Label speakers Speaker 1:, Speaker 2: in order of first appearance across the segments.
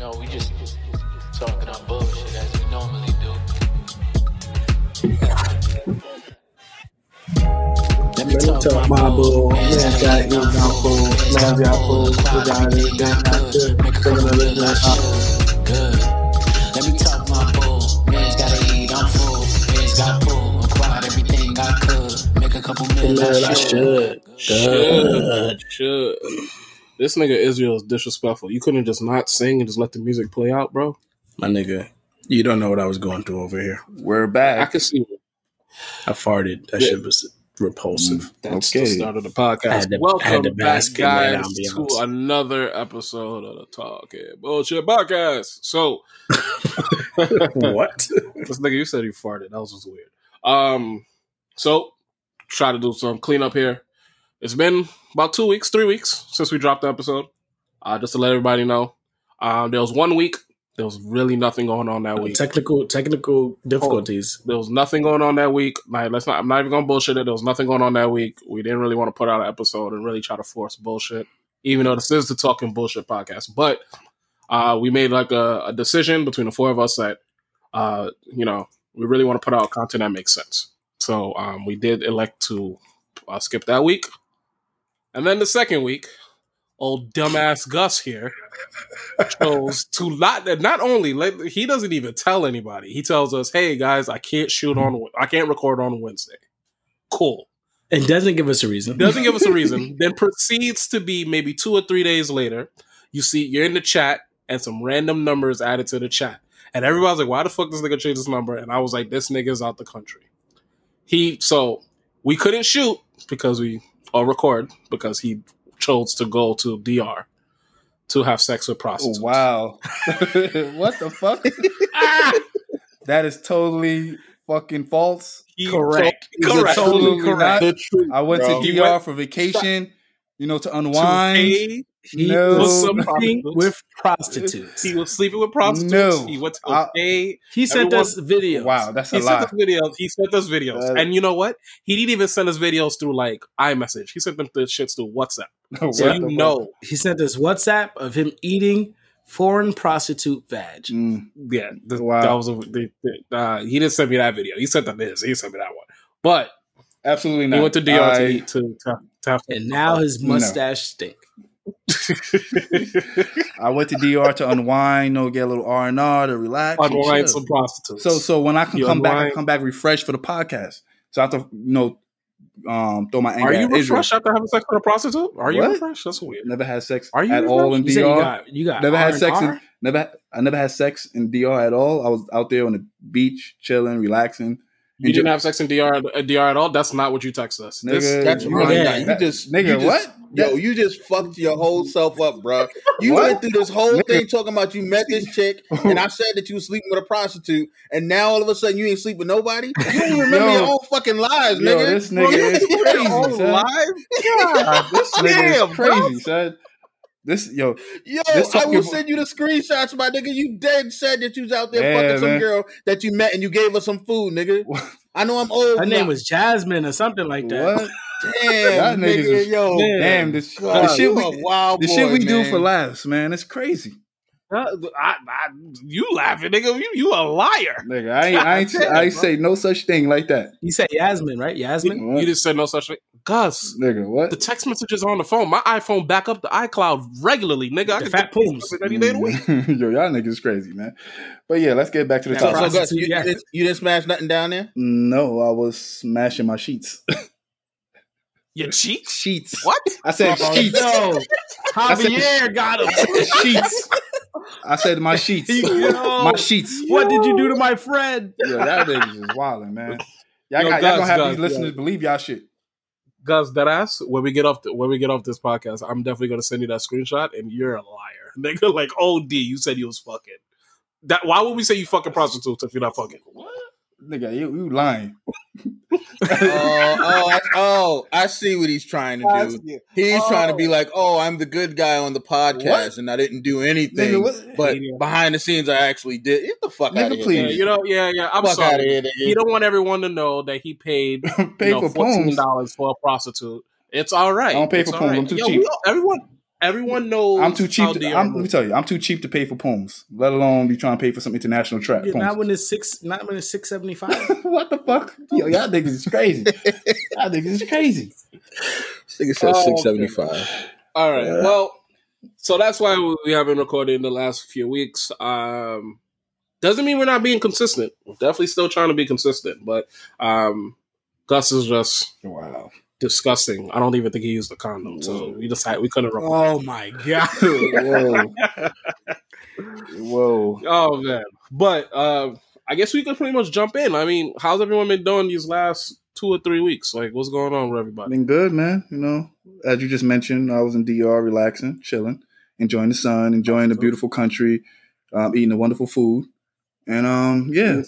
Speaker 1: know, we just talking our bullshit as we normally do. Let me
Speaker 2: Let talk my bull. Man, got you down full. Man, got full. We got it. Then not good.
Speaker 1: Make a
Speaker 2: Bring
Speaker 1: couple
Speaker 2: it
Speaker 1: million
Speaker 2: in.
Speaker 1: out good. Let me talk my bull. Man's gotta eat, I'm full. Man's got full. Acquired everything I could. Make a couple million
Speaker 2: Man, I
Speaker 1: out
Speaker 2: should.
Speaker 3: Should. Should. This nigga Israel is disrespectful. You couldn't just not sing and just let the music play out, bro.
Speaker 4: My nigga, you don't know what I was going through over here.
Speaker 5: We're back.
Speaker 3: I can see it.
Speaker 4: I farted. That shit was repulsive.
Speaker 3: That's
Speaker 5: Okay.
Speaker 3: the start of the podcast.
Speaker 4: I had to- I
Speaker 3: Welcome
Speaker 4: had to
Speaker 3: back,
Speaker 4: bask in that
Speaker 3: guys, to another episode of the Talking Bullshit Podcast. So,
Speaker 4: what?
Speaker 3: this nigga, you said you farted. That was just weird. Um, so try to do some cleanup here. It's been about two weeks, three weeks since we dropped the episode. Uh, just to let everybody know, um, there was one week. There was really nothing going on that week.
Speaker 4: technical technical difficulties.
Speaker 3: There was nothing going on that week. Like, let's not. I'm not even gonna bullshit it. There was nothing going on that week. We didn't really want to put out an episode and really try to force bullshit, even though this is the talking bullshit podcast. But uh, we made like a, a decision between the four of us that uh, you know we really want to put out content that makes sense. So um, we did elect to uh, skip that week, and then the second week, old dumbass Gus here chose to not not only he doesn't even tell anybody. He tells us, "Hey guys, I can't shoot on I can't record on Wednesday." Cool.
Speaker 4: And doesn't give us a reason.
Speaker 3: Doesn't give us a reason. then proceeds to be maybe two or three days later. You see, you're in the chat and some random numbers added to the chat, and everybody's like, "Why the fuck does this nigga change this number?" And I was like, "This nigga's out the country." He so we couldn't shoot because we or record because he chose to go to DR to have sex with
Speaker 5: Oh,
Speaker 3: prostitutes.
Speaker 5: wow. what the fuck? Ah! that is totally fucking false.
Speaker 3: He
Speaker 4: Correct.
Speaker 3: to- correct.
Speaker 5: Absolutely
Speaker 3: correct.
Speaker 5: not.
Speaker 4: truth.
Speaker 5: I went
Speaker 4: bro.
Speaker 5: to DR
Speaker 3: went-
Speaker 5: for vacation, you know, to
Speaker 3: To
Speaker 5: unwind.
Speaker 3: pay
Speaker 4: He
Speaker 5: No.
Speaker 4: was
Speaker 3: some
Speaker 4: sleeping with prostitutes.
Speaker 3: He was sleeping with prostitutes.
Speaker 5: No.
Speaker 3: He went to go
Speaker 5: I-
Speaker 4: He sent
Speaker 3: Everyone-
Speaker 4: us videos.
Speaker 5: Wow, that's
Speaker 3: He
Speaker 5: a
Speaker 3: sent us videos. He sent us videos.
Speaker 5: That-
Speaker 3: and you know what? He didn't even send us videos through like iMessage. He sent them the shits through WhatsApp.
Speaker 5: What
Speaker 3: So
Speaker 5: the
Speaker 3: you
Speaker 5: fuck?
Speaker 3: know,
Speaker 4: He sent us WhatsApp of him eating foreign prostitute vag.
Speaker 5: Mm,
Speaker 3: yeah, th-
Speaker 5: Wow.
Speaker 3: that was a. The, the, uh, he didn't send me that video. He sent them his. He sent me that one. But
Speaker 5: absolutely not.
Speaker 3: he went to DR
Speaker 5: I-
Speaker 3: to, eat, to, to, to have
Speaker 4: And now his
Speaker 5: No.
Speaker 4: mustache stink.
Speaker 5: I went to DR to unwind, you know, get a little R and R to relax.
Speaker 3: unwind some prostitutes.
Speaker 5: So so when I can
Speaker 3: You
Speaker 5: come back, I come back refreshed for the podcast. So I have to, you know, um, throw my anger
Speaker 3: are you
Speaker 5: at Israel.
Speaker 3: after having sex with a prostitute? Are you
Speaker 5: What?
Speaker 3: refreshed? That's weird.
Speaker 5: Never had sex
Speaker 3: Are you
Speaker 5: at all in
Speaker 4: You said you
Speaker 5: DR.
Speaker 4: got you got
Speaker 5: Never had sex in never. I never had sex in DR at all. I was out there on the beach, chilling, relaxing.
Speaker 3: You didn't have sex in DR, at DR at all? That's not what you text us. This-
Speaker 5: Nigga,
Speaker 6: That's
Speaker 5: you-
Speaker 4: Yeah.
Speaker 6: You just
Speaker 5: Nigga,
Speaker 6: you just-
Speaker 5: what?
Speaker 6: Yo, you just fucked your whole self up, bro. You
Speaker 5: What?
Speaker 6: went through this whole thing talking about you met this chick, and I said that you was sleeping with a prostitute, and now all of a sudden you ain't sleep with nobody. You don't remember
Speaker 5: Yo.
Speaker 6: your own fucking lives,
Speaker 5: Yo,
Speaker 6: nigga.
Speaker 5: this nigga is crazy, son. God, this nigga
Speaker 3: Damn,
Speaker 5: is
Speaker 3: bro.
Speaker 5: crazy, son. This yo,
Speaker 6: Yo,
Speaker 5: This
Speaker 6: I will send you the screenshots, my nigga. You dead said that you was out there
Speaker 5: Yeah,
Speaker 6: fucking some girl that you met and you gave her some food, nigga. I know I'm old.
Speaker 4: Her name was Jasmine or something like that.
Speaker 5: what?
Speaker 6: damn,
Speaker 5: Y'all
Speaker 6: nigga. yo,
Speaker 5: Damn, this
Speaker 6: God,
Speaker 5: the shit we
Speaker 6: wild
Speaker 5: the
Speaker 6: boy,
Speaker 5: shit we do for laughs, man. It's crazy,
Speaker 3: Uh, I, I, you laughing, nigga. You, you a liar.
Speaker 5: nigga. I ain't, I ain't,
Speaker 3: God
Speaker 5: I ain't say no such thing like that,
Speaker 4: You said Yasmin, right? Yasmin?
Speaker 5: What?
Speaker 3: You just said no such thing. Gus,
Speaker 5: nigga. What?
Speaker 3: the text messages on the phone. My iPhone back up the iCloud regularly, nigga. I
Speaker 4: The
Speaker 3: can
Speaker 4: fat
Speaker 3: check
Speaker 4: pooms.
Speaker 3: it any day of the week.
Speaker 5: Yo, y'all niggas crazy, man. But yeah, let's get back to the
Speaker 4: Yeah,
Speaker 6: So,
Speaker 5: topic.
Speaker 6: so Gus, you,
Speaker 4: yeah.
Speaker 6: you didn't, you didn't smash nothing down there?
Speaker 5: No, I was smashing my sheets.
Speaker 3: Your cheeks?
Speaker 5: sheets.
Speaker 3: What?
Speaker 5: I said
Speaker 4: Oh,
Speaker 5: sheets.
Speaker 4: no.
Speaker 5: I said-
Speaker 4: Javier got him.
Speaker 5: sheets. I said my sheets.
Speaker 4: Yo.
Speaker 5: my sheets.
Speaker 4: What did you do to my friend?
Speaker 5: Yo, y'all niggas is wilding, man. Y'all,
Speaker 3: Yo,
Speaker 5: got, y'all
Speaker 3: guys,
Speaker 5: gonna have
Speaker 3: guys,
Speaker 5: these listeners believe y'all shit.
Speaker 3: Gus, that ass. When we get off, the, when we get off this podcast, I'm definitely gonna send you that screenshot, and you're a liar, nigga. Like, OD, you said you was fucking. That why would we say you fucking prostitutes if you're not fucking?
Speaker 5: Nigga, you, you lying.
Speaker 6: oh, oh, I, oh, I see what he's trying to do. He's trying to be like, oh, I'm the good guy on the podcast,
Speaker 5: What?
Speaker 6: and I didn't do anything.
Speaker 5: Nigga, what?
Speaker 6: But
Speaker 3: Yeah.
Speaker 6: behind the scenes, I actually did. Get the fuck
Speaker 5: Nigga,
Speaker 6: out of here.
Speaker 5: please.
Speaker 3: Yeah, you know, yeah, yeah. I'm
Speaker 6: Fuck
Speaker 3: sorry.
Speaker 6: out of here, nigga.
Speaker 3: He don't want everyone to know that he paid
Speaker 5: pay
Speaker 3: you know,
Speaker 5: for
Speaker 3: fourteen
Speaker 5: poems.
Speaker 3: dollars for a prostitute. It's all right.
Speaker 5: I don't pay
Speaker 3: It's
Speaker 5: for
Speaker 3: all
Speaker 5: poems.
Speaker 3: right.
Speaker 5: I'm too
Speaker 3: Yo,
Speaker 5: cheap.
Speaker 3: all- everyone, everyone knows.
Speaker 5: I'm too cheap. To,
Speaker 3: Dior
Speaker 5: I'm, let me tell you, I'm too cheap to pay for poems. Let alone be trying to pay for some international track.
Speaker 4: Yeah,
Speaker 5: poems.
Speaker 4: not when it's six. Not when it's six seventy five.
Speaker 5: what the fuck? Yo, y'all niggas is crazy. y'all niggas is crazy.
Speaker 6: This nigga said
Speaker 3: Oh,
Speaker 6: six seventy five.
Speaker 3: All right. Well, so that's why we- we haven't recorded in the last few weeks. Um, doesn't mean we're not being consistent. We're definitely still trying to be consistent, but um, Gus is just
Speaker 5: Wow.
Speaker 3: Disgusting. I don't even think he used a condom, so we decided we couldn't record.
Speaker 4: oh my god!
Speaker 5: Whoa. Whoa.
Speaker 3: Oh man! But uh, I guess we could pretty much jump in. I mean, how's everyone been doing these last two or three weeks? Like, what's going on with everybody?
Speaker 5: Been good, man. You know, as you just mentioned, I was in DR relaxing, chilling, enjoying the sun, enjoying the beautiful country, um, eating the wonderful food. And um, yeah.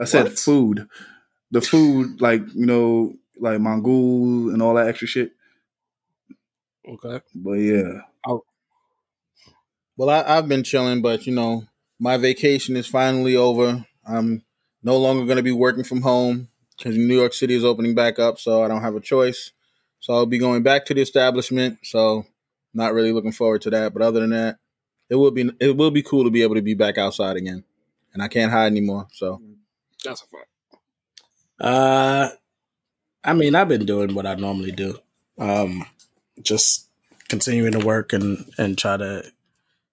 Speaker 5: I said
Speaker 3: What?
Speaker 5: food. The food, like, you know, like mangoul and all that extra shit.
Speaker 3: Okay.
Speaker 5: But yeah.
Speaker 6: Well, I, I've been chilling, but you know, my vacation is finally over. I'm no longer going to be working from home because New York City is opening back up, so I don't have a choice. So I'll be going back to the establishment. So not really looking forward to that. But other than that, it will be it will be cool to be able to be back outside again, and I can't hide anymore. So
Speaker 3: That's a fact.
Speaker 4: Uh, I mean, I've been doing what I normally do. Um, just continuing to work and and try to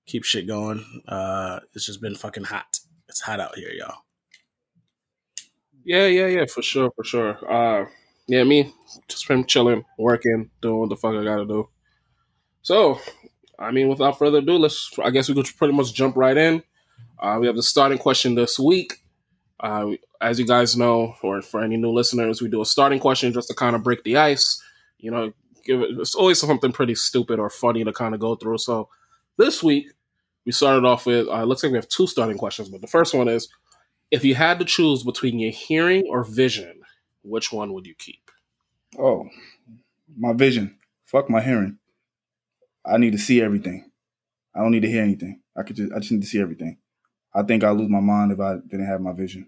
Speaker 4: keep shit going. Uh, it's just been fucking hot. It's hot out here, y'all.
Speaker 3: Yeah, yeah, yeah, for sure, for sure. Uh, yeah, me just been chilling, working, doing what the fuck I gotta do. So, I mean, without further ado, let's. I guess we could pretty much jump right in. Uh, we have the starting question this week. Uh, as you guys know, or for any new listeners, we do a starting question just to kind of break the ice. You know, give it. It's always something pretty stupid or funny to kind of go through. So, this week we started off with. Uh, looks like we have two starting questions, but the first one is if you had to choose between your hearing or vision, which one would you keep?
Speaker 5: Oh, my vision. Fuck my hearing. I need to see everything. I don't need to hear anything. I could just I just need to see everything. I think I'd lose my mind if I didn't have my vision.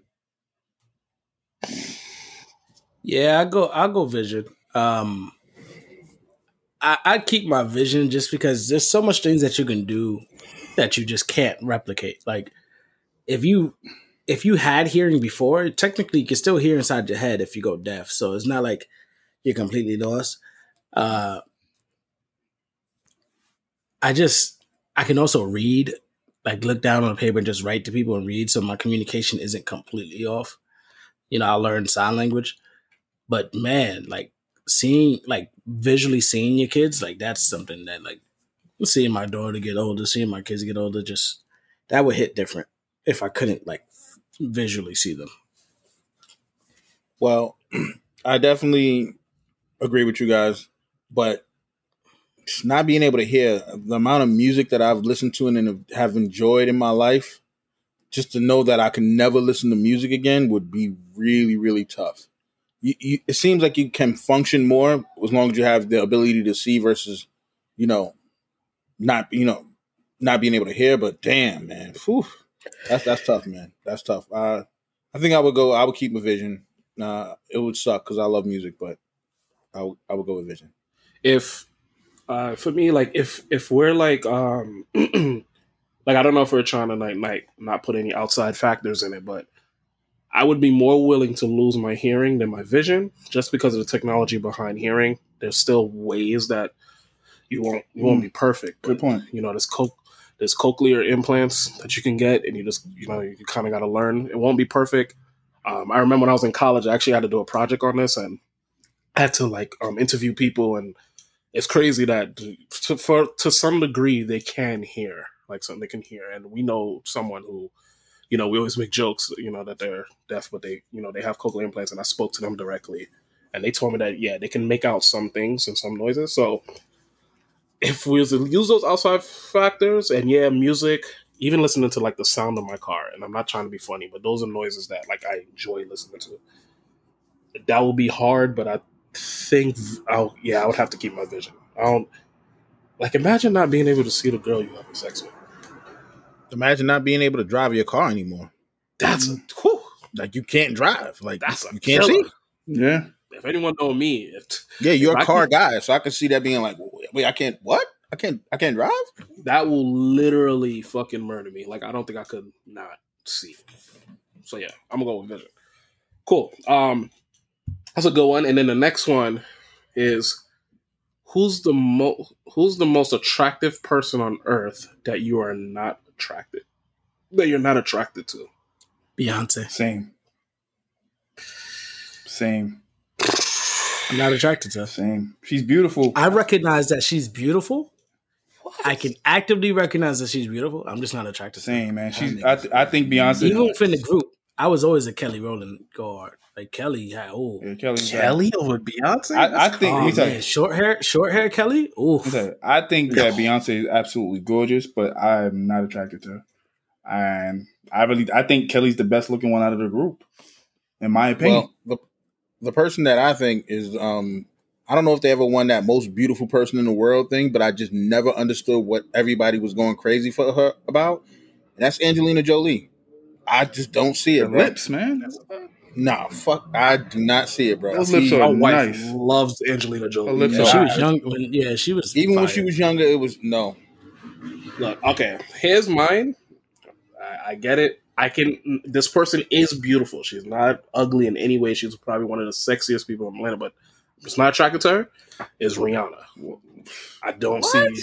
Speaker 4: Yeah, I go. I go vision. Um, I I keep my vision just because there's so much things that you can do that you just can't replicate. Like if you if you had hearing before, technically you can still hear inside your head if you go deaf. So it's not like you're completely lost. Uh, I just I can also read, like look down on a paper and just write to people and read, so my communication isn't completely off. You know, I learned sign language, but man, like seeing, like visually seeing your kids, like that's something that, like, seeing my daughter get older, seeing my kids get older, just that would hit different if I couldn't like visually see them.
Speaker 6: Well, I definitely agree with you guys, but not being able to hear the amount of music that I've listened to and have enjoyed in my life, just to know that I can never listen to music again would be really, really tough. You, you, it seems like you can function more as long as you have the ability to see versus, you know, not you know, not being able to hear. But damn, man, Whew. that's that's tough, man. That's tough. Uh, I think I would go. I would keep my vision. Uh, it would suck because I love music, but I would I would go with vision.
Speaker 3: If uh, for me, like if if we're like um like I don't know if we're trying to like like not put any outside factors in it, but I would be more willing to lose my hearing than my vision just because of the technology behind hearing. There's still ways that you won't you won't be perfect.
Speaker 5: Good point.
Speaker 3: You know, there's co- there's cochlear implants that you can get, and you just you know you kind of got to learn. It won't be perfect. Um, I remember when I was in college, I actually had to do a project on this, and I had to like um, interview people, and it's crazy that to, for to some degree they can hear, like something they can hear, and we know someone who, you know, we always make jokes, you know, that they're deaf, but they, you know, they have cochlear implants, and I spoke to them directly, and they told me that yeah, they can make out some things and some noises, so if we use those outside factors and yeah, music, even listening to like the sound of my car, and I'm not trying to be funny, but those are noises that like I enjoy listening to. That will be hard, but I think I'll yeah, I would have to keep my vision. I don't like imagine not being able to see the girl you having sex with.
Speaker 6: Imagine not being able to drive your car anymore.
Speaker 3: That's a whew,
Speaker 6: Like you can't drive. Like
Speaker 3: that's a
Speaker 6: you can't
Speaker 3: killer.
Speaker 6: see.
Speaker 5: Yeah.
Speaker 3: If anyone know me, if
Speaker 6: Yeah, you're
Speaker 3: If I
Speaker 6: a car
Speaker 3: could-
Speaker 6: guy, so I can see that being like, wait, I can't. What? I can't. I can't drive.
Speaker 3: That will literally fucking murder me. Like I don't think I could not see. So yeah, I'm gonna go with Vision. Cool. Um, that's a good one. And then the next one is who's the mo who's the most attractive person on earth that you are not attracted that you're not attracted to.
Speaker 4: Beyonce.
Speaker 5: Same. Same.
Speaker 4: I'm not attracted to her.
Speaker 5: Same. She's beautiful.
Speaker 4: I recognize that she's beautiful. I can actively recognize that she's beautiful. I'm just not attracted to her.
Speaker 5: Same, man. She's. I, th- I think Beyonce.
Speaker 4: Even within the group, I was always a Kelly Rowland guard. Like Kelly had oh,
Speaker 5: Yeah, Kelly.
Speaker 3: Kelly over Beyonce?
Speaker 5: I, I think.
Speaker 4: oh
Speaker 5: let me tell
Speaker 4: man,
Speaker 5: you.
Speaker 4: short hair, short hair Kelly. Ooh,
Speaker 5: Let me tell you, I think that Beyonce is absolutely gorgeous, but I'm not attracted to her. And I really, I think Kelly's the best looking one out of the group, in my opinion.
Speaker 6: Well, the the person that I think is um I don't know if they ever won that most beautiful person in the world thing, but I just never understood what everybody was going crazy for her about. And that's Angelina Jolie. I just don't see it, bro.
Speaker 5: lips, man.
Speaker 6: Nah, fuck. I do not see it, bro.
Speaker 5: Those
Speaker 6: See,
Speaker 5: are
Speaker 3: My wife
Speaker 5: nice.
Speaker 3: loves Angelina Jolie.
Speaker 5: Lips
Speaker 4: Yeah,
Speaker 5: are
Speaker 4: she was young when yeah, she was
Speaker 6: even when
Speaker 4: fire.
Speaker 6: she was younger, it was no.
Speaker 3: Look, okay, here's mine. I, I get it. I can. This person is beautiful. She's not ugly in any way. She's probably one of the sexiest people on the planet. But I'm just not attracted to her. Is Rihanna? I don't see.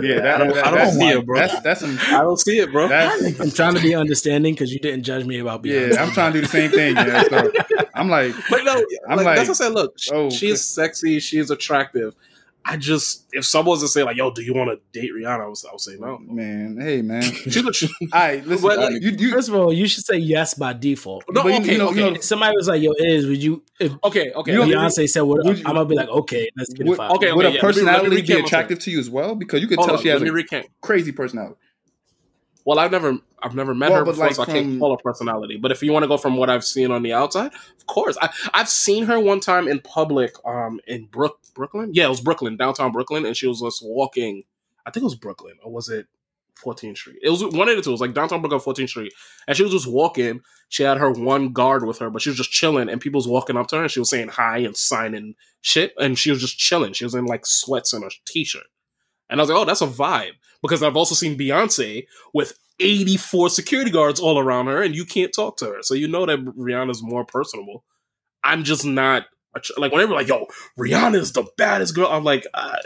Speaker 5: Yeah, that,
Speaker 3: I don't-
Speaker 5: that-
Speaker 3: I don't
Speaker 5: that's,
Speaker 3: see it, bro.
Speaker 5: That's that's some.
Speaker 3: I don't see it, bro.
Speaker 4: I'm trying to be understanding because you didn't judge me about Beyonce.
Speaker 5: yeah, I'm trying to do the same thing. Yeah, so I'm like,
Speaker 3: But no,
Speaker 5: I'm
Speaker 3: like,
Speaker 5: like,
Speaker 3: that's what I said. Look, sh-
Speaker 5: oh,
Speaker 3: she is sexy. She is attractive. I just, if someone was to say like, "Yo, do you want to date Rihanna?" I would, I would say no.
Speaker 5: man, hey, man.
Speaker 3: She's a,
Speaker 5: All right, listen.
Speaker 3: But,
Speaker 5: uh,
Speaker 3: like,
Speaker 5: you, you,
Speaker 4: First of all, you should say yes by default.
Speaker 3: no,
Speaker 5: But
Speaker 3: okay,
Speaker 5: you know-
Speaker 3: okay,
Speaker 5: you know-
Speaker 4: somebody was like, "Yo, is would you?" If
Speaker 3: okay, okay.
Speaker 5: You
Speaker 3: let me-
Speaker 4: Beyonce said, "What?"
Speaker 5: would you-
Speaker 4: I'm gonna be like, "Okay, let's get it."
Speaker 5: would,
Speaker 4: five.
Speaker 3: okay,
Speaker 5: would
Speaker 3: yeah,
Speaker 5: a
Speaker 3: let me- let me
Speaker 5: personality be attractive to you as well? Because you could
Speaker 3: Hold
Speaker 5: tell
Speaker 3: on,
Speaker 5: she has a
Speaker 3: recant.
Speaker 5: crazy personality.
Speaker 3: Well, I've never, I've never met
Speaker 5: Well,
Speaker 3: her before,
Speaker 5: like,
Speaker 3: so I can't call her personality. But if you want to go from what I've seen on the outside, of course, I, I've seen her one time in public, um, in Brook, Brooklyn. Yeah, it was Brooklyn, downtown Brooklyn, and she was just walking. I think it was Brooklyn, or was it 14th Street? It was one of the two. It was like downtown Brooklyn, 14th Street, and she was just walking. She had her one guard with her, but she was just chilling, and people was walking up to her, and she was saying hi and signing shit, and she was just chilling. She was in like sweats and a t-shirt. And I was like, oh, that's a vibe. Because I've also seen Beyonce with 84 security guards all around her, and you can't talk to her. So you know that Rihanna's more personable. I'm just not like whenever like, yo, Rihanna's the baddest girl. I'm like, uh,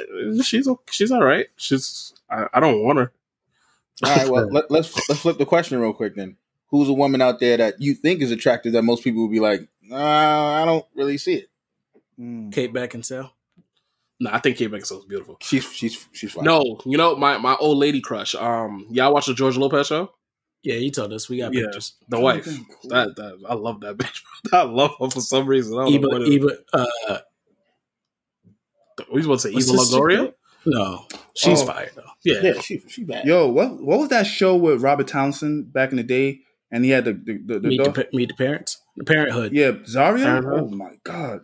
Speaker 3: she's she's all right. She's I, I don't want her.
Speaker 6: All right, well let, let's let's flip the question real quick then. Who's a woman out there that you think is attractive that most people would be like, nah, I don't really see it.
Speaker 5: Mm.
Speaker 4: Kate Beckinsale.
Speaker 3: No, I think Kate Beckinsale's beautiful.
Speaker 6: She's she's she's fine.
Speaker 3: No, you know my my old lady crush. Um, y'all watch the George Lopez show?
Speaker 4: Yeah, you told us we got
Speaker 3: Yeah,
Speaker 4: pictures.
Speaker 3: the wife. That, that I love that bitch. I love her for some reason. I don't know
Speaker 4: Eva,
Speaker 3: what.
Speaker 4: Eva, uh,
Speaker 3: We was about to say Eva Longoria.
Speaker 4: No, she's
Speaker 5: Oh.
Speaker 4: fired though.
Speaker 3: Yeah,
Speaker 6: yeah, she she bad.
Speaker 5: Yo, what what was that show with Robert Townsend back in the day? And he had the the, the, the
Speaker 4: Meet the, meet the parents. The Parenthood.
Speaker 5: yeah Zaria.
Speaker 3: Parenthood.
Speaker 5: Oh my god.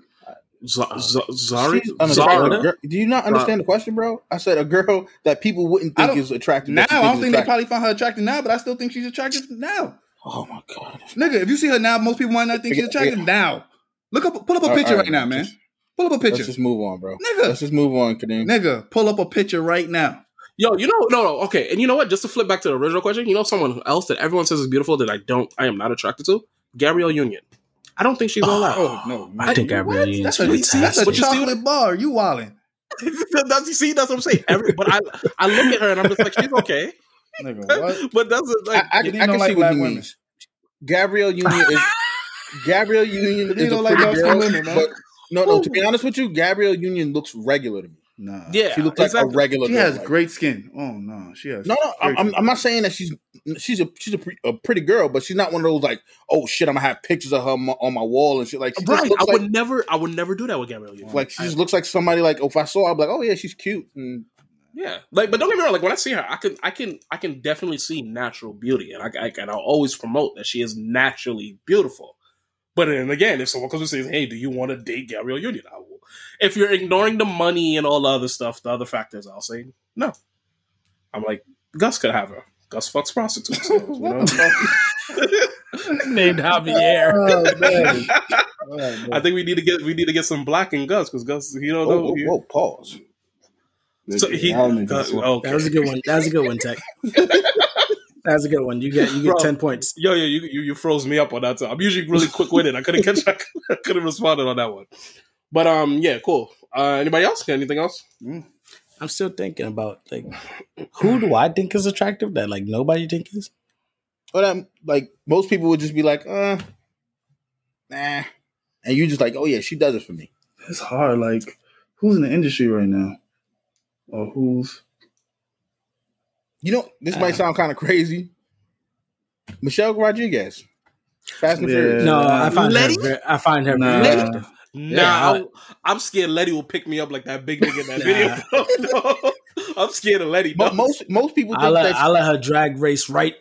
Speaker 3: Z- uh, Z- Zari.
Speaker 6: She's unattractive.
Speaker 3: Zara.
Speaker 6: Girl- Do you not understand the question, bro? I said a girl that people wouldn't think is attractive.
Speaker 5: Now I don't
Speaker 6: is
Speaker 5: think they probably find her attractive now, but I still think she's attractive now.
Speaker 6: Oh my god.
Speaker 5: Nigga, if you see her now, most people might not think she's attractive now. Look up, pull up a
Speaker 6: All right,
Speaker 5: picture
Speaker 6: all
Speaker 5: right,
Speaker 6: right,
Speaker 5: now, man.
Speaker 6: just-
Speaker 5: Pull up a picture.
Speaker 6: Let's just move on, bro.
Speaker 5: Nigga.
Speaker 6: Let's just move on, Kadeem.
Speaker 5: nigga. Pull up a picture right now.
Speaker 3: Yo, you know, no, no, okay, and you know what? Just to flip back to the original question, you know, someone else that everyone says is beautiful that I don't, I am not attracted to, Gabrielle Union. I don't think she's all that.
Speaker 5: Oh no,
Speaker 4: I think Gabrielle
Speaker 5: What?
Speaker 4: Union's
Speaker 5: That's a, see, that's a.
Speaker 3: But you see
Speaker 5: chocolate bar. You wildin',
Speaker 3: that's, you see, that's what I'm saying. Every, but I, I look at her and I'm just like, she's okay.
Speaker 5: nigga. What?
Speaker 3: but that's it, like,
Speaker 6: I, I,
Speaker 5: You
Speaker 6: I can
Speaker 5: like
Speaker 6: see
Speaker 5: black
Speaker 6: what he
Speaker 5: women.
Speaker 6: means. Gabrielle Union is Gabrielle Union
Speaker 5: You
Speaker 6: is a
Speaker 5: like
Speaker 6: pretty girl,
Speaker 5: women, man.
Speaker 6: but no, no. To be honest with you, Gabrielle Union looks regular to me.
Speaker 5: Nah.
Speaker 3: yeah,
Speaker 6: She looks like
Speaker 3: exactly.
Speaker 6: a regular.
Speaker 5: She
Speaker 6: girl,
Speaker 5: has
Speaker 6: like-
Speaker 5: great skin. Oh no, she has.
Speaker 6: No, no, I'm,
Speaker 5: great
Speaker 6: I'm,
Speaker 5: skin.
Speaker 6: I'm not saying that she's she's a she's a, pre, a pretty girl, but she's not one of those like, oh shit, I'm gonna have pictures of her on my, on my wall and shit. Like,
Speaker 3: Right, I
Speaker 6: like,
Speaker 3: would never, I would never do that with Gabrielle Union.
Speaker 6: like she
Speaker 3: I-
Speaker 6: just looks like somebody like if I saw her, I'd be like, oh yeah, she's cute. And
Speaker 3: Yeah, like, but don't get me wrong. Like when I see her, I can, I can, I can definitely see natural beauty, and I, I and I'll always promote that she is naturally beautiful. But then again, if someone comes and says, "Hey, do you want to date Gabrielle Union?" I will. If you're ignoring the money and all the other stuff, the other factors, I'll say no. I'm like Gus could have her. Gus fucks prostitutes. you know?
Speaker 4: Named Javier.
Speaker 5: Oh, man. Oh, man.
Speaker 3: I think we need to get we need to get some black in Gus because Gus he don't
Speaker 6: oh,
Speaker 3: know.
Speaker 6: whoa,
Speaker 3: he-
Speaker 6: whoa, pause.
Speaker 3: So he,
Speaker 5: I
Speaker 3: uh, okay.
Speaker 4: That was a good one. That was a good one, Tech. that was a good one. You get you get
Speaker 3: Bro.
Speaker 4: ten points.
Speaker 3: Yo, yo, you, you you froze me up on that. Time. I'm usually really quick with it. I couldn't catch. I couldn't respond on that one. But um, yeah, cool. Uh, anybody else? Anything else?
Speaker 4: I'm still thinking about like who do I think is attractive that like nobody think is?
Speaker 6: But um, like most people would just be like, uh, nah, and you just like, oh yeah, she does it for me.
Speaker 5: It's hard. Like, who's in the industry right now, or who's?
Speaker 6: You know, this might
Speaker 4: Uh.
Speaker 6: sound kind of crazy. Michelle Rodriguez, Fast and
Speaker 5: Yeah.
Speaker 6: Furious.
Speaker 4: No, I find
Speaker 3: Letty?
Speaker 4: her. Very, I find her
Speaker 5: Nah.
Speaker 4: very attractive.
Speaker 3: Nah,
Speaker 4: Yeah,
Speaker 3: I'm, I'm scared Letty will pick me up like that big nigga in that
Speaker 4: Nah.
Speaker 3: video. no, I'm scared of Letty.
Speaker 6: Mo-
Speaker 3: no.
Speaker 6: most most people
Speaker 4: I let
Speaker 6: that,
Speaker 4: I let her drag race right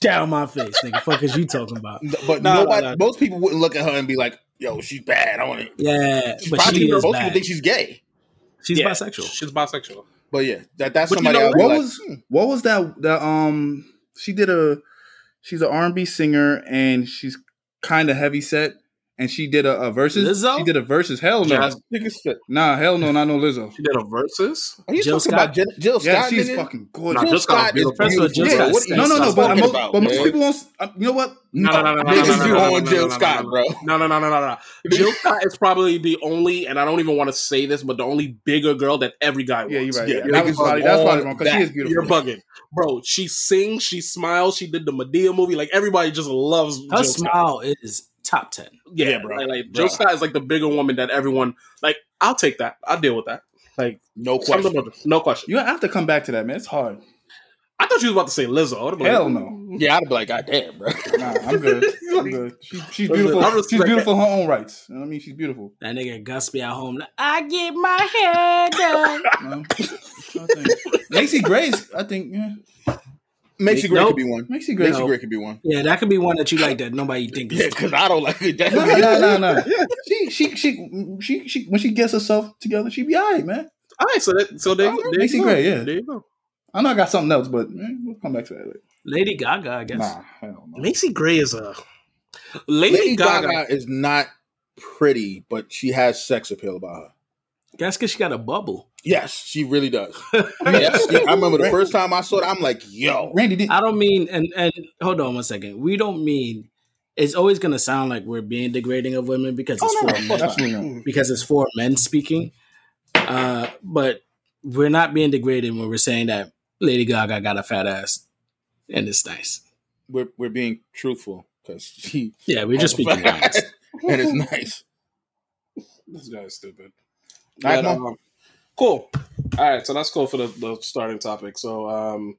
Speaker 4: down my face. Nigga, fuck is you talking about?
Speaker 6: but
Speaker 3: Nah, nah,
Speaker 6: nobody,
Speaker 3: nah.
Speaker 6: most people wouldn't look at her and be like, yo, she's bad. I want to.
Speaker 4: Yeah,
Speaker 6: She's
Speaker 4: but
Speaker 6: probably
Speaker 4: she is
Speaker 6: most people think she's gay.
Speaker 4: She's
Speaker 3: Yeah,
Speaker 4: bisexual.
Speaker 3: She's bisexual.
Speaker 6: But yeah, that that's
Speaker 3: But you
Speaker 6: somebody.
Speaker 3: know
Speaker 6: I would be
Speaker 5: What
Speaker 6: like,
Speaker 5: was
Speaker 6: hmm.
Speaker 5: what was that? That um, she did a. She's an R and B singer, and she's kind of heavy set. And she did a, a versus.
Speaker 4: Lizzo?
Speaker 5: She did a versus. Hell no,
Speaker 3: Jazz-
Speaker 6: Niggas fit.
Speaker 5: nah, hell no, not no Lizzo.
Speaker 3: She did a versus.
Speaker 6: Are you
Speaker 4: Jill
Speaker 6: talking
Speaker 4: Scott?
Speaker 6: about Jill, Jill
Speaker 5: Yeah,
Speaker 6: Scott?
Speaker 5: she's
Speaker 6: nigga?
Speaker 5: fucking
Speaker 3: Nah,
Speaker 5: gorgeous.
Speaker 6: Jill
Speaker 3: Jill Scott
Speaker 6: Scott
Speaker 3: is
Speaker 6: is
Speaker 3: beautiful.
Speaker 4: First of all, Jill
Speaker 6: beautiful.
Speaker 4: Scott
Speaker 6: what
Speaker 4: is
Speaker 6: are
Speaker 5: No, no, no, but most,
Speaker 6: about,
Speaker 5: but most
Speaker 6: man?
Speaker 5: people won't. Uh, you know what?
Speaker 3: No, no, no, no, no,
Speaker 6: Niggas
Speaker 3: no, no,
Speaker 6: do
Speaker 3: no,
Speaker 6: on
Speaker 3: no, no,
Speaker 6: Jill
Speaker 3: no, no,
Speaker 6: Scott,
Speaker 3: no,
Speaker 6: bro.
Speaker 3: No, no, no, no, no, no. Jill Scott is probably the only, and I don't even want to say this, but the only bigger girl that every guy wants.
Speaker 5: Yeah, you're right.
Speaker 6: Yeah,
Speaker 5: Yeah,
Speaker 6: niggas
Speaker 5: that was probably, that's
Speaker 6: on
Speaker 5: probably wrong because she
Speaker 6: that.
Speaker 5: is beautiful.
Speaker 3: You're bugging, bro. She sings, she smiles, she did the Madea movie. Like everybody just loves
Speaker 4: Her
Speaker 3: Jill Scott.
Speaker 4: smile is top ten.
Speaker 3: Yeah,
Speaker 6: Yeah, bro.
Speaker 3: Like, like
Speaker 6: Bro.
Speaker 3: Jill Scott is like the bigger woman that everyone like. I'll take that. I'll deal with that. Like
Speaker 6: No question.
Speaker 3: about no question.
Speaker 5: You have to come back to that, man. It's hard.
Speaker 3: I thought you was about to say Lizzo. I would've been
Speaker 5: Hell
Speaker 3: like,
Speaker 5: no. Mm.
Speaker 6: Yeah, I'd be like, God damn, bro.
Speaker 5: Nah, I'm good. I'm good. She, she's beautiful. She's beautiful
Speaker 3: that.
Speaker 5: her own rights. You know what I mean? She's beautiful.
Speaker 4: That nigga Gus be at home. Like, I get my hair done.
Speaker 5: You know? I think. Macy Grace, I think, yeah.
Speaker 6: Macy Gray
Speaker 4: Nope.
Speaker 6: could be one.
Speaker 5: Macy Grace.
Speaker 6: Macy Gray could be one.
Speaker 4: yeah, that could be one that you like that nobody thinks.
Speaker 6: Yeah, because I don't like it. That-
Speaker 5: No, no, no, no. She, she, she, she, she, when she gets herself together, she be all right, man.
Speaker 3: All right, so that so there,
Speaker 5: All right,
Speaker 3: there
Speaker 5: Macy
Speaker 3: you go.
Speaker 5: Gray, yeah.
Speaker 3: There you go.
Speaker 5: I know I got something else, but man, we'll come back to that later.
Speaker 4: Lady Gaga, I guess.
Speaker 5: Nah, hell no.
Speaker 3: Macy Gray is a Lady,
Speaker 6: Lady
Speaker 3: Gaga.
Speaker 6: Gaga is not pretty, but she has sex appeal about her.
Speaker 4: That's because she got a bubble.
Speaker 6: Yes, she really does. yes, I remember the first time I saw it. I'm like, yo,
Speaker 5: Randy did.
Speaker 4: I don't mean, and and hold on one second. We don't mean. It's always going to sound like we're being degrading of women because it's
Speaker 5: Oh, no,
Speaker 4: for
Speaker 5: no,
Speaker 4: men.
Speaker 5: absolutely
Speaker 4: because it's for men speaking. Uh, but we're not being degraded when we're saying that Lady Gaga got a fat ass and it's nice.
Speaker 6: we're we're being truthful because she
Speaker 4: Yeah, we're just speaking honest.
Speaker 6: and it's nice.
Speaker 3: This guy's stupid.
Speaker 6: All right,
Speaker 3: But,
Speaker 6: come
Speaker 3: um, cool. All right, so that's cool for the, the starting topic. So, um,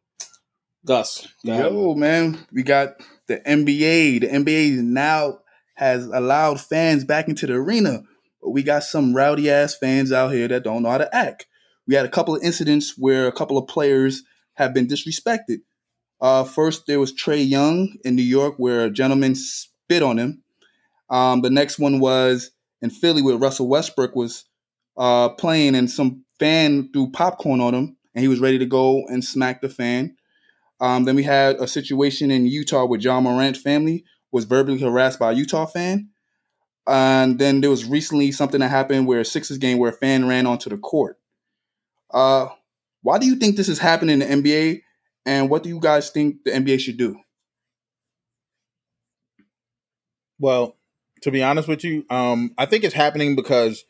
Speaker 3: Gus, go ahead.
Speaker 5: Yo, man, we got the NBA. The NBA now has allowed fans back into the arena, but we got some rowdy ass fans out here that don't know how to act. We had a couple of incidents where a couple of players have been disrespected. Uh, first, there was Trae Young in New York, where a gentleman spit on him. Um, the next one was in Philly, where Russell Westbrook was uh, playing, and some fan threw popcorn on him, and he was ready to go and smack the fan. Um, then we had a situation in Utah where Ja Morant family was verbally harassed by a Utah fan. And then there was recently something that happened where a Sixers game where a fan ran onto the court. Uh, why do you think this is happening in the NBA? And what do you guys think the NBA should do?
Speaker 6: Well, to be honest with you, um, I think it's happening because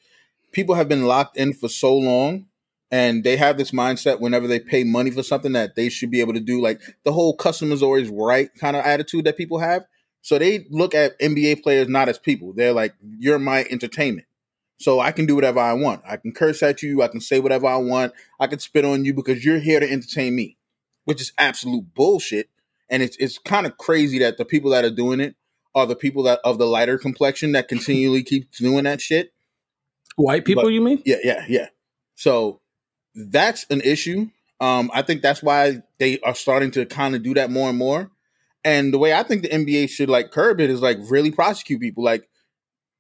Speaker 6: people have been locked in for so long and they have this mindset whenever they pay money for something that they should be able to do like the whole customer's always right kind of attitude that people have. So they look at NBA players not as people. They're like, you're my entertainment. So I can do whatever I want. I can curse at you. I can say whatever I want. I can spit on you because you're here to entertain me, which is absolute bullshit. And it's it's kind of crazy that the people that are doing it are the people that of the lighter complexion that continually keep doing that shit.
Speaker 4: White people,
Speaker 6: But-
Speaker 4: you mean?
Speaker 6: Yeah, yeah, yeah. So that's an issue. Um, I think that's why they are starting to kind of do that more and more. And the way I think the NBA should like curb it is like really prosecute people. Like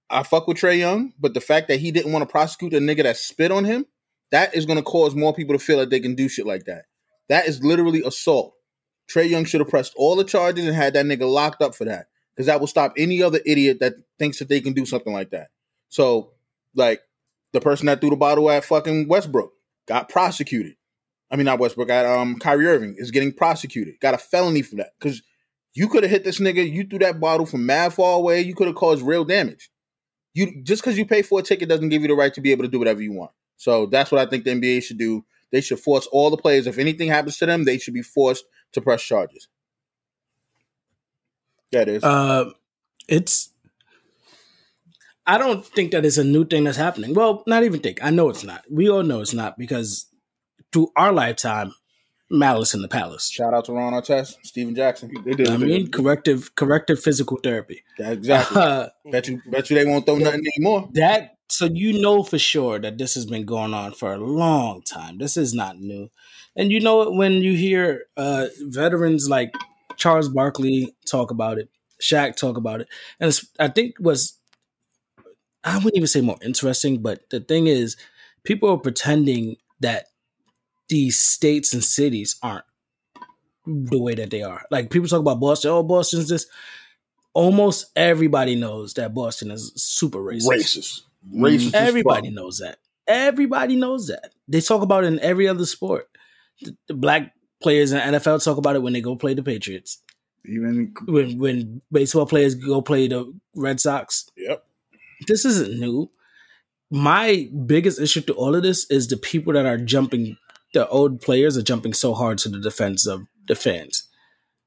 Speaker 6: I fuck with Trae Young, but the fact that he didn't want to prosecute a nigga that spit on him, that is going to cause more people to feel that they can do shit like that. That is literally assault. Trae Young should have pressed all the charges and had that nigga locked up for that because that will stop any other idiot that thinks that they can do something like that. So, like the person that threw the bottle at fucking Westbrook, got prosecuted. I mean, not Westbrook. Got um Kyrie Irving is getting prosecuted. Got a felony for that because you could have hit this nigga. You threw that bottle from mad far away. You could have caused real damage. You just because you pay for a ticket doesn't give you the right to be able to do whatever you want. So that's what I think the NBA should do. They should force all the players. If anything happens to them, they should be forced to press charges. That is.
Speaker 4: Uh, it's. I don't think that it's a new thing that's happening. Well, not even think. I know it's not. We all know it's not because through our lifetime, malice in the palace.
Speaker 6: Shout out to Ron Artest, Stephen Jackson.
Speaker 5: They did.
Speaker 4: I mean, corrective, corrective physical therapy.
Speaker 6: Yeah, exactly.
Speaker 4: Uh,
Speaker 6: bet you, bet you they won't throw nothing anymore.
Speaker 4: that so you know for sure that this has been going on for a long time. This is not new, and you know it when you hear uh, veterans like Charles Barkley talk about it, Shaq talk about it, and it's, I think was I wouldn't even say more interesting, but the thing is, people are pretending that these states and cities aren't the way that they are. Like people talk about Boston, oh Boston's this. Almost everybody knows that Boston is super racist.
Speaker 6: Racist. Mm-hmm. Racist.
Speaker 4: Everybody knows that. Everybody knows that. They talk about it in every other sport. The, the black players in NFL talk about it when they go play the Patriots.
Speaker 5: Even
Speaker 4: When when baseball players go play the Red Sox. This isn't new. My biggest issue to all of this is the people that are jumping, the old players are jumping so hard to the defense of the fans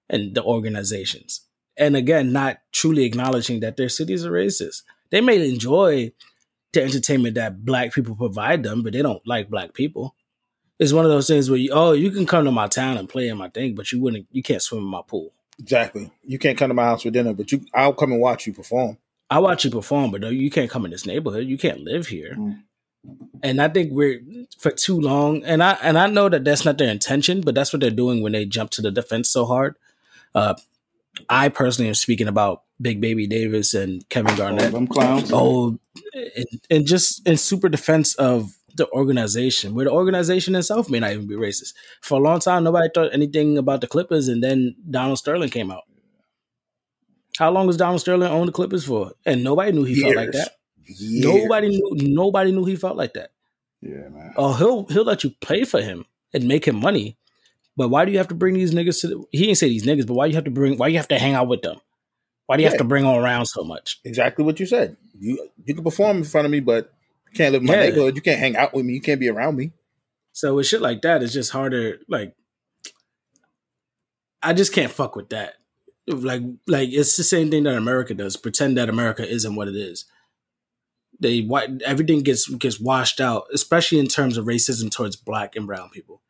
Speaker 4: and the organizations. And again, not truly acknowledging that their cities are racist. They may enjoy the entertainment that black people provide them, but they don't like black people. It's one of those things where you, oh, you can come to my town and play in my thing, but you wouldn't, you can't swim in my pool.
Speaker 6: Exactly. You can't come to my house for dinner, but you, I'll come and watch you perform.
Speaker 4: I watch you perform, but no, you can't come in this neighborhood. You can't live here.
Speaker 5: Mm.
Speaker 4: And I think we're for too long, and I and I know that that's not their intention, but that's what they're doing when they jump to the defense so hard. Uh, I personally am speaking about Big Baby Davis and Kevin
Speaker 5: Garnett.
Speaker 4: Garnett.
Speaker 5: them clowns.
Speaker 4: Oh, and, and just in super defense of the organization, where the organization itself may not even be racist. For a long time, nobody thought anything about the Clippers, and then Donald Sterling came out. How long was Donald Sterling on the Clippers for? And nobody knew he felt like that.
Speaker 6: Years.
Speaker 4: Nobody knew. Nobody knew he felt like that.
Speaker 5: Yeah, man.
Speaker 4: Oh, he'll he'll let you play for him and make him money, but why do you have to bring these niggas to? The, he didn't say these niggas, but why you have to bring? Why you have to hang out with them? Why do you have to bring them around so much?
Speaker 6: Exactly what you said. You you can perform in front of me, but you can't live in my
Speaker 4: Yeah.
Speaker 6: neighborhood. You can't hang out with me. You can't be around me.
Speaker 4: So with shit like that, it's just harder. Like, I just can't fuck with that. Like, like it's the same thing that America does. Pretend that America isn't what it is. They everything gets gets washed out, especially in terms of racism towards black and brown people.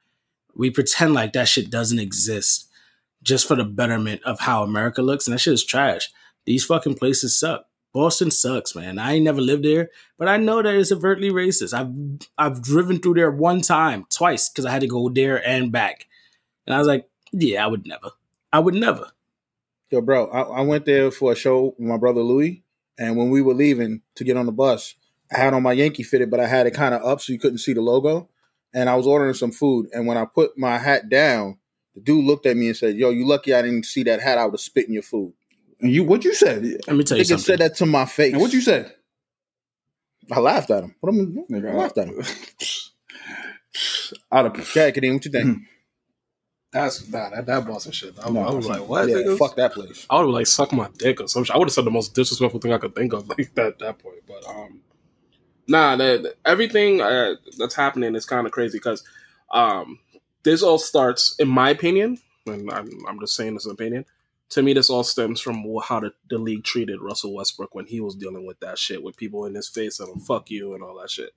Speaker 4: We pretend like that shit doesn't exist just for the betterment of how America looks, and that shit is trash. These fucking places suck. Boston sucks, man. I ain't never lived there, but I know that it's overtly racist. I've I've driven through there one time, twice, because I had to go there and back. And I was like, yeah, I would never. I would never.
Speaker 6: Yo, bro, I, I went there for a show with my brother Louis, and when we were leaving to get on the bus, I had on my Yankee fitted, but I had it kind of up so you couldn't see the logo. And I was ordering some food, and when I put my hat down, the dude looked at me and said, "Yo, you lucky I didn't see that hat. I would have spit in your food."
Speaker 5: And you, what you said?
Speaker 4: Let me tell you
Speaker 6: Nigga
Speaker 4: something.
Speaker 6: said that to my face.
Speaker 5: And what you said?
Speaker 6: I laughed at him. What am I,
Speaker 5: Nigga,
Speaker 6: I laughed at him.
Speaker 5: Out of
Speaker 6: Okay, Kadeem, what you think?
Speaker 3: That's nah, that that Boston shit. I,
Speaker 5: No,
Speaker 3: I was like, what?
Speaker 6: yeah,
Speaker 3: niggas?
Speaker 6: fuck that place.
Speaker 3: I would have like sucked my dick or something. I would have said the most disrespectful thing I could think of like that that point. But um, nah, that everything uh, that's happening is kind of crazy because um, this all starts, in my opinion, and I'm I'm just saying this opinion. To me, this all stems from how the, the league treated Russell Westbrook when he was dealing with that shit with people in his face and fuck you and all that shit.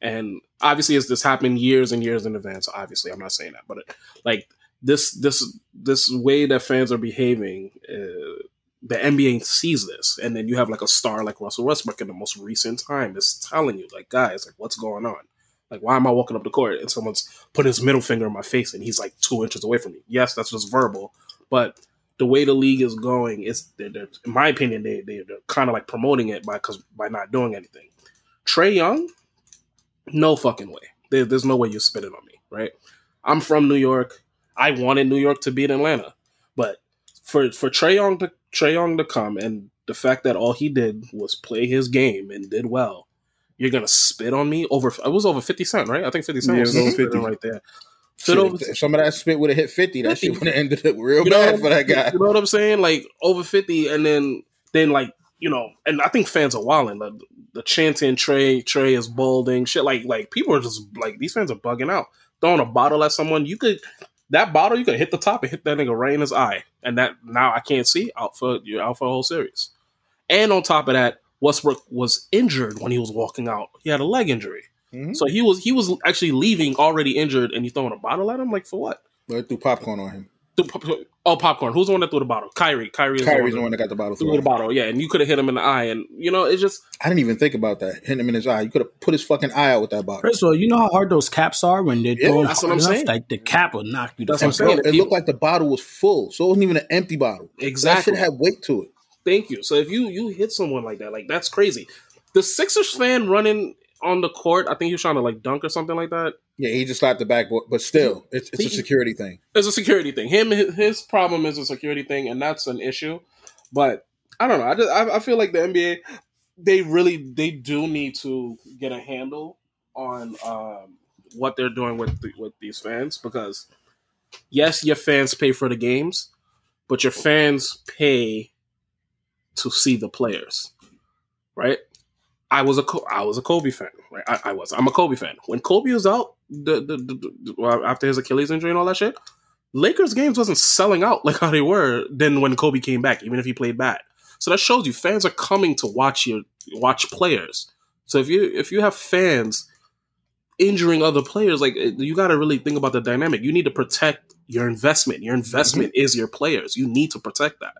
Speaker 3: And obviously, it's this happened years and years in advance. Obviously, I'm not saying that, but it, like this this this way that fans are behaving, uh, the NBA sees this, and then you have like a star like Russell Westbrook in the most recent time is telling you, like, guys, like, what's going on? Like, why am I walking up the court and someone's putting his middle finger in my face and he's like two inches away from me? Yes, that's just verbal, but the way the league is going is, they're, they're, in my opinion, they, they they're kind of like promoting it by because by not doing anything. Trae Young, no fucking way. There, there's no way you're spitting on me, right? I'm from New York. I wanted New York to beat Atlanta, but for for Trae Young to Trae Young to come and the fact that all he did was play his game and did well, you're gonna spit on me over. It was over fifty cent, right? I think fifty cent
Speaker 5: Yeah,
Speaker 3: was,
Speaker 5: was over 50.
Speaker 3: right there.
Speaker 6: Shit,
Speaker 3: over.
Speaker 6: if some of that spit would have hit fifty. That
Speaker 3: 50.
Speaker 6: shit would have ended up real
Speaker 3: You know
Speaker 6: bad
Speaker 3: what-
Speaker 6: for that guy.
Speaker 3: You know what I'm saying? Like over fifty, and then then like you know, and I think fans are wilding. The, the chanting Trey Trey is balding, shit. Like like people are just like these fans are bugging out. Throwing a bottle at someone, you could that bottle you could hit the top and hit that nigga right in his eye, and that now I can't see out for you're out for a whole series. And on top of that, Westbrook was injured when he was walking out. He had a leg injury,
Speaker 6: Mhm.
Speaker 3: so he was he was actually leaving already injured, and you throwing a bottle at him like for what?
Speaker 6: They threw popcorn on him.
Speaker 3: Threw Oh, popcorn. Who's the one that threw the bottle? Kyrie. Kyrie is
Speaker 6: Kyrie's
Speaker 3: the
Speaker 6: the
Speaker 3: one
Speaker 6: one that got the bottle
Speaker 3: threw
Speaker 6: thrown.
Speaker 3: the bottle. Yeah, and you could have hit him in the eye, and you know it's just
Speaker 6: I didn't even think about that. Hitting him in his eye. You could have put his fucking eye out with that bottle.
Speaker 4: First of all, you know how hard those caps are when they're
Speaker 6: Yeah,
Speaker 4: throwing
Speaker 3: that's what I'm
Speaker 4: enough?
Speaker 3: saying.
Speaker 4: Like the cap will knock you the
Speaker 3: That's what I'm
Speaker 4: fuck
Speaker 6: Bro,
Speaker 3: saying.
Speaker 4: out.
Speaker 6: it looked like the bottle was full, so it wasn't even an empty bottle.
Speaker 3: Exactly.
Speaker 6: That shit had weight to it.
Speaker 3: thank you. So if you you hit someone like that, like that's crazy. The Sixers fan running on the court, I think he was trying to like dunk or something like that.
Speaker 6: Yeah, he just slapped the backboard, but still, it's, it's a security thing.
Speaker 3: It's a security thing. Him his his problem is a security thing, and that's an issue. But I don't know. I just I, I feel like the NBA they really they do need to get a handle on um, what they're doing with the, with these fans because yes, your fans pay for the games, but your fans pay to see the players, right? I was a I was a Kobe fan, right? I, I was. I'm a Kobe fan. When Kobe was out, the, the, the, the- after his Achilles injury and all that shit, Lakers games wasn't selling out like how they were then when Kobe came back, even if he played bad. So that shows you fans are coming to watch your watch players. So if you if you have fans injuring other players, like eh, you got to really think about the dynamic. You need to protect your investment. Your investment is your players. You need to protect that.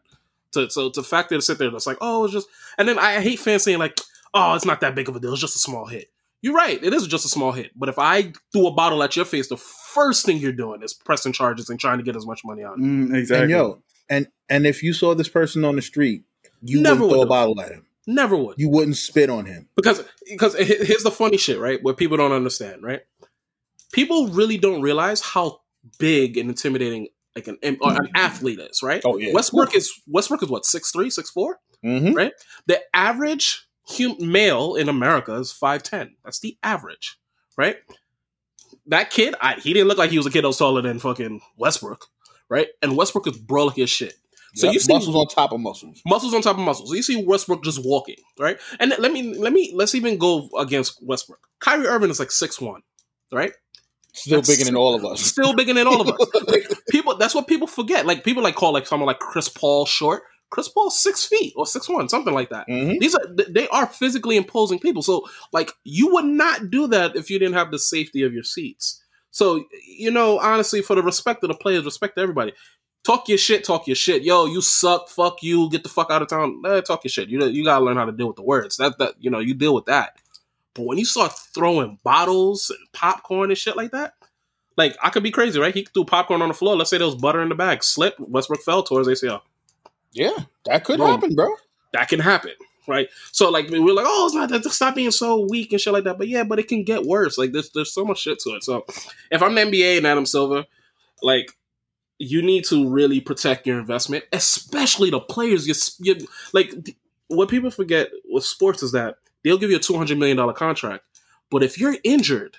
Speaker 3: To, so to factor to sit there, that's like, oh, it's just, and then I hate fans saying like, oh, it's not that big of a deal. It's just a small hit. You're right. It is just a small hit. But if I threw a bottle at your face, the first thing you're doing is pressing charges and trying to get as much money out. of you.
Speaker 5: Mm, exactly.
Speaker 6: And yo, and and if you saw this person on the street, you
Speaker 3: Never
Speaker 6: wouldn't throw
Speaker 3: would
Speaker 6: a bottle at him.
Speaker 3: Never would.
Speaker 6: You wouldn't spit on him.
Speaker 3: because because here's the funny shit, right? What people don't understand, right? People really don't realize how big and intimidating like an an athlete is, right?
Speaker 6: Oh, yeah.
Speaker 3: Westbrook is Westbrook is what six three, six four.
Speaker 6: Mm-hmm.
Speaker 3: Right? The average hum- male in America is five ten. That's the average, right? That kid, I, he didn't look like he was a kid that was taller than fucking Westbrook, right? And Westbrook is brolic as shit. So you see
Speaker 6: muscles on top of muscles.
Speaker 3: muscles on top of muscles. So you see Westbrook just walking, right? And let me let me let's even go against Westbrook. Kyrie Irving is like six one, right?
Speaker 6: Still
Speaker 3: That's-
Speaker 6: bigger than all of us.
Speaker 3: Still bigger than all of us. Like, people, that's what people forget. Like people like call like someone like Chris Paul short. Chris Paul's six feet or six one, something like that.
Speaker 6: Mm-hmm.
Speaker 3: These are they are physically imposing people. So like you would not do that if you didn't have the safety of your seats. So you know, honestly, for the respect of the players, respect to everybody. Talk your shit, talk your shit. Yo, you suck. Fuck you. Get the fuck out of town. Eh, talk your shit. You you gotta learn how to deal with the words. That that you know you deal with that. But when you start throwing bottles and popcorn and shit like that, like I could be crazy, right? He threw popcorn on the floor. Let's say there was butter in the bag, slipped. Westbrook fell towards ACL
Speaker 6: Yeah, that could happen, bro.
Speaker 3: that can happen, right? So like we're like, oh, it's not that. Stop being so weak and shit like that. But yeah, but it can get worse. Like there's there's so much shit to it. So if I'm the NBA and Adam Silver, like you need to really protect your investment, especially the players. You, you like what people forget with sports is that they'll give you a two hundred million dollar contract, but if you're injured,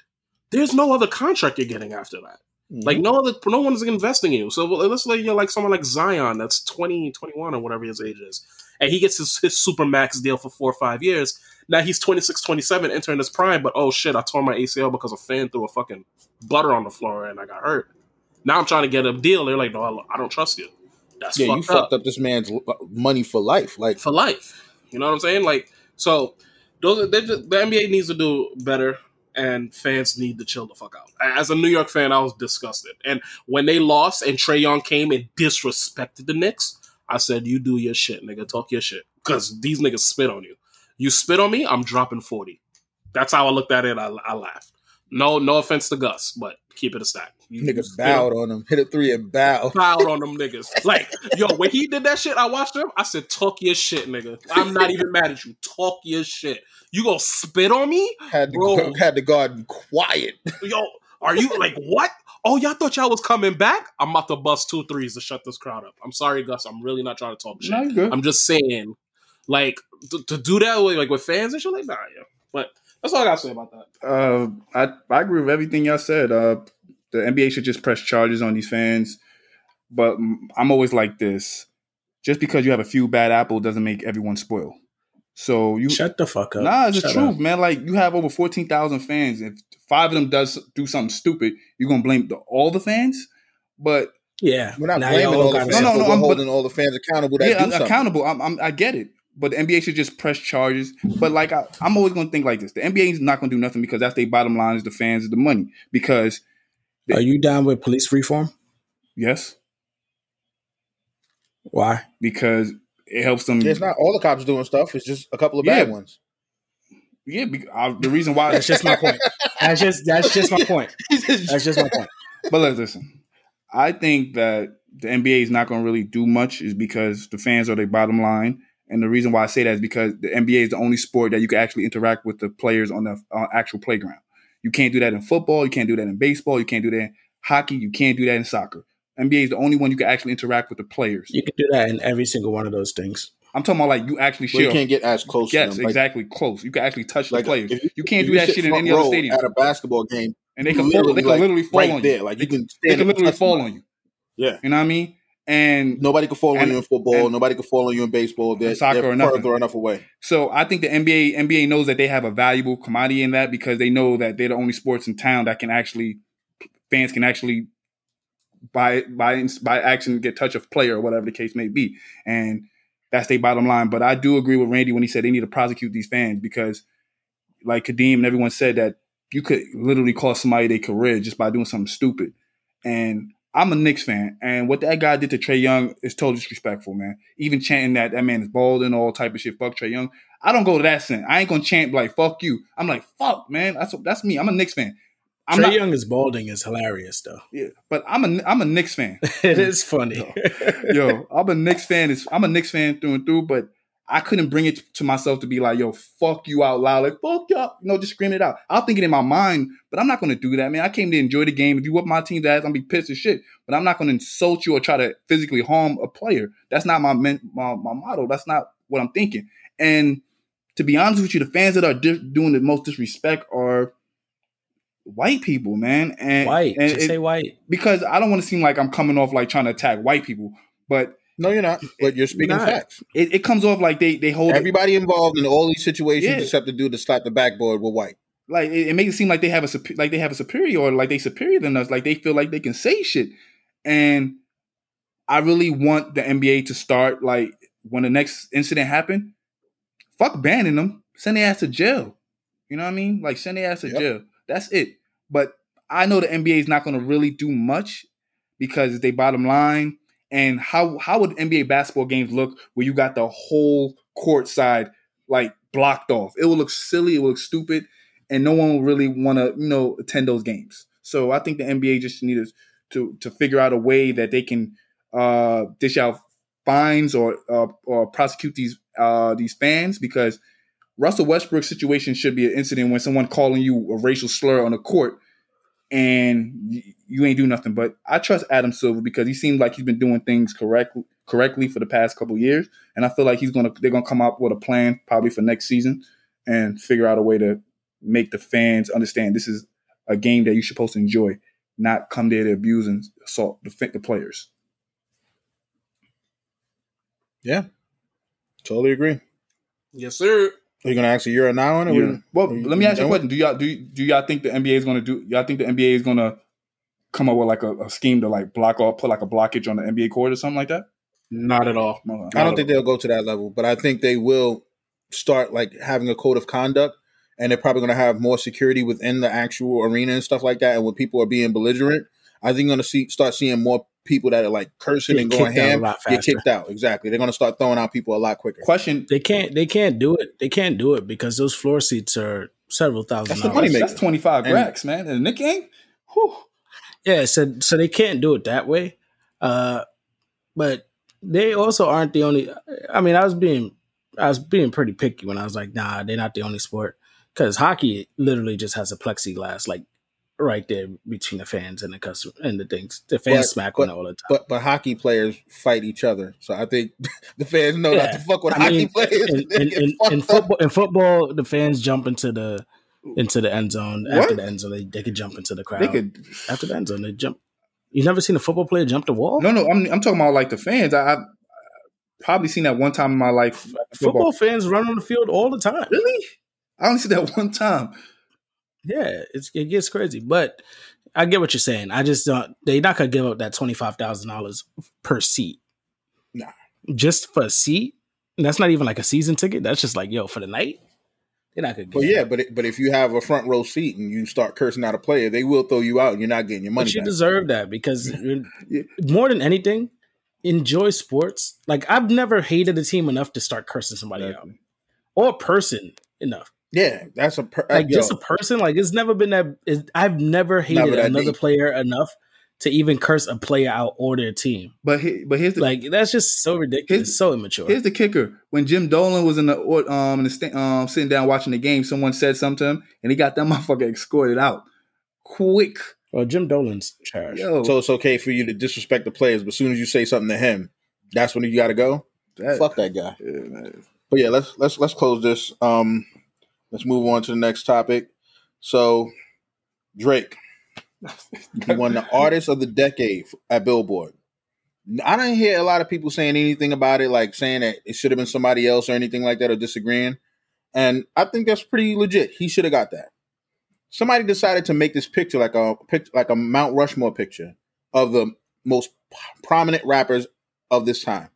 Speaker 3: there's no other contract you're getting after that. Like mm-hmm. no other, no one's investing in you. So let's say you're like someone like Zion, that's 20, 21 or whatever his age is, and he gets his, his super max deal for four or five years. Now he's 26, 27, entering his prime, but oh shit, I tore my ACL because a fan threw a fucking butter on the floor and I got hurt. Now I'm trying to get a deal. They're like, no, I- don't trust you. That's
Speaker 6: yeah, you
Speaker 3: fucked
Speaker 6: fucked
Speaker 3: up
Speaker 6: up this man's uh, money for life. Like,
Speaker 3: for life. You know what I'm saying? Like, so those are, just- the NBA needs to do better, and fans need to chill the fuck out. As a New York fan, I was disgusted, and when they lost and Trae Young came and disrespected the Knicks, I said, "You do your shit, nigga. Talk your shit, because these niggas spit on you. You spit on me, I'm dropping forty. That's how I looked at it. I, I laughed. No, no offense to Gus, but keep it a stack. You, you
Speaker 6: nigga bowed on him, hit a three and bow.
Speaker 3: proud on them niggas. Like, yo, when he did that shit, I watched him. I said, "Talk your shit, nigga. I'm not even mad at you. Talk your shit. You gonna spit on me,
Speaker 6: Had the
Speaker 3: Bro.
Speaker 6: had the garden quiet.
Speaker 3: yo? Are you like what? Oh, y'all thought y'all was coming back? I'm about to bust two threes to shut this crowd up. I'm sorry, Gus. I'm really not trying to talk shit.
Speaker 5: No, good.
Speaker 3: I'm just saying, like, to, to do that with like with fans and shit like that. Yeah. But That's all I got to say about that.
Speaker 5: Uh, I I agree with everything y'all said. Uh, the NBA should just press charges on these fans, but I'm always like this. Just because you have a few bad apples doesn't make everyone spoil. So you
Speaker 4: Shut the fuck up.
Speaker 5: Nah, it's the truth,
Speaker 4: up.
Speaker 5: man. Like you have over fourteen thousand fans. If five of them does do something stupid, you're gonna blame the, all the fans. But
Speaker 4: Yeah,
Speaker 6: We're not
Speaker 4: Now
Speaker 6: blaming
Speaker 4: y'all
Speaker 6: all the fans,
Speaker 5: No, no, no,
Speaker 6: we're
Speaker 5: I'm- but-
Speaker 6: all the fans accountable that
Speaker 5: yeah,
Speaker 6: do
Speaker 5: accountable. I'm, I'm, I get it. But the NBA should just press charges. But like I, I'm always gonna think like this: the NBA is not gonna do nothing because that's their bottom line is the fans, is the money. Because
Speaker 4: Are you down with police reform?
Speaker 5: yes,
Speaker 4: Why?
Speaker 5: because it helps them.
Speaker 6: It's not all the cops doing stuff. It's just a couple of
Speaker 5: Yeah.
Speaker 6: bad ones.
Speaker 5: Yeah, be- I, the reason why.
Speaker 4: That's just my point. That's just that's just my point. That's just my point.
Speaker 5: But let's listen. I think that the NBA is not going to really do much is because the fans are their bottom line, and the reason why I say that is because the NBA is the only sport that you can actually interact with the players on the on actual playground. You can't do that in football. You can't do that in baseball. You can't do that in hockey. You can't do that in soccer. NBA is the only one you can actually interact with the players.
Speaker 4: You can do that in every single one of those things.
Speaker 5: I'm talking about like you actually
Speaker 6: Well, you can't get as close.
Speaker 5: Yes,
Speaker 6: to them. Like,
Speaker 5: exactly. Close. You can actually touch
Speaker 6: Like
Speaker 5: the players.
Speaker 6: if
Speaker 5: You can't
Speaker 6: if
Speaker 5: do that shit in any other stadium.
Speaker 6: at a basketball game.
Speaker 5: And they
Speaker 6: you
Speaker 5: can fall. They can
Speaker 6: like,
Speaker 5: literally fall
Speaker 6: right
Speaker 5: on
Speaker 6: there.
Speaker 5: you.
Speaker 6: Like
Speaker 5: they,
Speaker 6: you can
Speaker 5: they can literally fall
Speaker 6: somebody.
Speaker 5: on you.
Speaker 6: Yeah.
Speaker 5: You know what I mean? And
Speaker 6: Nobody fall on
Speaker 5: And-
Speaker 6: you in football.
Speaker 5: and-
Speaker 6: Nobody fall on you in baseball. They're,
Speaker 5: soccer
Speaker 6: they're
Speaker 5: or nothing.
Speaker 6: further enough away.
Speaker 5: So I think the NBA NBA knows that they have a valuable commodity in that because they know that they're the only sports in town that can actually fans can actually by by by action get touch of player or whatever the case may be, and that's their bottom line. But I do agree with Randy when he said they need to prosecute these fans because, like Kadeem and everyone said that you could literally cost somebody their career just by doing something stupid. And I'm a Knicks fan, and what that guy did to Trae Young is totally disrespectful, man. Even chanting that that man is bald and all type of shit, fuck Trae Young. I don't go to that sin. I ain't gonna chant like "fuck you." I'm like "fuck, man." That's that's me. I'm a Knicks fan. I'm
Speaker 4: Trae
Speaker 5: not,
Speaker 4: Young is balding is hilarious though.
Speaker 5: yeah, but I'm a I'm a Knicks fan.
Speaker 4: it is funny.
Speaker 5: Yo, I'm a Knicks fan. It's, I'm a Knicks fan through and through, but I couldn't bring it to myself to be like, "Yo, fuck you" out loud, like "fuck you," you know, just screaming it out. I'll think it in my mind, but I'm not gonna do that, man. I came to enjoy the game. If you whoop my team's ass, I'm gonna be pissed as shit. But I'm not gonna insult you or try to physically harm a player. That's not my my my motto. That's not what I'm thinking. And to be honest with you, the fans that are di- doing the most disrespect are white people, man. And
Speaker 4: white.
Speaker 5: and
Speaker 4: Just
Speaker 5: it-
Speaker 4: say white.
Speaker 5: because I don't want to seem like I'm coming off like trying to attack white people, but
Speaker 6: No, you're not. But you're speaking
Speaker 4: not.
Speaker 6: facts.
Speaker 5: it, it comes off like they they hold it,
Speaker 6: Everybody involved in all these situations
Speaker 5: Yeah.
Speaker 6: except the dude that slapped the backboard were white.
Speaker 5: like it, it makes it seem like they have a like they have a superior or like they superior than us, like they feel like they can say shit. And I really want the NBA to start like when the next incident happened. fuck banning them, send their ass to jail. You know what I mean? Like send their ass to
Speaker 6: Yep.
Speaker 5: jail. That's it. But I know the NBA is not going to really do much because they bottom line. And how how would NBA basketball games look where you got the whole court side like blocked off? It would look silly. It would look stupid, and no one will really want to you know attend those games. So I think the NBA just needs to to figure out a way that they can uh, dish out fines or uh, or prosecute these uh, these fans because Russell Westbrook's situation should be an incident when someone calling you a racial slur on the court and you ain't do nothing. But I trust Adam Silver because he seems like he's been doing things correct correctly for the past couple years, and I feel like he's gonna they're gonna come up with a plan probably for next season and figure out a way to make the fans understand this is a game that you're supposed to enjoy, not come there to abuse and assault the, the players.
Speaker 6: Yeah, totally agree.
Speaker 3: Yes, sir.
Speaker 6: Are you gonna ask a year or now on it?
Speaker 5: Yeah. Well,
Speaker 6: you-
Speaker 5: let me ask you a question. Do y'all do do y'all think the NBA is going to do? Y'all think the NBA is going to come up with like a, a scheme to like block off, put like a blockage on the NBA court or something like that?
Speaker 3: Not at all.
Speaker 6: I don't think they'll go to that level, but I think they will start like having a code of conduct, and they're probably going to have more security within the actual arena and stuff like that. And when people are being belligerent, I think you're going to see start seeing more people that are like cursing
Speaker 4: Get
Speaker 6: and going
Speaker 4: kicked
Speaker 6: ham get
Speaker 4: faster.
Speaker 6: kicked out. Exactly, they're going to start throwing out people a lot quicker.
Speaker 5: question.
Speaker 4: They can't. They can't do it. They can't do it because those floor seats are several thousand
Speaker 6: That's the money
Speaker 5: That's,
Speaker 6: maker.
Speaker 5: that's twenty five
Speaker 6: And-
Speaker 5: racks, man. And the Nick game. Whew.
Speaker 4: Yeah, so so they can't do it that way. Uh, but they also aren't the only. I mean, I was being I was being pretty picky when I was like, nah, they're not the only sport because hockey literally just has a plexiglass like right there between the fans and the customer and the things. The fans
Speaker 6: But-
Speaker 4: smack
Speaker 6: but-
Speaker 4: on it all the time.
Speaker 6: But but hockey players fight each other, so I think the fans know not to fuck with
Speaker 4: I
Speaker 6: hockey
Speaker 4: mean,
Speaker 6: players.
Speaker 4: in, in, in, in football, in football, the fans jump into the into the end zone.
Speaker 5: What?
Speaker 4: After the end zone, they, they could jump into the crowd.
Speaker 5: They could.
Speaker 4: After the end zone, they jump. You never seen a football player jump the wall?
Speaker 5: No, no. I'm I'm talking about like the fans. I, I've probably seen that one time in my life.
Speaker 4: Football fans run on the field all the time.
Speaker 5: Really? I only see that one time.
Speaker 4: Yeah, it's, it gets crazy. But I get what you're saying. I just don't. They're not gonna give up that twenty five thousand dollars per seat.
Speaker 6: Nah.
Speaker 4: just for a seat. And that's not even like a season ticket. That's just like yo for the night. They're not gonna. Give
Speaker 6: But yeah, but it, but if you have a front row seat and you start cursing out a player, they will throw you out and you're not getting your money
Speaker 4: But you
Speaker 6: back.
Speaker 4: deserve that because
Speaker 5: Yeah.
Speaker 4: more than anything, enjoy sports. Like I've never hated a team enough to start cursing somebody out or a person enough.
Speaker 6: yeah, that's a per- uh,
Speaker 4: Like
Speaker 6: yo,
Speaker 4: just a person. Like it's never been that. I've never hated
Speaker 6: Never
Speaker 4: another
Speaker 6: deep.
Speaker 4: player enough to even curse a player out or their team.
Speaker 5: But he, but here's the
Speaker 4: Like that's just so ridiculous, so immature.
Speaker 5: Here's the kicker: when Jim Dolan was in the um in the sta- um sitting down watching the game, someone said something to him, and he got that motherfucker escorted out quick.
Speaker 4: well, Jim Dolan's trash.
Speaker 5: Yo,
Speaker 6: so it's okay for you to disrespect the players, but as soon as you say something to him, that's when you got to go.
Speaker 5: that,
Speaker 6: Fuck that guy.
Speaker 5: yeah.
Speaker 6: But yeah, let's let's let's close this. Um, let's move on to the next topic. So, Drake, he won the Artist of the Decade at Billboard. I didn't hear a lot of people saying anything about it, like saying that it should have been somebody else or anything like that, or disagreeing. And I think that's pretty legit. He should have got that. Somebody decided to make this picture like a pic, like a Mount Rushmore picture of the most prominent rappers of this time.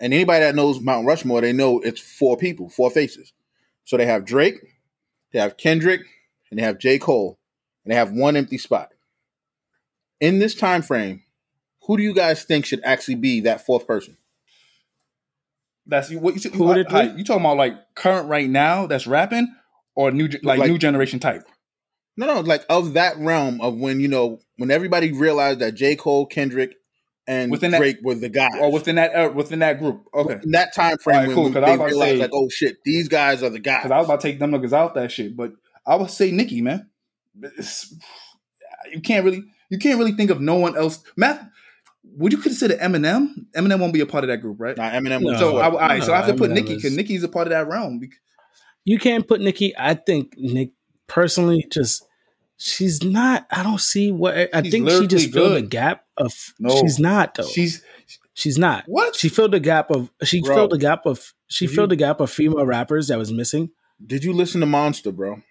Speaker 6: And anybody that knows Mount Rushmore, they know it's four people, four faces. So they have Drake, they have Kendrick, and they have J. Cole, and they have one empty spot. In this time frame, who do you guys think should actually be that fourth person?
Speaker 5: That's you. What you,
Speaker 4: Who would it
Speaker 5: you,
Speaker 4: be?
Speaker 5: you talking about? Like current right now that's rapping, or new like,
Speaker 6: Like-
Speaker 5: new generation type?
Speaker 6: No, no, like of that realm of when you know when everybody realized that J. Cole, Kendrick, and
Speaker 5: Within that-
Speaker 6: Drake were the guys.
Speaker 5: Or within that uh, within that group? Okay,
Speaker 6: in that time frame
Speaker 5: Alright,
Speaker 6: when,
Speaker 5: cool,
Speaker 6: when
Speaker 5: 'cause I
Speaker 6: they
Speaker 5: was
Speaker 6: realized
Speaker 5: say-
Speaker 6: like, oh shit, these guys are the guys.
Speaker 5: because I was about to take them niggas out that shit, but I would say Nicki, man. It's- you can't really you can't really think of no one else. Math. Would you consider Eminem? Eminem won't be a part of that group, right?
Speaker 6: Nah, Eminem
Speaker 4: No.
Speaker 5: so I,
Speaker 6: fourth.
Speaker 5: all right, so I have to
Speaker 4: No,
Speaker 5: put
Speaker 4: Eminem
Speaker 5: Nicki
Speaker 4: is-
Speaker 5: because Nicki's a part of that realm.
Speaker 4: You can't put Nicki. I think Nick personally just she's not. I don't see what I
Speaker 5: She's
Speaker 4: think she just filled the
Speaker 5: good.
Speaker 4: gap of.
Speaker 5: No.
Speaker 4: she's not though.
Speaker 5: She's
Speaker 4: she's not.
Speaker 5: what?
Speaker 4: She filled the gap of. She
Speaker 6: Bro.
Speaker 4: filled the gap of. She
Speaker 6: Did
Speaker 4: filled
Speaker 6: you-
Speaker 4: the gap of female rappers that was missing.
Speaker 6: Did you listen to Monster, bro?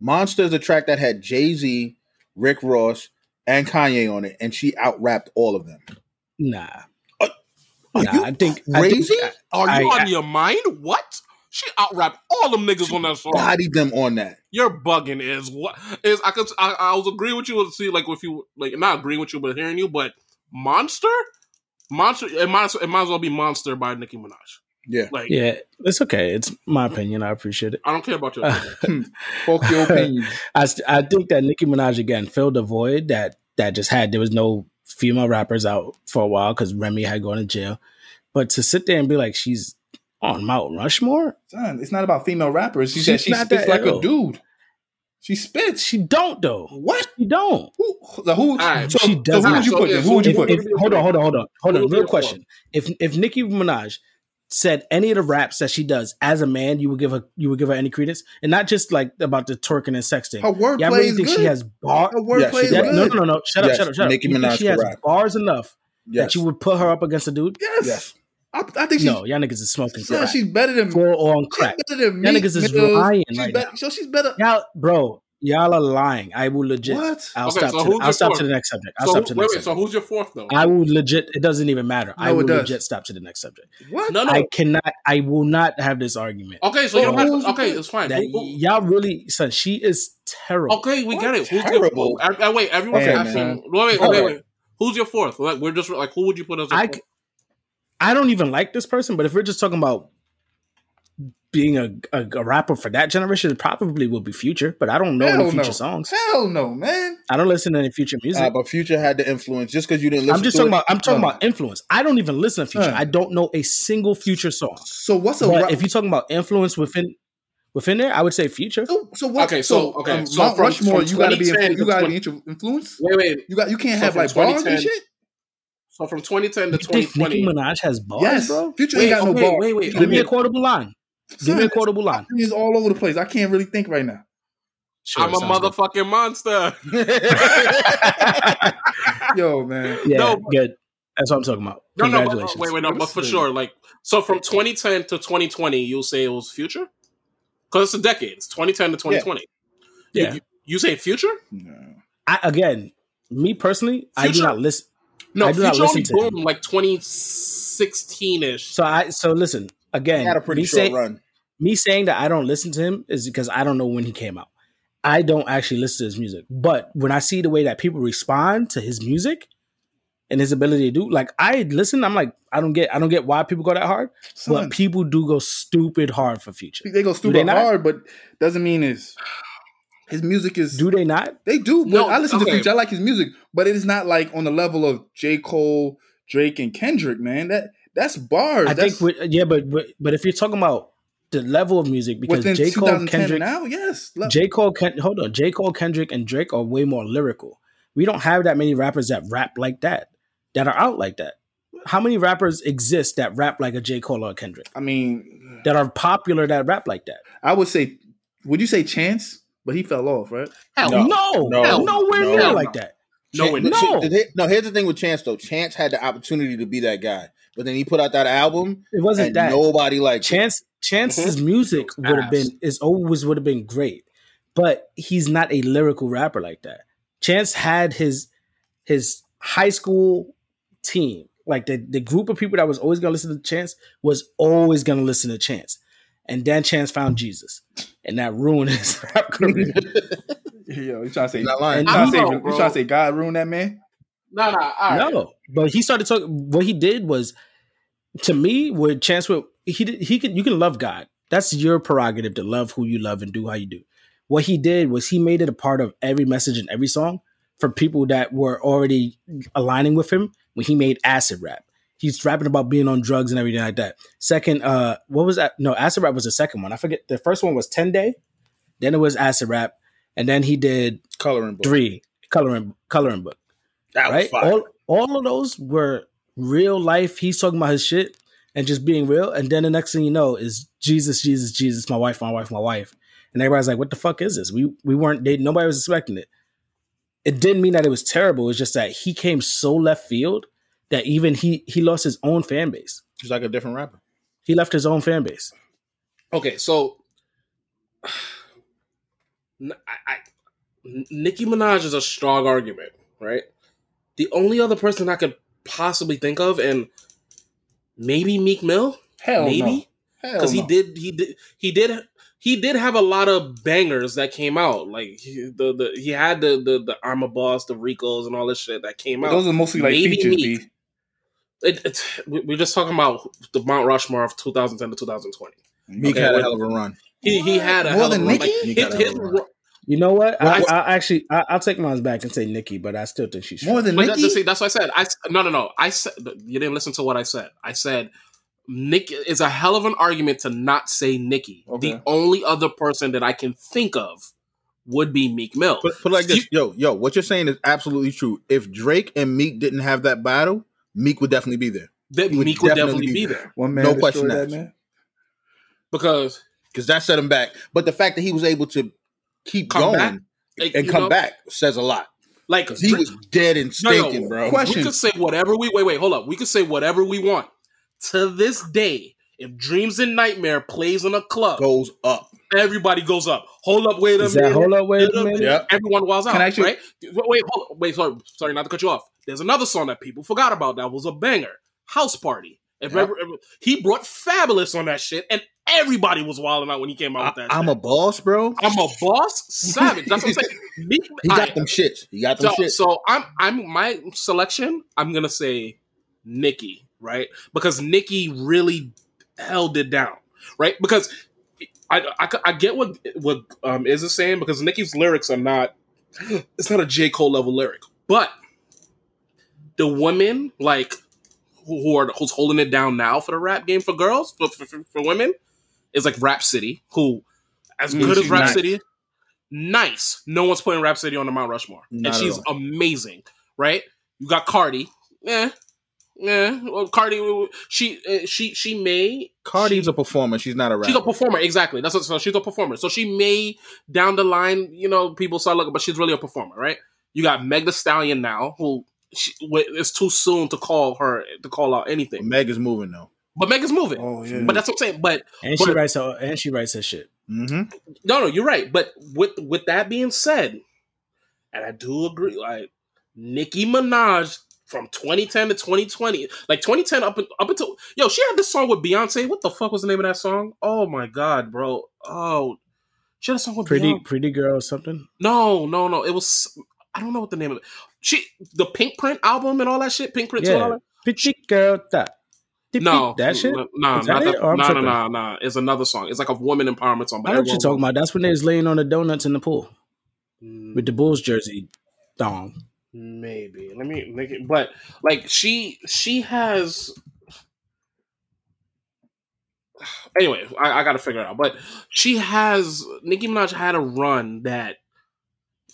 Speaker 6: Monster is a track that had Jay Z, Rick Ross, and Kanye on it, and she out rapped all of them.
Speaker 4: Nah.
Speaker 6: Uh, are
Speaker 4: Nah,
Speaker 6: you
Speaker 4: I think I think-
Speaker 6: crazy?
Speaker 3: Are you
Speaker 4: I-
Speaker 3: on
Speaker 4: I-
Speaker 3: your mind? What? She out rapped all them niggas on that song.
Speaker 6: Bodied them on that.
Speaker 3: You're bugging. Is what is I could I, I was agreeing with you with see like if you like not agreeing with you but hearing you but Monster, Monster it might it might as well be Monster by Nicki Minaj.
Speaker 6: Yeah.
Speaker 3: Like
Speaker 4: yeah, it's okay. It's my opinion. I appreciate it.
Speaker 3: I don't care about your opinion.
Speaker 5: Fuck your opinion.
Speaker 4: I, I think that Nicki Minaj again filled a void that that just had there was no female rappers out for a while because Remy had gone to jail. But to sit there and be like she's on Mount Rushmore,
Speaker 5: Son, it's not about female rappers. She
Speaker 4: She's
Speaker 5: said she
Speaker 4: not
Speaker 5: spits
Speaker 4: that
Speaker 5: like
Speaker 4: ill.
Speaker 5: a dude. She spits.
Speaker 4: she don't though.
Speaker 5: What?
Speaker 4: She don't.
Speaker 5: Who? So who?
Speaker 3: Alright.
Speaker 5: so,
Speaker 4: She
Speaker 5: so who would you
Speaker 3: So,
Speaker 5: put?
Speaker 3: yeah,
Speaker 5: Who would you
Speaker 4: If,
Speaker 5: put?
Speaker 4: if, hold on, hold on, hold on, hold on. Real question: If if Nicki Minaj said any of the raps that she does as a man, you would give her you would give her any credence, and not just like about the twerking and sexting.
Speaker 5: Her wordplay
Speaker 4: Y'all really
Speaker 5: is
Speaker 4: think
Speaker 5: good.
Speaker 4: she has bar?
Speaker 5: Her wordplay
Speaker 6: Yeah,
Speaker 5: is
Speaker 4: Yeah,
Speaker 5: good.
Speaker 4: no, no, no, no. Shut up, shut up, shut up.
Speaker 6: Nicki
Speaker 4: You
Speaker 6: Minaj
Speaker 4: she has
Speaker 6: rap.
Speaker 4: bars enough
Speaker 6: Yes.
Speaker 4: that you would put her up against a dude?
Speaker 5: Yes.
Speaker 6: Yes.
Speaker 5: I, I think she's.
Speaker 4: No, y'all niggas is smoking
Speaker 5: son,
Speaker 4: crack.
Speaker 5: she's better than.
Speaker 4: Full on
Speaker 5: She's
Speaker 4: crack.
Speaker 5: better than
Speaker 4: Y'all niggas is
Speaker 5: Mills.
Speaker 4: lying
Speaker 5: She's
Speaker 4: right
Speaker 5: better,
Speaker 4: now.
Speaker 5: So she's better.
Speaker 4: Y'all, bro, y'all are lying. I will legit.
Speaker 5: What?
Speaker 4: I'll
Speaker 3: Okay,
Speaker 4: stop.
Speaker 3: so
Speaker 4: to,
Speaker 3: who's
Speaker 4: the, I'll
Speaker 3: your
Speaker 4: stop
Speaker 3: fourth?
Speaker 4: to the next subject. I'll
Speaker 3: so
Speaker 4: stop
Speaker 3: who-
Speaker 4: to the next
Speaker 3: wait, so who's your fourth though?
Speaker 4: I will legit. It doesn't even matter. I
Speaker 5: No, it
Speaker 4: will legit stop to the next subject.
Speaker 5: What?
Speaker 3: no, no.
Speaker 4: I cannot. I will not have this argument.
Speaker 3: okay, so you don't have to, okay, it's fine.
Speaker 4: That
Speaker 3: Who- who-
Speaker 4: y'all really, son. She is terrible.
Speaker 3: okay, we
Speaker 5: What?
Speaker 3: get it. Who's
Speaker 6: Terrible.
Speaker 3: your fourth? Uh, wait, everyone's
Speaker 5: Damn,
Speaker 3: asking.
Speaker 5: man.
Speaker 3: Wait, wait, wait, wait. Who's your fourth? Like we're just like who would you put as? Your
Speaker 4: I,
Speaker 3: fourth?
Speaker 4: c- I don't even like this person, but if we're just talking about being a, a, a rapper for that generation, probably will be Future. But I don't know
Speaker 5: Hell
Speaker 4: any Future
Speaker 5: no.
Speaker 4: songs.
Speaker 5: Hell no, man.
Speaker 4: I don't listen to any Future music.
Speaker 6: Uh, but Future had the influence just because you didn't listen.
Speaker 4: I'm just
Speaker 6: to
Speaker 4: talking
Speaker 6: it.
Speaker 4: about. I'm talking
Speaker 5: No.
Speaker 4: about influence. I don't even listen to Future.
Speaker 5: Huh.
Speaker 4: I don't know a single Future song.
Speaker 5: So what's a
Speaker 4: But
Speaker 5: rap-
Speaker 4: if you're talking about influence within within there, I would say Future.
Speaker 5: so, so what?
Speaker 3: Okay, so- okay,
Speaker 5: um,
Speaker 3: so
Speaker 5: Mount
Speaker 3: from-
Speaker 5: Rushmore,
Speaker 3: from
Speaker 5: you gotta be you gotta
Speaker 3: 20
Speaker 5: be intru- influenced.
Speaker 3: wait, wait.
Speaker 5: You got you can't
Speaker 3: So
Speaker 5: have like bars and shit.
Speaker 3: So from 2010 to
Speaker 4: You think Nicki Minaj has bars,
Speaker 5: Yes,
Speaker 4: bro?
Speaker 5: Future
Speaker 3: Wait,
Speaker 5: ain't got
Speaker 3: okay,
Speaker 5: no bars.
Speaker 3: wait, wait,
Speaker 4: Give me a quotable line. Give me a quotable line.
Speaker 5: He's all over the place. I can't really think right now.
Speaker 4: Sure,
Speaker 3: I'm a
Speaker 4: sounds good.
Speaker 3: motherfucking monster.
Speaker 5: Yo, man.
Speaker 4: Yeah,
Speaker 3: No,
Speaker 4: good. That's what I'm talking about.
Speaker 3: No, no, but,
Speaker 4: Congratulations.
Speaker 3: wait, wait, no, but for sure, like, so from 2010 to 2020, you'll say it was future? Because it's a decade. It's 2010 to 2020. You-
Speaker 4: Yeah.
Speaker 3: You, you say future?
Speaker 5: No.
Speaker 4: I, again, me personally, I do not listen.
Speaker 3: No,
Speaker 4: I do not
Speaker 3: future only
Speaker 4: listen to him.
Speaker 3: like 2016 ish.
Speaker 4: So I so listen again.
Speaker 6: had a pretty
Speaker 4: me
Speaker 6: short
Speaker 4: say-
Speaker 6: run.
Speaker 4: me saying that I don't listen to him is because I don't know when he came out. I don't actually listen to his music. But when I see the way that people respond to his music and his ability to do, like I listen, I'm like, I don't get I don't get why people go that hard.
Speaker 5: Son,
Speaker 4: But people do go stupid hard for future.
Speaker 5: they go stupid
Speaker 4: not?
Speaker 5: hard, but doesn't mean his his music is.
Speaker 4: Do they not?
Speaker 5: They do. But
Speaker 3: No,
Speaker 5: I listen to. Future. I like his music, but it is not like on the level of J. Cole, Drake, and Kendrick. Man, that that's bars.
Speaker 4: I
Speaker 5: that's
Speaker 4: think with, yeah, but, but but if you're talking about the level of music, because J. Cole, Kendrick,
Speaker 5: now, yes. Le-
Speaker 4: J. Cole, Ken, hold on. J. Cole, Kendrick, and Drake are way more lyrical. We don't have that many rappers that rap like that, that are out like that. How many rappers exist that rap like a J. Cole or a Kendrick?
Speaker 5: I mean,
Speaker 4: That are popular that rap like that?
Speaker 5: I would say, would you say Chance? But he fell off, right?
Speaker 3: Hell
Speaker 6: No.
Speaker 4: No,
Speaker 6: no,
Speaker 4: nowhere
Speaker 6: no.
Speaker 4: near like that.
Speaker 3: No,
Speaker 6: Chan-
Speaker 3: it-
Speaker 4: no.
Speaker 6: see, no, here's the thing with Chance though. Chance had the opportunity to be that guy, but then he put out that album,
Speaker 4: It wasn't
Speaker 6: and
Speaker 4: that.
Speaker 6: nobody liked it.
Speaker 4: Chance Chance's
Speaker 3: Mm-hmm.
Speaker 4: music would have been is always would have been great, but he's not a lyrical rapper like that. Chance had his his high school team, like the the group of people that was always gonna listen to Chance was always gonna listen to Chance, and then Chance found Jesus, and that ruined his rap career.
Speaker 5: Yo, you trying to say?
Speaker 6: Not lying.
Speaker 5: You trying to say?
Speaker 3: I don't know,
Speaker 5: You trying to say God ruined that man?
Speaker 3: No, no, all right.
Speaker 4: No, but he started talking. What he did was, to me, with Chance, with he did, he could you can love God. That's your prerogative to love who you love and do how you do. What he did was he made it a part of every message and every song for people that were already aligning with him when he made acid rap. He's rapping about being on drugs and everything like that. Second, uh, what was that? No, acid rap was the second one. I forget. The first one was Ten Day, then it was acid rap, and then he did
Speaker 6: Coloring book.
Speaker 4: three coloring coloring book
Speaker 6: That was
Speaker 4: right? All all of those were real life. He's talking about his shit and just being real. And then the next thing you know is Jesus, Jesus, Jesus, my wife, my wife, my wife. And everybody's like, what the fuck is this? We we weren't they nobody was expecting it. It didn't mean that it was terrible. It's just that he came so left field that even he he lost his own fan base.
Speaker 6: He's like a different rapper.
Speaker 4: He left his own fan base.
Speaker 3: Okay, so I, Nicki Minaj is a strong argument, right? The only other person I could possibly think of, and maybe Meek Mill,
Speaker 5: Hell
Speaker 3: maybe
Speaker 5: no.
Speaker 3: because he did, he did, he did, he did have a lot of bangers that came out. Like he, the the he had the the the I'm Boss, the Ricos, and all this shit that came out.
Speaker 5: Those are mostly like
Speaker 3: Maybe
Speaker 5: features,
Speaker 3: Meek. It, it, we- we're just talking about the Mount Rushmore of 2010 to 2020.
Speaker 6: Meek
Speaker 3: Okay,
Speaker 6: had a hell of a run.
Speaker 3: He he had a
Speaker 5: More
Speaker 3: hell of
Speaker 5: than
Speaker 3: a run. Like, his,
Speaker 6: had a hell
Speaker 3: his,
Speaker 6: run.
Speaker 4: You know what?
Speaker 3: Well,
Speaker 4: I, I actually I, I'll take mine back and say Nicki, but I still think she's
Speaker 5: More than
Speaker 3: But that, see, that's what I said. I no, no, no. I said you didn't listen to what I said. I said Nick is a hell of an argument to not say Nicki.
Speaker 5: Okay.
Speaker 3: The only other person that I can think of would be Meek Mill.
Speaker 6: Put, put it like this, yo, yo. What you're saying is absolutely true. If Drake and Meek didn't have that battle, Meek would definitely be there
Speaker 3: that
Speaker 6: would
Speaker 3: Meek would
Speaker 6: definitely
Speaker 3: definitely
Speaker 6: be
Speaker 3: be
Speaker 6: there.
Speaker 3: there
Speaker 5: One man
Speaker 6: No question
Speaker 5: that man.
Speaker 3: because
Speaker 6: because that set him back. But the fact that he was able to keep
Speaker 3: Come
Speaker 6: going
Speaker 3: back, like,
Speaker 6: and
Speaker 3: you
Speaker 6: come
Speaker 3: know,
Speaker 6: back says a lot.
Speaker 3: Like
Speaker 6: he was dead and
Speaker 3: No, no,
Speaker 6: stinking, bro.
Speaker 5: question.
Speaker 3: we could say whatever we wait. Wait, hold up. We could say whatever we want. To this day, if Dreams and Nightmare plays in a club,
Speaker 6: Goes up.
Speaker 3: everybody goes up. Hold up, wait a
Speaker 4: Is
Speaker 3: minute.
Speaker 4: hold up, wait
Speaker 3: Wait
Speaker 4: a
Speaker 3: a
Speaker 4: minute?
Speaker 6: Yep.
Speaker 3: Everyone was out,
Speaker 5: Can I actually-
Speaker 3: right? Wait, wait, hold, wait, sorry, sorry, not to cut you off. There's another song that people forgot about that was a banger, "House Party." If
Speaker 6: Yep.
Speaker 3: ever- ever- he brought Fabolous on that shit, and everybody was wilding out when he came out with that.
Speaker 6: I, am a boss, bro.
Speaker 3: I'm a boss, savage. That's what I'm saying. Me-
Speaker 6: He got
Speaker 3: Alright,
Speaker 6: them shits. He got them
Speaker 3: so,
Speaker 6: shits.
Speaker 3: so I'm I'm my selection. I'm gonna say Nicki, right? Because Nicki really held it down, right? Because I I, I get what what um is is saying because Nicki's lyrics are not it's not a J Cole level lyric, but the women like who, are who's holding it down now for the rap game for girls for, for- for women is like Rapsody, who as
Speaker 5: Mm,
Speaker 3: good as Rap
Speaker 5: nice.
Speaker 3: City, nice. No one's putting Rapsody on the Mount Rushmore,
Speaker 6: Not
Speaker 3: and she's amazing, right? You got Cardi, eh, Yeah, well, Cardi, she uh, she she may
Speaker 6: Cardi's
Speaker 3: she-
Speaker 6: a performer. She's not a rapper.
Speaker 3: She's a performer, exactly. That's what, so she's a performer. So she may down the line, you know, people start looking, but she's really a performer, right? You got Meg The Stallion now, who she, it's too soon to call her to call out anything,
Speaker 6: Meg is moving though.
Speaker 3: But Megan's moving.
Speaker 5: Oh yeah.
Speaker 3: But that's what I'm saying. But
Speaker 4: And she
Speaker 3: But-
Speaker 4: writes her, and she writes her shit.
Speaker 6: Mm-hmm.
Speaker 3: no, no, you're right. But with with that being said, and I do agree, like Nicki Minaj from 2010 to 2020, like 2010 up up until yo, she had this song with Beyonce. What the fuck was the name of that song? Oh my god, bro. Oh, she had a song with
Speaker 4: Pretty,
Speaker 3: Beyonce.
Speaker 4: pretty girl or something.
Speaker 3: No, no, no. It was I don't know what the name of it. She the Pink Print album and all that shit. Pink Print too and all
Speaker 4: Yeah,
Speaker 3: that.
Speaker 4: pretty girl. That.
Speaker 3: No,
Speaker 4: that shit.
Speaker 3: No, no,
Speaker 4: that
Speaker 3: that. No, no, no, no. It's another song. It's like a woman empowerment song.
Speaker 4: I know what you're talking about. That's when they was laying on the donuts in the pool
Speaker 3: Mm,
Speaker 4: with the Bulls jersey thong.
Speaker 3: Maybe. Let me make it. But like she, she has. Anyway, I, I got to figure it out. But she has Nicki Minaj had a run that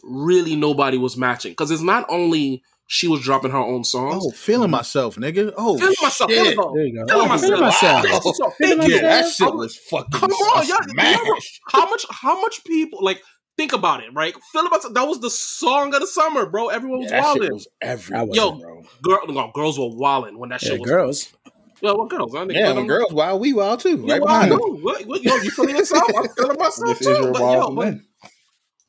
Speaker 3: really nobody was matching because it's not only she was dropping her own songs.
Speaker 6: Oh, feeling mm-hmm. myself, nigga. Oh,
Speaker 3: Feeling myself.
Speaker 6: shit.
Speaker 3: There we go.
Speaker 4: There you go.
Speaker 3: Feeling
Speaker 4: Oh,
Speaker 3: myself.
Speaker 4: feeling myself.
Speaker 3: Wow.
Speaker 4: Feeling
Speaker 6: Yeah, that shit was fucking
Speaker 3: Come on, y'all-
Speaker 6: smashed.
Speaker 3: How much? How much people like? Think about it, right? Feel about that was the song of the summer, bro. Everyone was
Speaker 6: that shit
Speaker 3: wilding.
Speaker 6: was everywhere,
Speaker 3: Yo,
Speaker 6: bro.
Speaker 3: Girl, no, girls were wilding when that
Speaker 4: Yeah,
Speaker 3: shit was.
Speaker 4: girls.
Speaker 3: Yeah, what girls? I think
Speaker 6: Yeah,
Speaker 3: let
Speaker 6: when
Speaker 3: them-
Speaker 6: girls wild, we wild too.
Speaker 3: Yeah,
Speaker 6: Right
Speaker 3: well, I
Speaker 6: behind
Speaker 3: know.
Speaker 6: them.
Speaker 3: What, what, yo, you feeling yourself? I'm feeling myself
Speaker 5: This is
Speaker 3: too.
Speaker 5: your
Speaker 3: But,
Speaker 5: wild
Speaker 3: yo, but,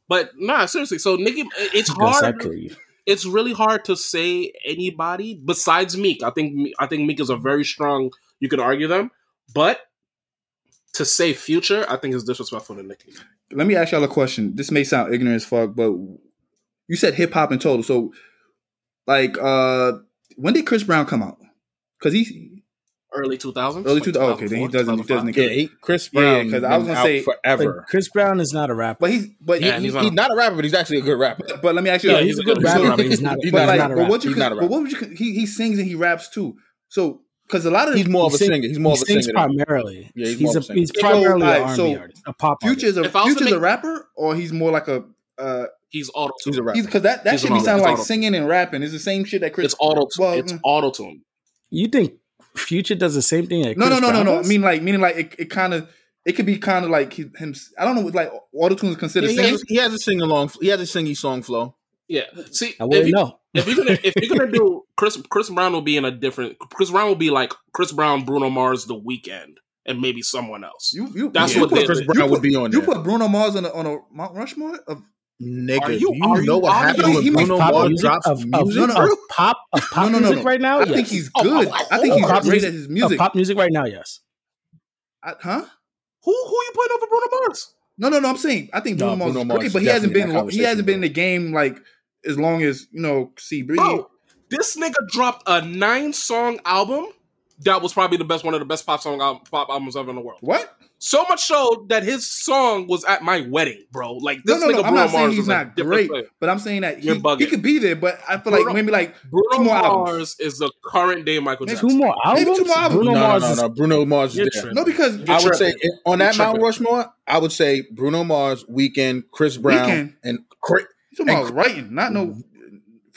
Speaker 3: but nah, seriously. So Nicki, it's
Speaker 4: Yes, I
Speaker 3: hard. It's really hard to say anybody besides Meek. I think I think Meek is a very strong. You could argue them, but to say Future, I think is disrespectful to Nicki.
Speaker 5: Let me ask y'all a question. This may sound ignorant as fuck, but you said hip hop in total. So, like, uh when did Chris Brown come out? Because he
Speaker 3: Early 2000s.
Speaker 5: early
Speaker 3: like.
Speaker 5: Oh, okay, then he doesn't. He doesn't.
Speaker 6: Yeah, he, Chris
Speaker 5: Yeah,
Speaker 6: Brown.
Speaker 5: 'cause I was gonna say-
Speaker 6: forever.
Speaker 4: Chris Brown is not a rapper.
Speaker 5: But he's but
Speaker 3: Yeah,
Speaker 6: He-
Speaker 3: he's
Speaker 6: he's,
Speaker 3: not-
Speaker 6: not a rapper, but he's actually a good rapper.
Speaker 5: But let me ask you.
Speaker 4: Yeah,
Speaker 5: this.
Speaker 4: he's a good
Speaker 5: So-
Speaker 4: rapper, but he's not.
Speaker 6: he's
Speaker 4: but
Speaker 5: But
Speaker 6: not
Speaker 5: like,
Speaker 4: not a
Speaker 5: but what you
Speaker 6: He's
Speaker 5: could,
Speaker 6: not a
Speaker 5: but what would you? He he sings and he raps too. So because a lot of
Speaker 6: He's more of a
Speaker 4: sing-
Speaker 6: singer. He's more
Speaker 4: he
Speaker 6: of a
Speaker 4: sings
Speaker 6: singer.
Speaker 4: primarily.
Speaker 6: Yeah, he's
Speaker 4: he's, a,
Speaker 6: of a singer.
Speaker 4: he's primarily an
Speaker 5: alright,
Speaker 4: R&B artist, a pop artist.
Speaker 5: Future's a
Speaker 3: If I was to
Speaker 5: Future's a rapper, or he's more like a. uh
Speaker 3: He's auto
Speaker 6: He's a rapper.
Speaker 5: Because that that should be sound like
Speaker 3: auto-
Speaker 5: singing and rapping. It's the same shit that Chris.
Speaker 3: It's auto.
Speaker 5: Well,
Speaker 3: it's
Speaker 5: mm.
Speaker 3: auto tune.
Speaker 4: You think Future does the same thing? That
Speaker 5: No, no,
Speaker 4: Chris
Speaker 5: no, no,
Speaker 4: Brown
Speaker 5: no. I
Speaker 4: does?
Speaker 5: mean, like, meaning like it, it kind of, it could be kind of like him. I don't know, like auto tune is considered
Speaker 6: Yeah, he, has, he has a sing along. He has a singy song flow.
Speaker 3: Yeah. See,
Speaker 4: I wouldn't
Speaker 3: you,
Speaker 4: know.
Speaker 3: if you're gonna if you're gonna do Chris Chris Brown will be in a different Chris Brown will be like Chris Brown, Bruno Mars, The Weeknd, and maybe someone else.
Speaker 5: You, you,
Speaker 3: That's
Speaker 5: you
Speaker 3: what
Speaker 5: put,
Speaker 6: Chris Brown
Speaker 5: you
Speaker 6: would be on
Speaker 5: You
Speaker 6: there.
Speaker 5: put Bruno Mars on a, on a Mount Rushmore of
Speaker 6: Nigga,
Speaker 3: Are
Speaker 6: do
Speaker 3: you-
Speaker 6: you,
Speaker 3: are
Speaker 6: know
Speaker 3: you-
Speaker 6: what happened
Speaker 5: you-
Speaker 6: when
Speaker 5: he makes
Speaker 6: Bruno
Speaker 4: pop
Speaker 6: Mars
Speaker 4: music
Speaker 6: drops
Speaker 4: of, of,
Speaker 6: music?
Speaker 5: No, no,
Speaker 4: of pop of pop
Speaker 5: No, no, no,
Speaker 4: music right now.
Speaker 5: I
Speaker 4: yes.
Speaker 5: think he's
Speaker 3: Oh,
Speaker 5: good.
Speaker 3: oh,
Speaker 5: I think
Speaker 3: oh,
Speaker 5: he's
Speaker 4: pop
Speaker 5: great
Speaker 4: music-
Speaker 5: at his
Speaker 4: of
Speaker 5: music.
Speaker 4: pop music right now. Yes.
Speaker 5: I- huh?
Speaker 3: Who who you putting over Bruno Mars?
Speaker 5: No, no, no. I'm saying I think
Speaker 6: No,
Speaker 5: Bruno Mars
Speaker 6: Bruno
Speaker 5: is
Speaker 6: Mars
Speaker 5: great,
Speaker 6: is
Speaker 5: but he hasn't been
Speaker 6: in
Speaker 5: he hasn't been in the game like as long as you know. C Breeze.
Speaker 3: Bro, this nigga dropped a nine song album that was probably the best one of the best pop song al- pop albums ever in the world.
Speaker 5: What?
Speaker 3: So much so that his song was at my wedding, bro. Like this
Speaker 5: no,
Speaker 3: nigga
Speaker 5: no. I'm
Speaker 3: Bruno
Speaker 5: not saying
Speaker 3: Mars
Speaker 5: he's
Speaker 3: is
Speaker 5: not great,
Speaker 3: player.
Speaker 5: but I'm saying that he, he could be there. But I feel like
Speaker 3: Bruno-
Speaker 5: maybe like
Speaker 3: Bruno
Speaker 5: two more albums.
Speaker 3: Mars is the current day Michael
Speaker 5: Maybe
Speaker 3: Jackson.
Speaker 4: Two more
Speaker 5: Maybe
Speaker 4: albums.
Speaker 5: two more albums.
Speaker 4: Bruno
Speaker 6: no,
Speaker 4: Mars
Speaker 6: no, no,
Speaker 4: is
Speaker 6: no. Bruno Mars is there.
Speaker 3: tripping.
Speaker 5: no because
Speaker 6: I would say on that
Speaker 3: You're
Speaker 6: Mount
Speaker 3: tripping.
Speaker 6: Rushmore, I would say Bruno Mars, Weeknd, Chris Brown,
Speaker 5: Weeknd.
Speaker 6: and Chris.
Speaker 5: he's talking
Speaker 6: and-
Speaker 5: about writing, not no mm-hmm.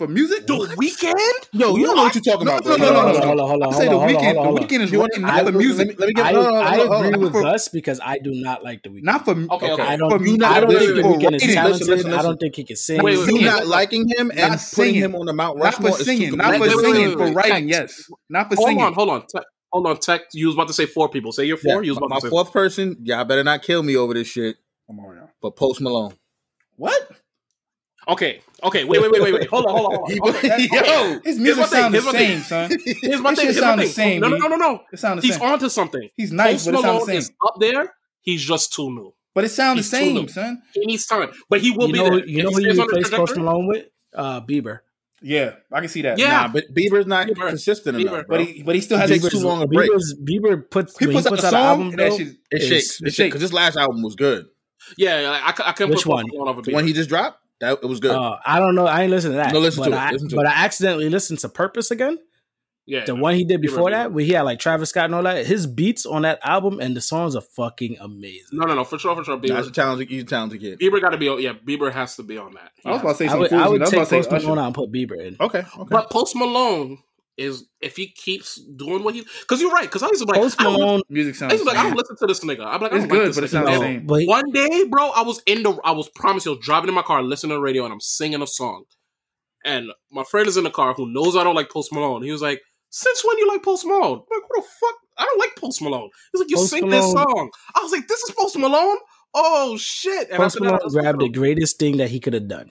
Speaker 5: For music.
Speaker 3: The Weeknd?
Speaker 6: Yo, you don't know what you're talking
Speaker 5: No,
Speaker 6: about.
Speaker 5: no,
Speaker 6: bro.
Speaker 5: no, no,
Speaker 4: Hold
Speaker 5: no,
Speaker 4: on,
Speaker 5: no.
Speaker 4: hold on, hold on,
Speaker 5: I'm
Speaker 4: hold
Speaker 5: saying
Speaker 4: on,
Speaker 5: the
Speaker 4: Weeknd.
Speaker 5: The
Speaker 4: on, hold on.
Speaker 5: Weeknd is
Speaker 6: You want- I
Speaker 5: not for music.
Speaker 6: Let me, let me get.
Speaker 4: I,
Speaker 6: no, no, no,
Speaker 4: I
Speaker 6: hold
Speaker 4: agree
Speaker 6: hold
Speaker 4: with
Speaker 6: on.
Speaker 4: Gus because I do not like the Weeknd.
Speaker 5: Not for
Speaker 3: Okay, okay.
Speaker 4: I don't.
Speaker 5: For
Speaker 4: Think,
Speaker 5: music,
Speaker 4: I don't
Speaker 3: wait,
Speaker 4: think the Weeknd is talented.
Speaker 6: listen, listen,
Speaker 4: I don't think he can sing.
Speaker 3: Wait, wait,
Speaker 6: You not liking him and
Speaker 5: Not
Speaker 6: putting him on the Mount Rushmore?
Speaker 5: not
Speaker 6: Rushmore
Speaker 5: for
Speaker 6: is
Speaker 5: singing, not for singing, for writing. Yes, not for singing.
Speaker 3: Hold
Speaker 5: singing.
Speaker 3: on, hold on. Hold on, Tech. You was about to say four people. Say your
Speaker 6: Yeah,
Speaker 3: four. You was about
Speaker 6: my
Speaker 3: to say
Speaker 6: fourth person. Y'all better not kill me over this shit.
Speaker 5: Come on, y'all.
Speaker 6: But Post Malone.
Speaker 5: What?
Speaker 3: Okay, okay. Wait, wait, wait, wait, wait. Hold on, hold on, hold on. Okay.
Speaker 6: yo,
Speaker 5: His music
Speaker 3: my thing,
Speaker 5: sounds the
Speaker 3: here's my
Speaker 5: same,
Speaker 3: thing.
Speaker 5: son.
Speaker 3: Here's my
Speaker 5: This
Speaker 3: thing.
Speaker 5: shit
Speaker 3: Here's my
Speaker 5: sound the
Speaker 3: thing.
Speaker 5: same,
Speaker 3: No, no, no, no, no.
Speaker 5: It sounds the same.
Speaker 3: He's
Speaker 5: same.
Speaker 3: onto something.
Speaker 5: He's nice,
Speaker 3: Post
Speaker 5: but it sounds
Speaker 3: Malone
Speaker 5: the
Speaker 3: is up there. He's just too new.
Speaker 5: But it sounds
Speaker 3: He's
Speaker 5: the same, son.
Speaker 3: He needs time, but he will
Speaker 4: you
Speaker 3: be
Speaker 4: know,
Speaker 3: there.
Speaker 4: you
Speaker 3: If
Speaker 4: know
Speaker 3: he
Speaker 4: who you replace Post Malone with? Uh, Bieber.
Speaker 5: Yeah, I can see that.
Speaker 3: Yeah.
Speaker 6: Nah, but Bieber's not
Speaker 3: Bieber.
Speaker 6: consistent
Speaker 3: Bieber.
Speaker 6: enough, bro.
Speaker 5: But he, but he still has
Speaker 6: takes
Speaker 5: his
Speaker 6: too long a break.
Speaker 4: Bieber's, Bieber puts
Speaker 5: He puts
Speaker 4: he
Speaker 5: out
Speaker 4: puts
Speaker 5: a
Speaker 4: out an album.
Speaker 5: and that
Speaker 4: though,
Speaker 5: shit.
Speaker 6: it
Speaker 4: it's-
Speaker 6: shakes. It
Speaker 5: it
Speaker 6: shakes because this last album was good.
Speaker 3: Yeah, I, I, I can
Speaker 4: Which
Speaker 3: put
Speaker 4: one?
Speaker 3: Post Malone over
Speaker 6: The one he just dropped, that it was good.
Speaker 4: Uh, I don't know. I ain't listened to that.
Speaker 6: No, listen
Speaker 4: but
Speaker 6: to it.
Speaker 4: I,
Speaker 6: Listen to
Speaker 4: but
Speaker 6: it.
Speaker 4: I accidentally listened to Purpose again.
Speaker 3: Yeah,
Speaker 4: The one he did before that, where he had like Travis Scott and all that. His beats on that album and the songs are fucking amazing.
Speaker 3: No, no, no. For sure, for sure.
Speaker 6: That's a
Speaker 3: Bieber,
Speaker 6: talented, he's a talented kid.
Speaker 3: Bieber got to be. on- Yeah, Bieber has to be on that.
Speaker 5: I was about to say
Speaker 4: I would, I would
Speaker 5: I
Speaker 4: take Post. Malone out and put Bieber in.
Speaker 6: Okay, okay.
Speaker 3: But Post Malone is if he keeps doing what he because you're right because I used to be like
Speaker 4: Post
Speaker 3: I don't,
Speaker 4: Malone,
Speaker 5: Music
Speaker 3: I
Speaker 5: sounds.
Speaker 3: used to be like I don't listen to this nigga. I'm like I
Speaker 5: It's
Speaker 3: don't like
Speaker 5: good,
Speaker 3: this
Speaker 5: but it
Speaker 3: nigga.
Speaker 5: sounds the same.
Speaker 4: but
Speaker 3: One day, bro, I was in the I was promised I was driving in my car listening to the radio and I'm singing a song, and my friend is in the car who knows I don't like Post Malone. He was like, "Since when you like Post Malone?" I'm like, what the fuck? I don't like Post Malone. He's like, "You
Speaker 4: Post
Speaker 3: sing this song." I was like, "This is Post Malone." Oh shit! And
Speaker 4: Post
Speaker 3: after that, I
Speaker 4: Malone grabbed the greatest thing that he could have done.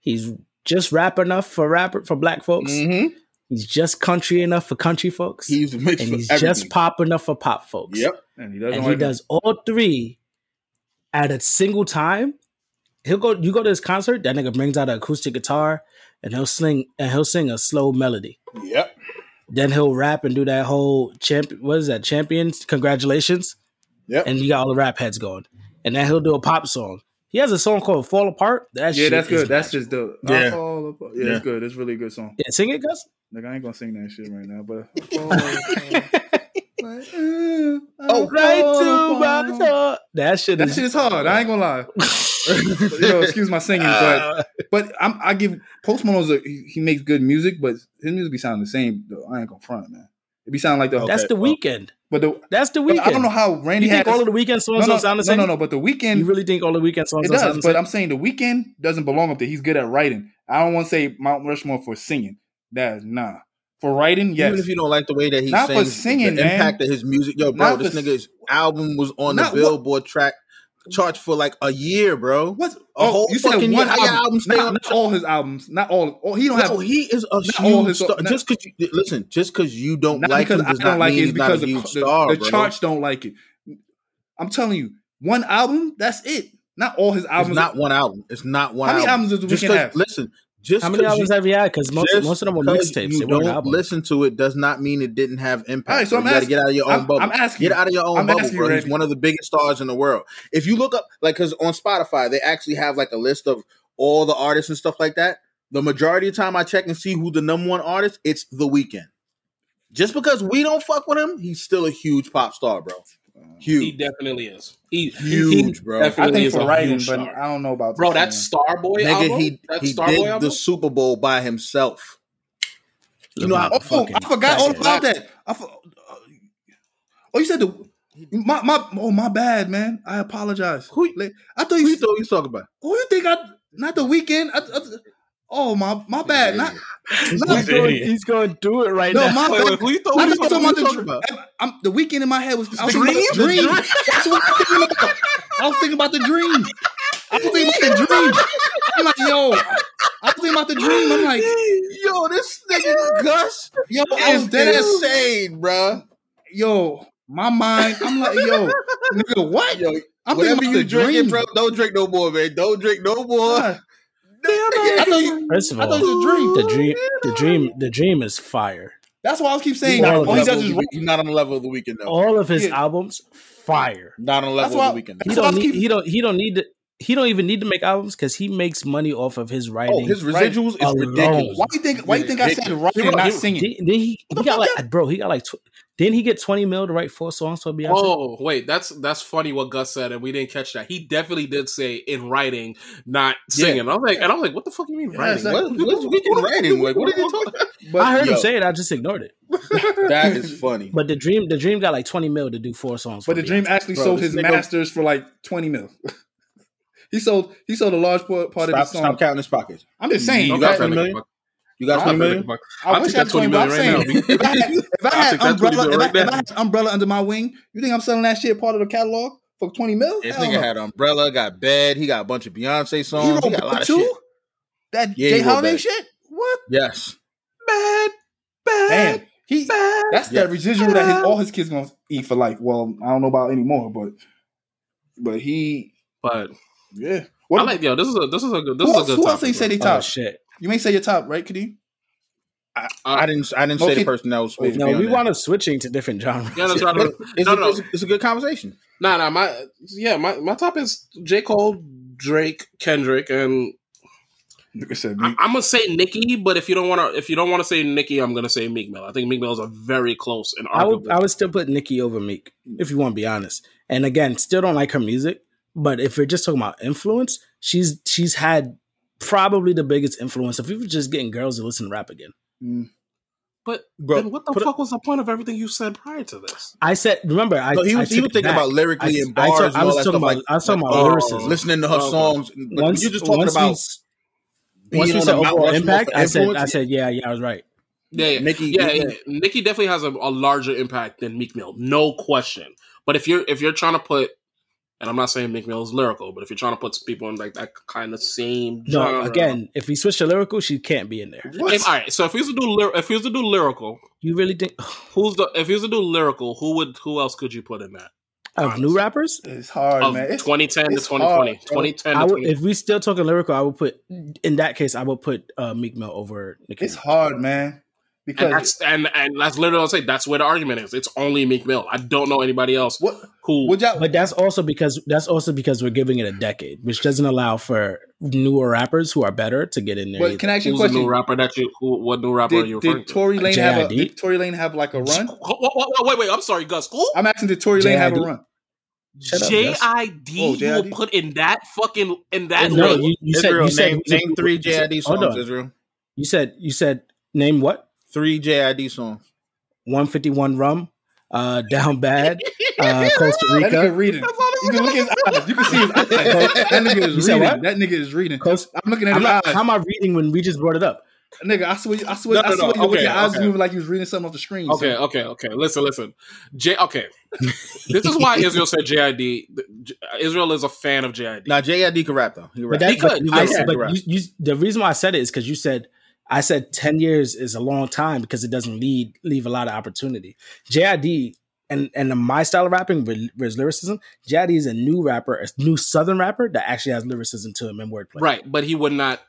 Speaker 4: He's just rap enough for rapper for black folks.
Speaker 6: Mm-hmm.
Speaker 4: He's just country enough for country folks,
Speaker 6: He's mixed
Speaker 4: and
Speaker 6: with
Speaker 4: he's
Speaker 6: everything.
Speaker 4: just pop enough for pop folks.
Speaker 6: Yep.
Speaker 5: And he doesn't
Speaker 4: and he does all three at a single time. He'll go. You go to his concert. That nigga brings out an acoustic guitar, and he'll sing and he'll sing a slow melody.
Speaker 6: Yep.
Speaker 4: Then he'll rap and do that whole champ. What is that? Champions, congratulations.
Speaker 6: Yep.
Speaker 4: And you got all the rap heads going. And then he'll do a pop song. He has a song called "Fall Apart." That
Speaker 5: Yeah, that's good. That's
Speaker 4: magic.
Speaker 5: just the
Speaker 6: Yeah.
Speaker 5: I fall apart. Yeah,
Speaker 6: Yeah.
Speaker 5: it's good. It's really a good song.
Speaker 4: yeah. Sing it, Gus.
Speaker 5: Like I ain't gonna sing that shit right now, but Like,
Speaker 4: Oh, right
Speaker 5: fall
Speaker 4: to my
Speaker 5: apart.
Speaker 4: That shit
Speaker 5: That
Speaker 4: is.
Speaker 5: shit is hard. I ain't gonna lie. you know, excuse my singing, but
Speaker 4: Uh,
Speaker 5: but I'm, I give Post Malone's a, he, he makes good music, but his music be sounding the same. Though. I ain't gonna front, man. It be sounding like the
Speaker 4: that's the
Speaker 6: well,
Speaker 4: Weeknd.
Speaker 5: but the
Speaker 4: That's the
Speaker 5: but
Speaker 4: Weeknd.
Speaker 5: I don't know how Randy
Speaker 4: You think
Speaker 5: had
Speaker 4: all of the Weeknd songs
Speaker 5: no, no,
Speaker 4: don't sound the
Speaker 5: no,
Speaker 4: same?
Speaker 5: no, no, but the Weeknd
Speaker 4: You really think all the Weeknd songs
Speaker 5: it
Speaker 4: don't sound
Speaker 5: does.
Speaker 4: the
Speaker 5: But
Speaker 4: same?
Speaker 5: I'm saying the Weeknd doesn't belong up there. He's good at writing. I don't want to say Mount Rushmore for singing. That nah for writing. Yes,
Speaker 6: Even if you don't like the way that he
Speaker 5: Not for singing,
Speaker 6: the
Speaker 5: man.
Speaker 6: impact of his music, yo, bro,
Speaker 5: Not
Speaker 6: this
Speaker 5: for-
Speaker 6: nigga's album was on the
Speaker 5: Not what-
Speaker 6: Billboard track charts for like a year, bro.
Speaker 5: What?
Speaker 6: A
Speaker 5: Oh,
Speaker 6: whole
Speaker 5: you
Speaker 6: fucking
Speaker 5: one
Speaker 6: year.
Speaker 5: Album.
Speaker 6: album stay
Speaker 5: not,
Speaker 6: on
Speaker 5: not all his albums. Not all. all he don't
Speaker 6: No,
Speaker 5: have.
Speaker 6: he is a huge
Speaker 5: his-
Speaker 6: star.
Speaker 5: not-
Speaker 6: just because you listen, just because you don't like him
Speaker 5: I
Speaker 6: does
Speaker 5: don't
Speaker 6: not
Speaker 5: like
Speaker 6: mean
Speaker 5: it.
Speaker 6: he's
Speaker 5: It's
Speaker 6: not
Speaker 5: because
Speaker 6: a
Speaker 5: the, the,
Speaker 6: star,
Speaker 5: the
Speaker 6: bro.
Speaker 5: charts don't like it. I'm telling you, one album. That's it. Not all his
Speaker 6: It's
Speaker 5: albums.
Speaker 6: not one album. It's not one
Speaker 5: How many albums does the
Speaker 6: Just
Speaker 5: Weeknd
Speaker 6: 'cause-
Speaker 5: have?
Speaker 6: Listen, just
Speaker 4: How many albums
Speaker 6: you,
Speaker 4: have you had? Because most, most of them were
Speaker 6: 'cause
Speaker 4: mixtapes.
Speaker 6: You
Speaker 4: They weren't
Speaker 6: don't
Speaker 4: albums.
Speaker 6: listen to it does not mean it didn't have impact.
Speaker 5: All right, so. I'm
Speaker 6: you got to
Speaker 5: asking-
Speaker 6: get out of your own
Speaker 5: I'm-
Speaker 6: bubble.
Speaker 5: I'm asking
Speaker 6: Get out of your own
Speaker 5: I'm
Speaker 6: bubble,
Speaker 5: asking you,
Speaker 6: bro. He's one of the biggest stars in the world. If you look up, like, because on Spotify they actually have like a list of all the artists and stuff like that. The majority of the time I check and see who the number one artist, it's The Weeknd. Just because we don't fuck with him, he's still a huge pop star, bro.
Speaker 3: He definitely is. He
Speaker 6: Huge,
Speaker 3: he
Speaker 6: bro.
Speaker 5: I think
Speaker 3: is
Speaker 5: for
Speaker 3: a
Speaker 5: writing, but
Speaker 3: star.
Speaker 5: I don't know about
Speaker 3: bro,
Speaker 5: the
Speaker 3: that. Starboy
Speaker 6: Nigga,
Speaker 3: album.
Speaker 6: he
Speaker 3: that
Speaker 6: he
Speaker 3: Starboy
Speaker 6: did
Speaker 3: album.
Speaker 6: the Super Bowl by himself. You know, I,
Speaker 5: Oh,
Speaker 4: oh
Speaker 5: I forgot all
Speaker 4: bastard.
Speaker 5: about that. I for, uh, oh, you said the my my oh my bad, man. I apologize.
Speaker 6: Who-
Speaker 5: Like, I thought
Speaker 6: who
Speaker 5: you.
Speaker 6: you thought you was talking about?
Speaker 5: Who you think I? Not the Weeknd. I, I, oh my my bad. Not,
Speaker 4: He's going, he's going to do it right
Speaker 5: no
Speaker 4: now.
Speaker 5: my
Speaker 3: Wait,
Speaker 5: bad.
Speaker 3: wait, who you thought?
Speaker 5: I
Speaker 3: who
Speaker 5: thought
Speaker 3: thought- who
Speaker 5: talking
Speaker 3: talking
Speaker 5: about
Speaker 3: about?
Speaker 5: the, I'm, the Weeknd in my head was I was
Speaker 3: The
Speaker 5: about
Speaker 3: dream?
Speaker 5: dream.
Speaker 3: The dream?
Speaker 5: That's what I was thinking about. I was thinking about the dream. I was thinking about the dream. I'm like, yo, I was thinking about the dream. I'm like,
Speaker 6: yo, this nigga Gus
Speaker 5: yo, I was
Speaker 6: is
Speaker 5: dead
Speaker 6: insane, bro.
Speaker 5: yo, my mind. I'm like, yo, nigga, what?
Speaker 6: Yo,
Speaker 5: I'm
Speaker 6: whatever
Speaker 5: thinking
Speaker 6: you
Speaker 5: about the
Speaker 6: drinking,
Speaker 5: dream,
Speaker 6: bro, don't drink no more, man. Don't drink no more.
Speaker 5: God, I thought you,
Speaker 4: First of
Speaker 5: I thought
Speaker 4: all,
Speaker 5: it was a dream.
Speaker 4: the dream, the dream, the dream is fire.
Speaker 5: That's why I keep
Speaker 6: He's
Speaker 5: saying.
Speaker 6: not,
Speaker 4: all
Speaker 6: on the
Speaker 5: Oh, he
Speaker 6: level
Speaker 5: does
Speaker 6: of
Speaker 5: his
Speaker 6: the, he's not on the level of the Weeknd though.
Speaker 4: All of his
Speaker 5: Yeah.
Speaker 4: albums, fire.
Speaker 6: Not on the level
Speaker 5: why-
Speaker 6: of the Weeknd.
Speaker 4: He
Speaker 5: That's why I
Speaker 4: don't
Speaker 5: keep-
Speaker 4: need. He don't. He don't need to. He don't even need to make albums because he makes money off of his oh, writing.
Speaker 6: Oh, his
Speaker 5: Right.
Speaker 6: residuals is
Speaker 4: Alone.
Speaker 6: ridiculous.
Speaker 5: Why do you think? Why you think I said writing and not singing?
Speaker 4: Did, did he? He
Speaker 5: the
Speaker 4: got
Speaker 5: fuck
Speaker 4: like, bro. He got like. Tw- didn't he get twenty mil to write four songs for Beyonce?
Speaker 3: Oh wait, that's that's funny what Gus said, and we didn't catch that. He definitely did say in writing, not singing. I was like, and I was like, what the fuck you mean
Speaker 5: Yeah,
Speaker 3: writing?
Speaker 5: exactly.
Speaker 6: What, what's Weeknd writing? Like, what are you talking about?
Speaker 5: But
Speaker 4: I heard
Speaker 6: yo.
Speaker 4: him say it. I just ignored it.
Speaker 6: That is funny.
Speaker 4: But the dream, the dream got like twenty mil to do four songs.
Speaker 5: but
Speaker 4: for
Speaker 5: the dream actually
Speaker 6: Bro,
Speaker 5: sold his
Speaker 6: nigga-
Speaker 5: masters for like twenty mil. He sold. He sold a large part, part
Speaker 6: Stop,
Speaker 5: of the song.
Speaker 6: stop counting his pockets.
Speaker 5: I'm just saying.
Speaker 6: You
Speaker 5: okay?
Speaker 6: got 20 million? You got
Speaker 5: I'll
Speaker 6: 20
Speaker 5: take
Speaker 6: million?
Speaker 5: I
Speaker 3: I'll
Speaker 5: wish I had 20
Speaker 3: 20
Speaker 5: million. I'm saying,
Speaker 3: right now.
Speaker 5: if I had, if I had
Speaker 3: take that 20
Speaker 5: umbrella, if,
Speaker 3: million
Speaker 5: I,
Speaker 3: right
Speaker 5: if I had umbrella under my wing, you think I'm selling that shit part of the catalog for 20 mil?
Speaker 6: This nigga
Speaker 5: no.
Speaker 6: had Umbrella, got Bed, he got a bunch of Beyonce
Speaker 5: He
Speaker 6: songs,
Speaker 5: wrote
Speaker 6: he got a lot
Speaker 5: Bad
Speaker 6: of shit.
Speaker 5: That
Speaker 6: Yeah,
Speaker 5: Jay
Speaker 6: he wrote
Speaker 5: Holiday
Speaker 6: Bad.
Speaker 5: shit? What?
Speaker 6: Yes.
Speaker 3: Bad, bad,
Speaker 5: Damn. He
Speaker 3: bad.
Speaker 5: that's
Speaker 6: Yeah.
Speaker 5: that residual that his, all his kids gonna eat for life. Well, I don't know about anymore, but but he
Speaker 3: But
Speaker 5: yeah. What I
Speaker 3: like yo. This is a this is a good this
Speaker 5: who
Speaker 3: is a
Speaker 5: else,
Speaker 3: good.
Speaker 5: who else
Speaker 3: topic,
Speaker 5: they say
Speaker 3: bro.
Speaker 5: they
Speaker 4: Oh
Speaker 5: top?
Speaker 4: shit!
Speaker 5: you may say your top, right, Kadeem?
Speaker 6: I uh, didn't I didn't say the person that was supposed to be on
Speaker 4: we
Speaker 6: there.
Speaker 4: wound up switching to different genres.
Speaker 3: Yeah, that's right.
Speaker 6: But it's,
Speaker 3: No,
Speaker 6: a,
Speaker 3: no.
Speaker 6: It's, a, it's a good conversation.
Speaker 3: Nah, nah. My yeah, my my top is J Cole, Drake, Kendrick, and
Speaker 5: said
Speaker 3: I, I'm gonna say Nicki. But if you don't want to, if you don't want to say Nicki, I'm gonna say Meek Mill. I think Meek Mill is a very close and
Speaker 4: I would. I would still put Nicki over Meek if you want to be honest. And again, still don't like her music, but if we're just talking about influence, she's she's had probably the biggest influence. If we were just getting girls to listen to rap again,
Speaker 5: Mm.
Speaker 3: But
Speaker 6: Bro,
Speaker 3: then what the
Speaker 6: put it-
Speaker 3: fuck was the point of everything you said prior to this?
Speaker 4: I said, remember, I,
Speaker 6: So he
Speaker 4: I
Speaker 6: was, he was thinking about lyrically
Speaker 4: I-
Speaker 6: and
Speaker 4: I
Speaker 6: bars.
Speaker 4: took-
Speaker 6: and
Speaker 4: I was talking about-
Speaker 6: like,
Speaker 4: I was talking
Speaker 6: like,
Speaker 4: about
Speaker 6: oh,
Speaker 4: lyricism.
Speaker 6: listening to her
Speaker 3: Okay.
Speaker 6: songs. But
Speaker 4: Once,
Speaker 6: you're just talking
Speaker 4: once
Speaker 6: about
Speaker 4: we, once we said
Speaker 6: the
Speaker 4: overall impact, I said, I said, yeah, yeah, I was right.
Speaker 3: Yeah, yeah,
Speaker 6: Nicki-
Speaker 3: yeah,
Speaker 6: Nicki-
Speaker 3: yeah. Nicki definitely has a, a larger impact than Meek Mill, no question. But if you're if you're trying to put, and I'm not saying Meek Mill is lyrical, but if you're trying to put people in like that kind of same
Speaker 4: No,
Speaker 3: genre,
Speaker 4: again, if we switch to lyrical, she can't be in there.
Speaker 3: If, all right, so if he was to do lyr- if he was to do lyrical,
Speaker 4: You really think
Speaker 3: who's the if he was to do lyrical, who would who else could you put in that?
Speaker 4: of new rappers?
Speaker 5: It's hard,
Speaker 3: Of
Speaker 5: man. It's,
Speaker 3: 2010 to 2020,
Speaker 5: hard,
Speaker 3: 2010. to
Speaker 4: I would, if we still talking lyrical, I would put in that case, I would put uh, Meek Mill over Nicki.
Speaker 5: it's hard, man.
Speaker 3: And that's and and that's literally what I'm saying. That's where the argument is. It's only Meek Mill. I don't know anybody else
Speaker 5: what
Speaker 3: who.
Speaker 5: would y'all
Speaker 4: But that's also because that's also because we're giving it a decade, which doesn't allow for newer rappers who are better to get in there.
Speaker 5: but
Speaker 4: either.
Speaker 5: can I ask you a
Speaker 3: Who's the
Speaker 5: question?
Speaker 3: new rapper that you? Who? What new rapper are you
Speaker 5: Did,
Speaker 3: referring
Speaker 5: did Tory Lane have a did Tory Lane have like a run?
Speaker 3: to? Wait, wait, wait, wait, I'm sorry, Gus. Who?
Speaker 5: I'm asking did Tory Lane have a run?
Speaker 3: JID.
Speaker 5: Oh,
Speaker 3: You will put in that fucking in that.
Speaker 4: no,
Speaker 3: lane?
Speaker 4: you, you said
Speaker 6: Israel,
Speaker 4: you said
Speaker 6: name, name three JID songs,
Speaker 4: on.
Speaker 6: Israel.
Speaker 4: You said you said name what?
Speaker 6: Three JID songs.
Speaker 4: One fifty one rum, uh, down bad, uh, Costa
Speaker 5: That nigga
Speaker 4: Rica.
Speaker 5: reading. You can look at his eyes. You can see his eyes. That nigga is reading.
Speaker 4: what?
Speaker 5: That nigga is reading.
Speaker 4: Coast,
Speaker 5: I'm looking at
Speaker 4: I'm
Speaker 5: his
Speaker 4: not,
Speaker 5: eyes.
Speaker 4: how am I reading when we just brought it up?
Speaker 5: Nigga, I swear, I swear,
Speaker 3: No,
Speaker 5: I
Speaker 3: no,
Speaker 5: swear,
Speaker 3: no.
Speaker 5: you look at
Speaker 3: Okay,
Speaker 5: your eyes
Speaker 3: okay.
Speaker 5: moving like you was reading something off the screen.
Speaker 3: Okay,
Speaker 5: son.
Speaker 3: okay, okay. Listen, listen. J. Okay, this is why Israel said JID. J- Israel is a fan of JID.
Speaker 6: Now JID can rap though. He can
Speaker 4: But that,
Speaker 3: He could.
Speaker 4: but,
Speaker 3: I
Speaker 4: I,
Speaker 3: said
Speaker 4: but
Speaker 6: rap.
Speaker 4: you, you, the reason why I said it is because you said I said ten years is a long time because it doesn't lead leave a lot of opportunity. JID and and my style of rapping with, with lyricism, JID is a new rapper, a new Southern rapper that actually has lyricism to him and wordplay.
Speaker 3: Right, but he would not.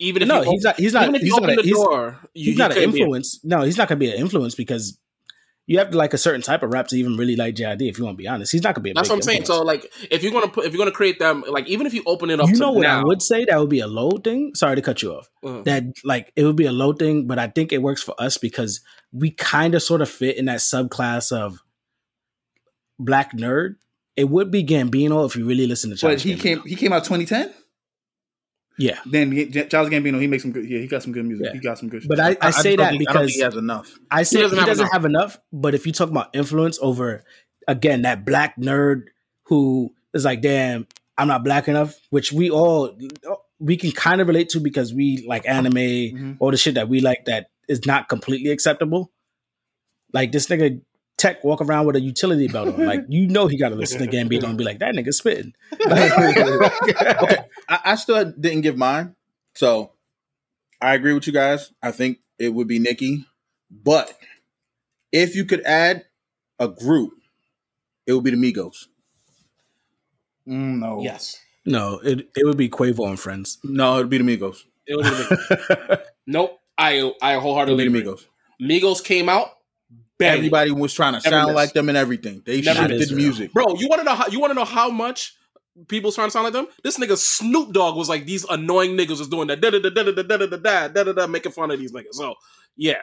Speaker 3: Even if
Speaker 4: No,
Speaker 3: you
Speaker 4: he's not. He's not.
Speaker 3: Even if
Speaker 4: He's not. A,
Speaker 3: the
Speaker 4: he's,
Speaker 3: door, you,
Speaker 4: he's
Speaker 3: he
Speaker 4: not an
Speaker 3: couldn't a-
Speaker 4: influence. No, he's not going to be an influence because you have to like a certain type of rap to even really like JID. If you want to be honest, he's not going to be. A
Speaker 3: That's
Speaker 4: big
Speaker 3: what I'm saying. So, like, if you're gonna put, if you're gonna create them, like, even if you open it up
Speaker 4: you
Speaker 3: to
Speaker 4: know what
Speaker 3: now,
Speaker 4: I would say that would be a low thing. Sorry to cut you off.
Speaker 3: uh,
Speaker 4: That like it would be a low thing, but I think it works for us because we kind of sort of fit in that subclass of black nerd. It would be Gambino if you really listen to
Speaker 5: But he
Speaker 4: Gambino.
Speaker 5: came. He came out 2010.
Speaker 4: Yeah,
Speaker 5: Then Childish Gambino, he makes some good. Yeah, he got some good music.
Speaker 4: Yeah.
Speaker 5: He got some good.
Speaker 4: but
Speaker 5: shit.
Speaker 4: I, I,
Speaker 6: just
Speaker 4: say
Speaker 6: don't
Speaker 4: that
Speaker 6: think- I don't think
Speaker 4: because
Speaker 6: he has enough.
Speaker 4: I say he
Speaker 3: doesn't
Speaker 4: doesn't,
Speaker 3: have
Speaker 4: have,
Speaker 3: enough.
Speaker 4: enough. But if you talk about influence over, again, that black nerd who is like, damn, I'm not black enough, which we all we can kind of relate to because we like anime,
Speaker 5: Mhm.
Speaker 4: all the shit that we like that is not completely acceptable. Like this nigga Tech walk around with a utility belt on, like you know he got to listen to Gambino and be like, that nigga spitting.
Speaker 6: okay, I, I still didn't give mine, so I agree with you guys. I think it would be Nicki, but if you could add a group, it would be the Migos.
Speaker 5: Mm, no.
Speaker 3: yes,
Speaker 4: No, it it would be Quavo and friends.
Speaker 6: No, it'd be the Migos.
Speaker 3: it would have been. nope, I I
Speaker 6: It'd
Speaker 3: wholeheartedly
Speaker 6: be the. Migos.
Speaker 3: Migos came out. Banging.
Speaker 6: Everybody was trying to
Speaker 3: Never
Speaker 6: sound
Speaker 3: missed.
Speaker 6: like them and everything. They
Speaker 3: Never
Speaker 4: missed.
Speaker 6: music.
Speaker 3: Bro, you want to know how you want to know how much people's trying to sound like them? This nigga Snoop Dogg was like these annoying niggas was doing that da da da da da da da da da da da making fun of these niggas. So yeah,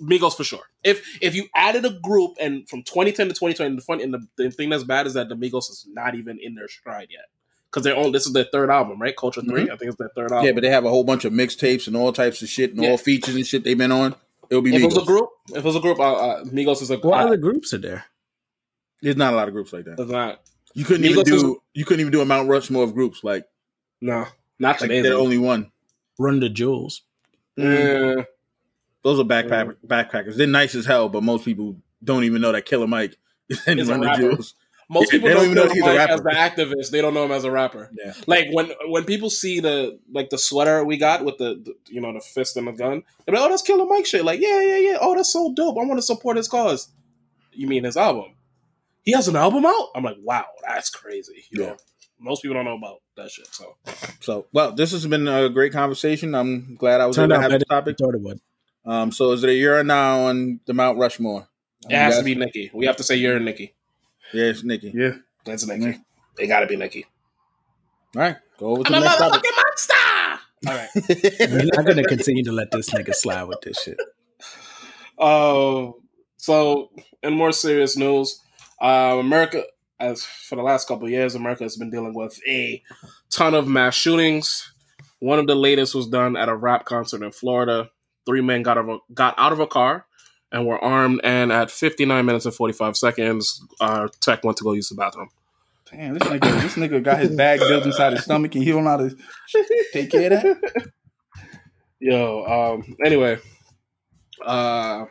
Speaker 3: Migos for sure. If if you added a group and from 2010 to 2020, the fun and the, the thing that's bad is that the Migos is not even in their stride yet because they're on. This is their third album, right? Culture 3 I think it's their third album.
Speaker 6: Yeah, but they have a whole bunch of mixtapes and all types of shit and
Speaker 3: Yeah.
Speaker 6: all features and shit they've been on. It would be
Speaker 3: if it was a group, if it was a group, uh, uh, Migos is a
Speaker 4: What
Speaker 3: uh,
Speaker 4: other groups are there?
Speaker 6: There's not a lot of groups like that.
Speaker 3: It's not.
Speaker 6: You couldn't even
Speaker 3: Migos is-
Speaker 6: do you couldn't even do a Mount Rushmore of groups. Like,
Speaker 3: No, not
Speaker 6: like
Speaker 3: today.
Speaker 6: they're only one.
Speaker 4: Run the Jewels.
Speaker 3: Mm.
Speaker 6: Those are backpack backpackers. They're nice as hell, but most people don't even know that Killer Mike is in
Speaker 3: Is
Speaker 6: Run the. Jewels.
Speaker 3: Most
Speaker 6: Yeah,
Speaker 3: people
Speaker 6: they
Speaker 3: don't,
Speaker 6: don't even know
Speaker 3: know
Speaker 6: he's a
Speaker 3: him
Speaker 6: rapper.
Speaker 3: as the activist. They don't know him as a rapper.
Speaker 6: Yeah.
Speaker 3: Like when when people see the like the sweater we got with the, the you know the fist and the gun, they're like, "Oh, that's Killer Mike shit." Like, yeah, yeah, yeah. Oh, that's so dope. I want to support his cause. You mean his album? He has an album out. I'm like, wow, that's crazy. You
Speaker 6: Yeah.
Speaker 3: know, most people don't know about that shit. So
Speaker 6: So, well, this has been a great conversation. I'm glad I was
Speaker 4: Turned
Speaker 6: able to have
Speaker 4: better
Speaker 6: this topic.
Speaker 4: thought it would.
Speaker 6: Um, so is it a year or now on the Mount Rushmore?
Speaker 3: it has
Speaker 6: Yes.
Speaker 3: to be Nicki. We have to say you're Nicki.
Speaker 6: Yes, Nicki.
Speaker 5: Yeah.
Speaker 3: That's Nicki. They got to be Nicki.
Speaker 6: All right, go over to
Speaker 3: I'm
Speaker 6: the
Speaker 3: a
Speaker 6: next topic.
Speaker 3: motherfucking monster. All right.
Speaker 4: We're not gonna continue to let this nigga slide with this shit.
Speaker 3: Uh, so, in more serious news, uh, America, as for the last couple of years, America has been dealing with a ton of mass shootings. One of the latest was done at a rap concert in Florida. three men got of a, got out of a car and were armed. And at 59 minutes and 45 seconds, our tech went to go use the bathroom.
Speaker 5: Damn, this nigga, this nigga got his bag built inside his stomach, and he don't know how to take care of that.
Speaker 3: Yo, um, anyway, uh,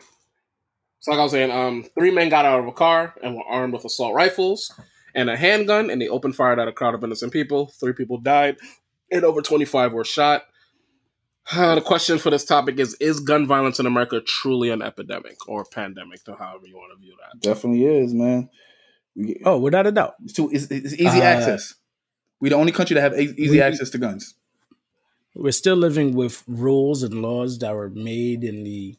Speaker 3: so like I was saying, um, three men got out of a car and were armed with assault rifles and a handgun, and they opened fire at a crowd of innocent people. Three people died, and over 25 were shot. Uh, the question for this topic is: Is gun violence in America truly an epidemic or a pandemic, or however you want to view that?
Speaker 5: Definitely is, man. We,
Speaker 4: Oh, without a doubt.
Speaker 5: it's, too, it's, it's easy
Speaker 4: Uh,
Speaker 5: access. We're the only country that have easy
Speaker 4: we-
Speaker 5: access to guns.
Speaker 4: We're still living with rules and laws that were made in the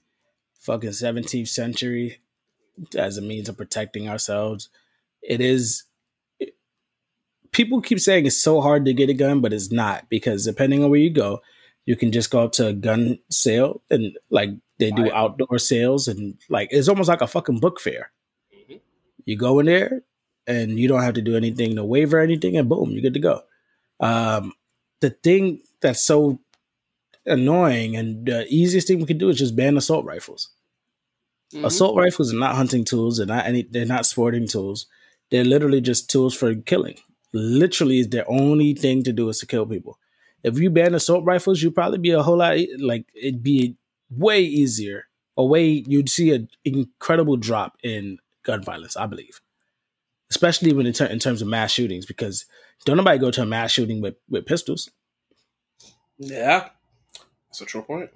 Speaker 4: fucking 17th century as a means of protecting ourselves. It is. it- people keep saying it's so hard to get a gun, but it's not because depending on where you go, you can just go up to a gun sale and like they do outdoor sales and like it's almost like a fucking book fair.
Speaker 3: Mhm.
Speaker 4: You go in there and you don't have to do anything to waiver anything, and boom, you're good to go. Um, the thing that's so annoying and the easiest thing we can do is just ban assault rifles.
Speaker 3: Mhm.
Speaker 4: Assault rifles are not hunting tools. They're not any. They're not sporting tools. They're literally just tools for killing. Literally, is their only thing to do is to kill people. If you ban assault rifles, you'd probably be a whole lot like it'd be way easier. Or way you'd see an incredible drop in gun violence. I believe, especially when in, ter- in terms of mass shootings, because don't nobody go to a mass shooting with with pistols.
Speaker 3: Yeah, that's a true point.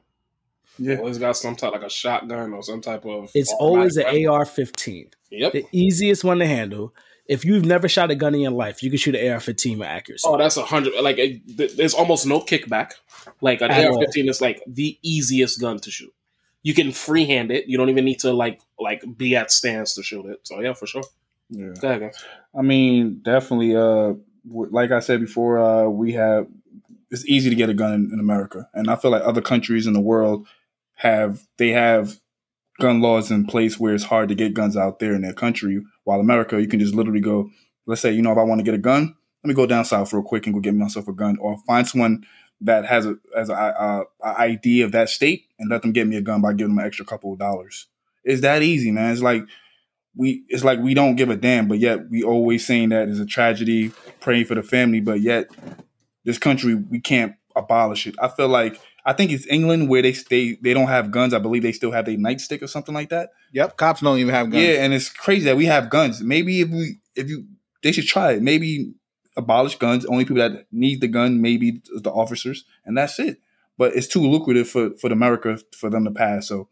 Speaker 5: Yeah.
Speaker 3: Always got some type like a shotgun or some type of.
Speaker 4: It's always
Speaker 3: automatic
Speaker 4: an. AR-15.
Speaker 3: Yep.
Speaker 4: the easiest one to handle. If you've never shot a gun in your life, you can shoot an AR-15 with accuracy.
Speaker 3: Oh, that's a hundred. Like it, there's almost no kickback. Like an
Speaker 4: At all.
Speaker 3: AR-15 is like the easiest gun to shoot. You can freehand it. You don't even need to like like be at stance to shoot it. So yeah, for sure.
Speaker 5: Yeah.
Speaker 3: Go ahead.
Speaker 5: I mean, definitely. Uh, like I said before, uh, we have it's easy to get a gun in, in America, and I feel like other countries in the world have they have gun laws in place where it's hard to get guns out there in their country. While America, you can just literally go. Let's say you know if I want to get a gun, let me go down south real quick and go get myself a gun, or find someone that has a has a, a, a ID of that state and let them get me a gun by giving them an extra couple of dollars. It's that easy, man. It's like we it's like we don't give a damn, but yet we always saying that is a tragedy, praying for the family, but yet this country we can't abolish it. I feel like I think it's England where they stay they don't have guns. I believe they still have a nightstick or something like that.
Speaker 6: Yep, cops don't even have guns.
Speaker 5: Yeah, and it's crazy that we have guns. Maybe if we if you they should try it. Maybe abolish guns. Only people that need the gun maybe the officers, and that's it. But it's too lucrative for for America for them to pass. So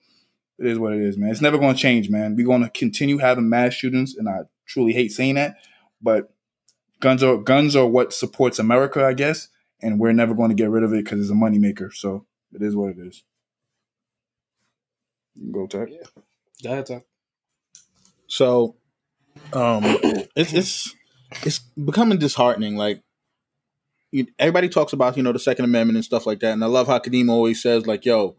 Speaker 5: it is what it is, man. It's never going to change, man. We're going to continue having mass shootings, and I truly hate saying that, but guns are guns are what supports America, I guess, and we're never going to get rid of it because it's a moneymaker. So it is what it is. You can Go tech.
Speaker 3: Go ahead, Tom.
Speaker 6: So, um, it's it's it's becoming disheartening. Like, you, everybody talks about you know the Second Amendment and stuff like that, and I love how Kadeem always says like, "Yo,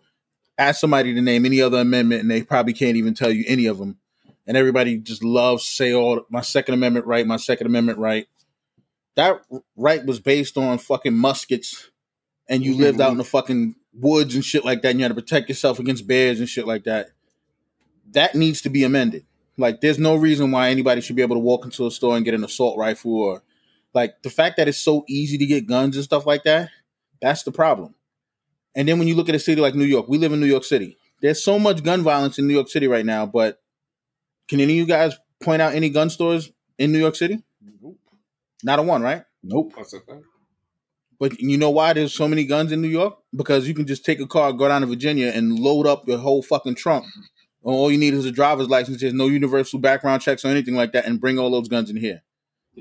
Speaker 6: ask somebody to name any other amendment, and they probably can't even tell you any of them." And everybody just loves to say, "Oh, my Second Amendment right, my Second Amendment right." That right was based on fucking muskets, and you mm-hmm. lived out in the fucking woods and shit like that, and you had to protect yourself against bears and shit like that. That needs to be amended. Like, there's no reason why anybody should be able to walk into a store and get an assault rifle or like the fact that it's so easy to get guns and stuff like that. That's the problem. And then when you look at a city like New York, we live in New York City. There's so much gun violence in New York City right now, but can any of you guys point out any gun stores in New York City? Not a one, right?
Speaker 5: Nope.
Speaker 3: That's the.
Speaker 6: But you know why there's so many guns in New York? Because you can just take a car, go down to Virginia, and load up your whole fucking trunk. And all you need is a driver's license. There's no universal background checks or anything like that, and bring all those guns in here.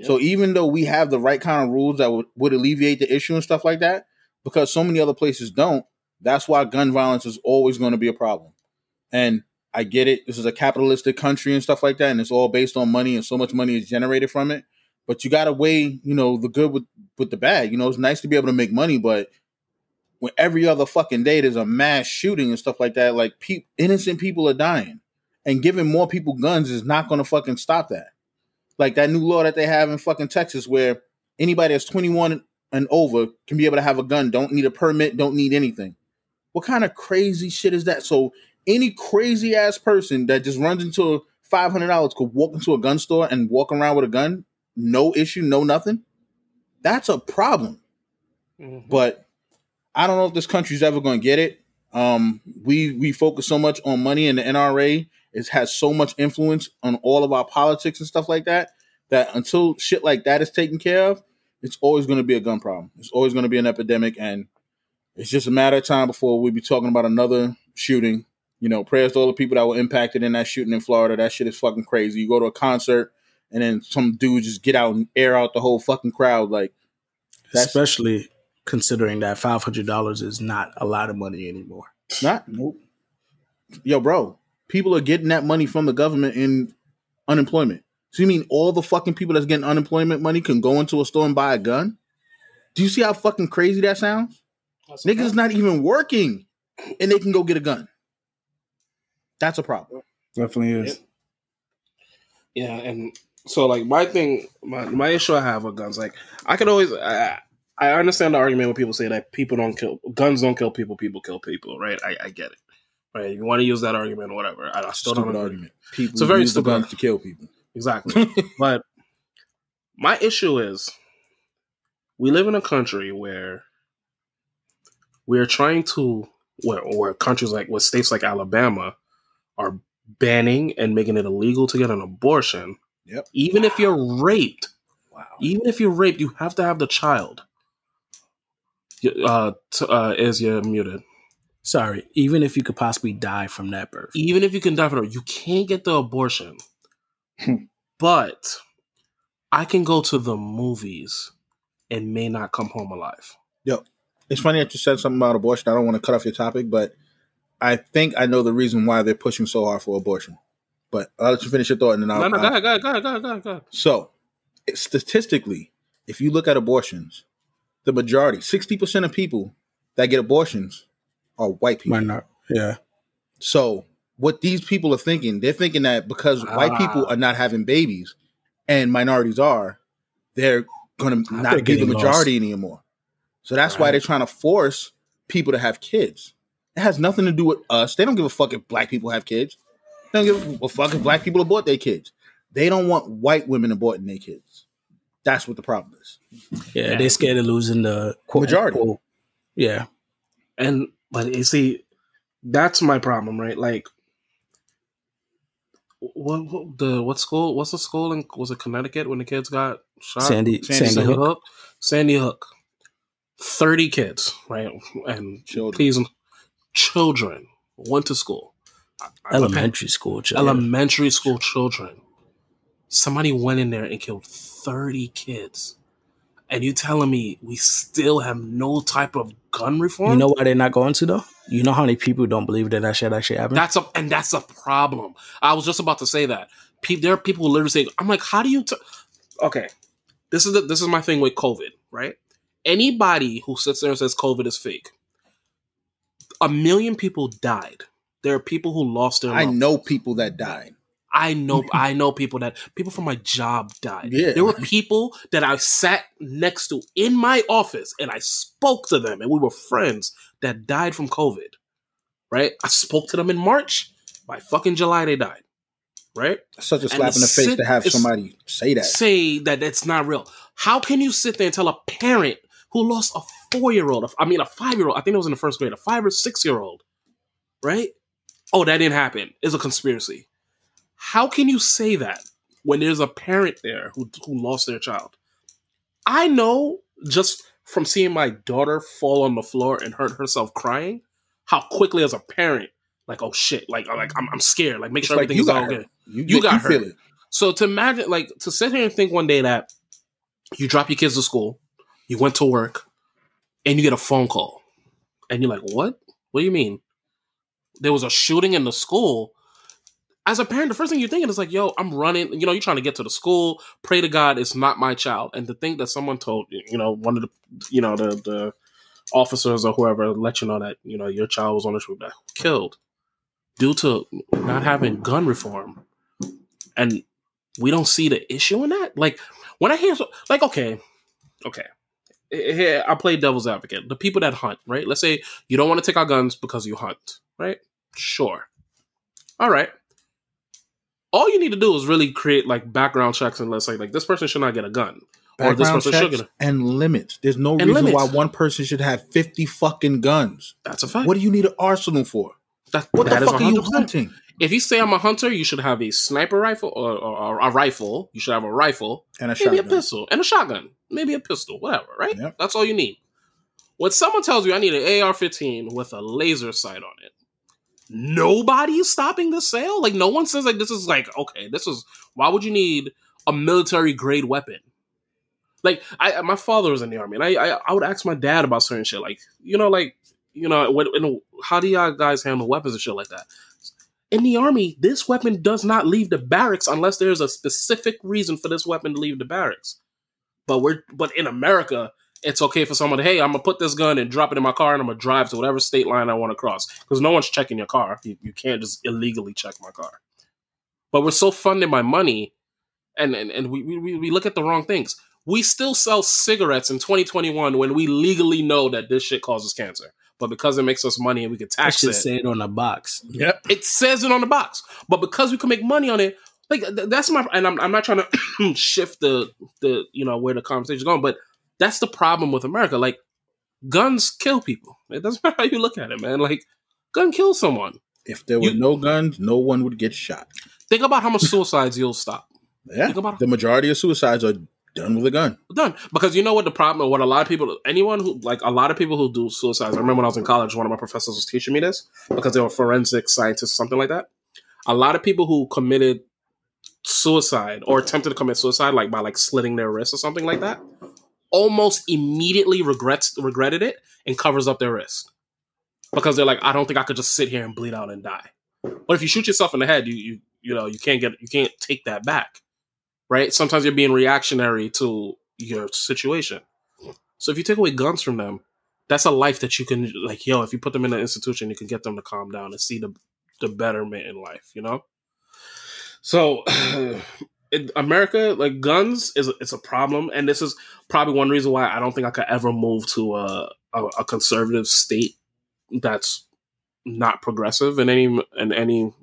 Speaker 6: So even though we have the right kind of rules that would, would alleviate the issue and stuff like that, because so many other places don't, that's why gun violence is always going to be a problem. And I get it. This is a capitalistic country and stuff like that, and it's all based on money, and so much money is generated from it. But you got to weigh, you know, the good with with the bad. You know, it's nice to be able to make money, but when every other fucking day there's a mass shooting and stuff like that, like pe- innocent people are dying, and giving more people guns is not going to fucking stop that. Like that new law that they have in fucking Texas, where anybody that's 21 and over can be able to have a gun, don't need a permit, don't need anything. What kind of crazy shit is that? So any crazy ass person that just runs into five hundred dollars could walk into a gun store and walk around with a gun, no issue, no nothing. That's a problem.
Speaker 3: Mhm.
Speaker 6: But I don't know if this country's ever going to get it. Um, we we focus so much on money, and the NRA is has so much influence on all of our politics and stuff like that. That until shit like that is taken care of, it's always going to be a gun problem. It's always going to be an epidemic, and it's just a matter of time before we be talking about another shooting. You know, prayers to all the people that were impacted in that shooting in Florida. That shit is fucking crazy. You go to a concert, and then some dude just get out and air out the whole fucking crowd. Like
Speaker 4: Especially considering that five hundred dollars is not a lot of money anymore.
Speaker 6: Not. Nope. Yo, bro, people are getting that money from the government in unemployment. So you mean all the fucking people that's getting unemployment money can go into a store and buy a gun? Do you see how fucking crazy that sounds? Niggas is not even working and they can go get a gun. That's a problem.
Speaker 5: Definitely is.
Speaker 3: Yeah, and so like my thing, my my issue I have with guns, like I could always, I, I understand the argument when people say that people don't kill, guns don't kill people, people kill people, right? I, I get it, right? You want to use that argument, or whatever. I, I still
Speaker 6: Stupid
Speaker 3: don't
Speaker 6: argument. People
Speaker 3: It's a very
Speaker 6: use
Speaker 3: stupid
Speaker 6: guns to kill people.
Speaker 3: Exactly. but my issue is we live in a country where we're trying to where where countries like where states like Alabama are banning and making it illegal to get an abortion.
Speaker 6: Yep.
Speaker 3: Even if you're raped,
Speaker 6: Wow.
Speaker 3: even if you're raped, you have to have the child. You- Uh, t- uh, is you muted?
Speaker 4: Sorry, even if you could possibly die from that birth.
Speaker 3: even if you can die from it, you can't get the abortion.
Speaker 5: Hmm.
Speaker 3: but I can go to the movies and may not come home alive. Yep.
Speaker 6: It's funny that you said something about abortion. I don't want to cut off your topic, but I think I know the reason why they're pushing so hard for abortion. But I'll let you finish your thought and then I'll,
Speaker 3: no, no, go
Speaker 6: I'll-
Speaker 3: ahead, go ahead, go ahead, go ahead, go ahead, go ahead.
Speaker 6: So, statistically, if you look at abortions, the majority, 60% of people that get abortions are white people.
Speaker 4: Might not. Yeah.
Speaker 6: So, what these people are thinking, they're thinking that because white
Speaker 3: Ah.
Speaker 6: people are not having babies and minorities are, they're going to not be the
Speaker 4: getting
Speaker 6: majority anymore. So, that's why they're trying to force people to have kids. It has nothing to do with us. They don't give a fuck if black people have kids. They don't give a fuck if black people abort their kids. They don't want white women aborting their kids. That's what the problem is.
Speaker 4: Yeah,
Speaker 3: Yeah.
Speaker 4: they're scared of losing the quote,
Speaker 6: Majority.
Speaker 4: unquote- yeah.
Speaker 3: And but you see, that's my problem, right? Like, what, what the what school? What's the school in? Was it Connecticut when the kids got shot?
Speaker 4: Sandy,
Speaker 6: Sandy
Speaker 4: Sandy, Hook.
Speaker 3: Sandy Hook. Thirty kids, right? And
Speaker 6: Children.
Speaker 3: please, children went to school.
Speaker 4: Elementary school children.
Speaker 3: elementary school children. Somebody went in there and killed 30 kids. And you telling me we still have no type of gun reform?
Speaker 4: You know why they're not going to though? You know how many people don't believe that that shit actually happened?
Speaker 3: that's a and that's a problem. I was just about to say that. There are people who literally say, "I'm like, how do you?" T-? Okay, this is the, this is my thing with COVID, right? Anybody who sits there and says COVID is fake, a million people died. There are people who lost their.
Speaker 6: I
Speaker 3: loved
Speaker 6: know people that died.
Speaker 3: I know I know people that people from my job died.
Speaker 6: Yeah.
Speaker 3: There were people that I sat next to in my office and I spoke to them and we were friends that died from COVID. Right? I spoke to them in March. By fucking July they died. Right?
Speaker 6: Such a slap in the face to have somebody say that.
Speaker 3: Say that that's not real. How can you sit there and tell a parent who lost a four year old, I mean a five year old, I think it was in the first grade, a five or six year old, right? Oh, that didn't happen. It's a conspiracy. How can you say that when there's a parent there who, who lost their child? I know just from seeing my daughter fall on the floor and hurt herself crying, how quickly as a parent, like, oh shit, like, like I'm, I'm scared, like make
Speaker 6: It's
Speaker 3: sure
Speaker 6: like
Speaker 3: everything is all good.
Speaker 6: You,
Speaker 3: You got
Speaker 6: feel
Speaker 3: hurt.
Speaker 6: it.
Speaker 3: So to imagine, like, to sit here and think one day that you drop your kids to school, you went to work, and you get a phone call, and you're like, "What? What do you mean? There was a shooting in the school." As a parent, the first thing you're thinking is like, "Yo, I'm running." You know, you're trying to get to the school. Pray to God, it's not my child. And to think that someone told you know one of the you know the the officers or whoever let you know that you know your child was on the street that killed due to not having gun reform and we don't see the issue in that. Like when I hear like okay, okay, here I play devil's advocate. The people that hunt, right? Let's say you don't want to take our guns because you hunt, right? Sure. All right. All you need to do is really create like background checks and let's say like this person should not get a gun. Or this
Speaker 6: Background
Speaker 3: person should get a
Speaker 6: and limits. There's no
Speaker 3: And
Speaker 6: reason
Speaker 3: limits.
Speaker 6: why one person should have 50 fucking guns.
Speaker 3: that's a fact.
Speaker 6: What do you need an arsenal for?
Speaker 3: that,
Speaker 6: What
Speaker 3: that
Speaker 6: the fuck are you hunting?
Speaker 3: If you say I'm a hunter, you should have a sniper rifle or, or, or a rifle. You should have a rifle,
Speaker 6: And a
Speaker 3: maybe a
Speaker 6: shotgun.
Speaker 3: pistol, and a shotgun, maybe a pistol, whatever, right?
Speaker 6: Yep.
Speaker 3: That's all you need. When someone tells you I need an AR-15 with a laser sight on it, nobody is stopping the sale. Like no one says like this is like okay, this is why would you need a military grade weapon? Like I, my father was in the army, and I, I, I would ask my dad about certain shit, like you know, like you know, how do y'all guys handle weapons and shit like that? In the army, this weapon does not leave the barracks unless there's a specific reason for this weapon to leave the barracks. But we're but in America, it's okay for someone to hey, I'm gonna put this gun and drop it in my car and I'm gonna drive to whatever state line I want to cross because no one's checking your car. You, you can't just illegally check my car. But we're so funded by money, and and, and we, we we look at the wrong things. We still sell cigarettes in 2021 when we legally know that this shit causes cancer. But because it makes us money and we can
Speaker 4: I
Speaker 3: tax
Speaker 4: should
Speaker 3: it,
Speaker 4: say it on the box.
Speaker 6: Yep.
Speaker 3: it says it on the box. But because we can make money on it, like th- that's my and I'm, I'm not trying to shift the the you know where the conversation's going, but that's the problem with America. Like guns kill people. It doesn't matter how you look at it, man. Like gun kills someone.
Speaker 6: If there were
Speaker 3: You-
Speaker 6: no guns, no one would get shot.
Speaker 3: Think about how much suicides you'll stop.
Speaker 6: Yeah. The majority of suicides are done with a gun.
Speaker 3: Done. Because you know what the problem what a lot of people anyone who like a lot of people who do suicides. I remember when I was in college, one of my professors was teaching me this because they were forensic scientists, something like that. A lot of people who committed suicide or attempted to commit suicide, like by like slitting their wrists or something like that, almost immediately regrets regretted it and covers up their wrist. Because they're like, I don't think I could just sit here and bleed out and die. But if you shoot yourself in the head, you you you know, you can't get you can't take that back right? Sometimes you're being reactionary to your situation. So if you take away guns from them, that's a life that you can like, yo, if you put them in an institution, you can get them to calm down and see the the betterment in life, you know? So in America, like guns is it's a problem, and this is probably one reason why I don't think I could ever move to a a, a conservative state that's not progressive in any in any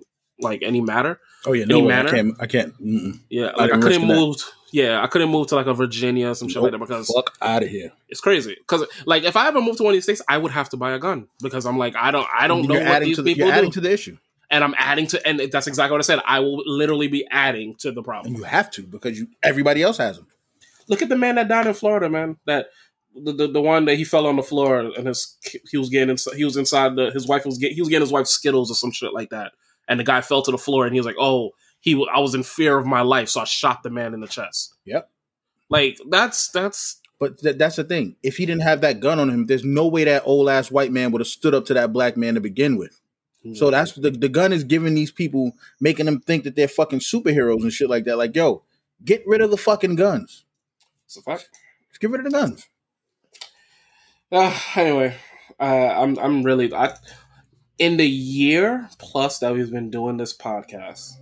Speaker 3: like any matter.
Speaker 6: Oh yeah,
Speaker 3: Any
Speaker 6: no, way. I can't. I can't. Mm-mm.
Speaker 3: Yeah, like I
Speaker 6: even
Speaker 3: couldn't
Speaker 6: that.
Speaker 3: move. Yeah, I couldn't move to like a Virginia or some shit like that because
Speaker 6: Fuck out of here.
Speaker 3: it's crazy. Because like if I ever moved to one of these states, I would have to buy a gun because I'm like I don't I don't know
Speaker 6: you're
Speaker 3: what these
Speaker 6: the,
Speaker 3: people
Speaker 6: you're
Speaker 3: do,
Speaker 6: adding to the issue,
Speaker 3: and I'm adding to and that's exactly what I said. I will literally be adding to the
Speaker 6: and
Speaker 3: problem.
Speaker 6: you have to because you everybody else has them.
Speaker 3: Look at the man that died in Florida, man. That the, the, the one that he fell on the floor and his he was getting inside, he was inside the his wife was get, he was getting his wife Skittles or some shit like that, and the guy fell to the floor and he was like, oh he I was in fear of my life, so I shot the man in the chest.
Speaker 6: Yep.
Speaker 3: Like that's that's
Speaker 6: But th- that's the thing. If he didn't have that gun on him, there's no way that old ass white man would have stood up to that black man to begin with. So that's the the gun is giving these people, making them think that they're fucking superheroes and shit like that. Like, yo, get rid of the fucking guns.
Speaker 3: It's a fact.
Speaker 6: Just get rid of the guns.
Speaker 3: Uh, anyway, uh, I'm I'm really I, in the year plus that we've been doing this podcast.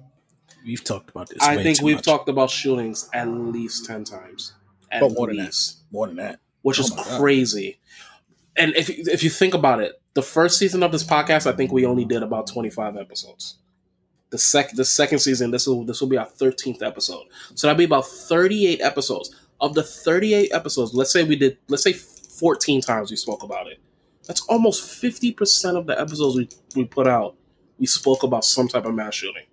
Speaker 4: We've talked about this.
Speaker 3: I
Speaker 4: way
Speaker 3: think
Speaker 4: too
Speaker 3: we've
Speaker 4: much.
Speaker 3: talked about shootings at least ten times. At
Speaker 6: But more than that. More than that.
Speaker 3: which
Speaker 6: Oh
Speaker 3: is
Speaker 6: my God.
Speaker 3: crazy. And if if you think about it, the first season of this podcast, I think we only did about twenty five episodes. The sec the second season, this will this will be our thirteenth episode. So that'll be about thirty eight episodes. Of the thirty eight episodes, let's say we did let's say fourteen times we spoke about it. That's almost fifty percent of the episodes we, we put out. We spoke about some type of mass shooting.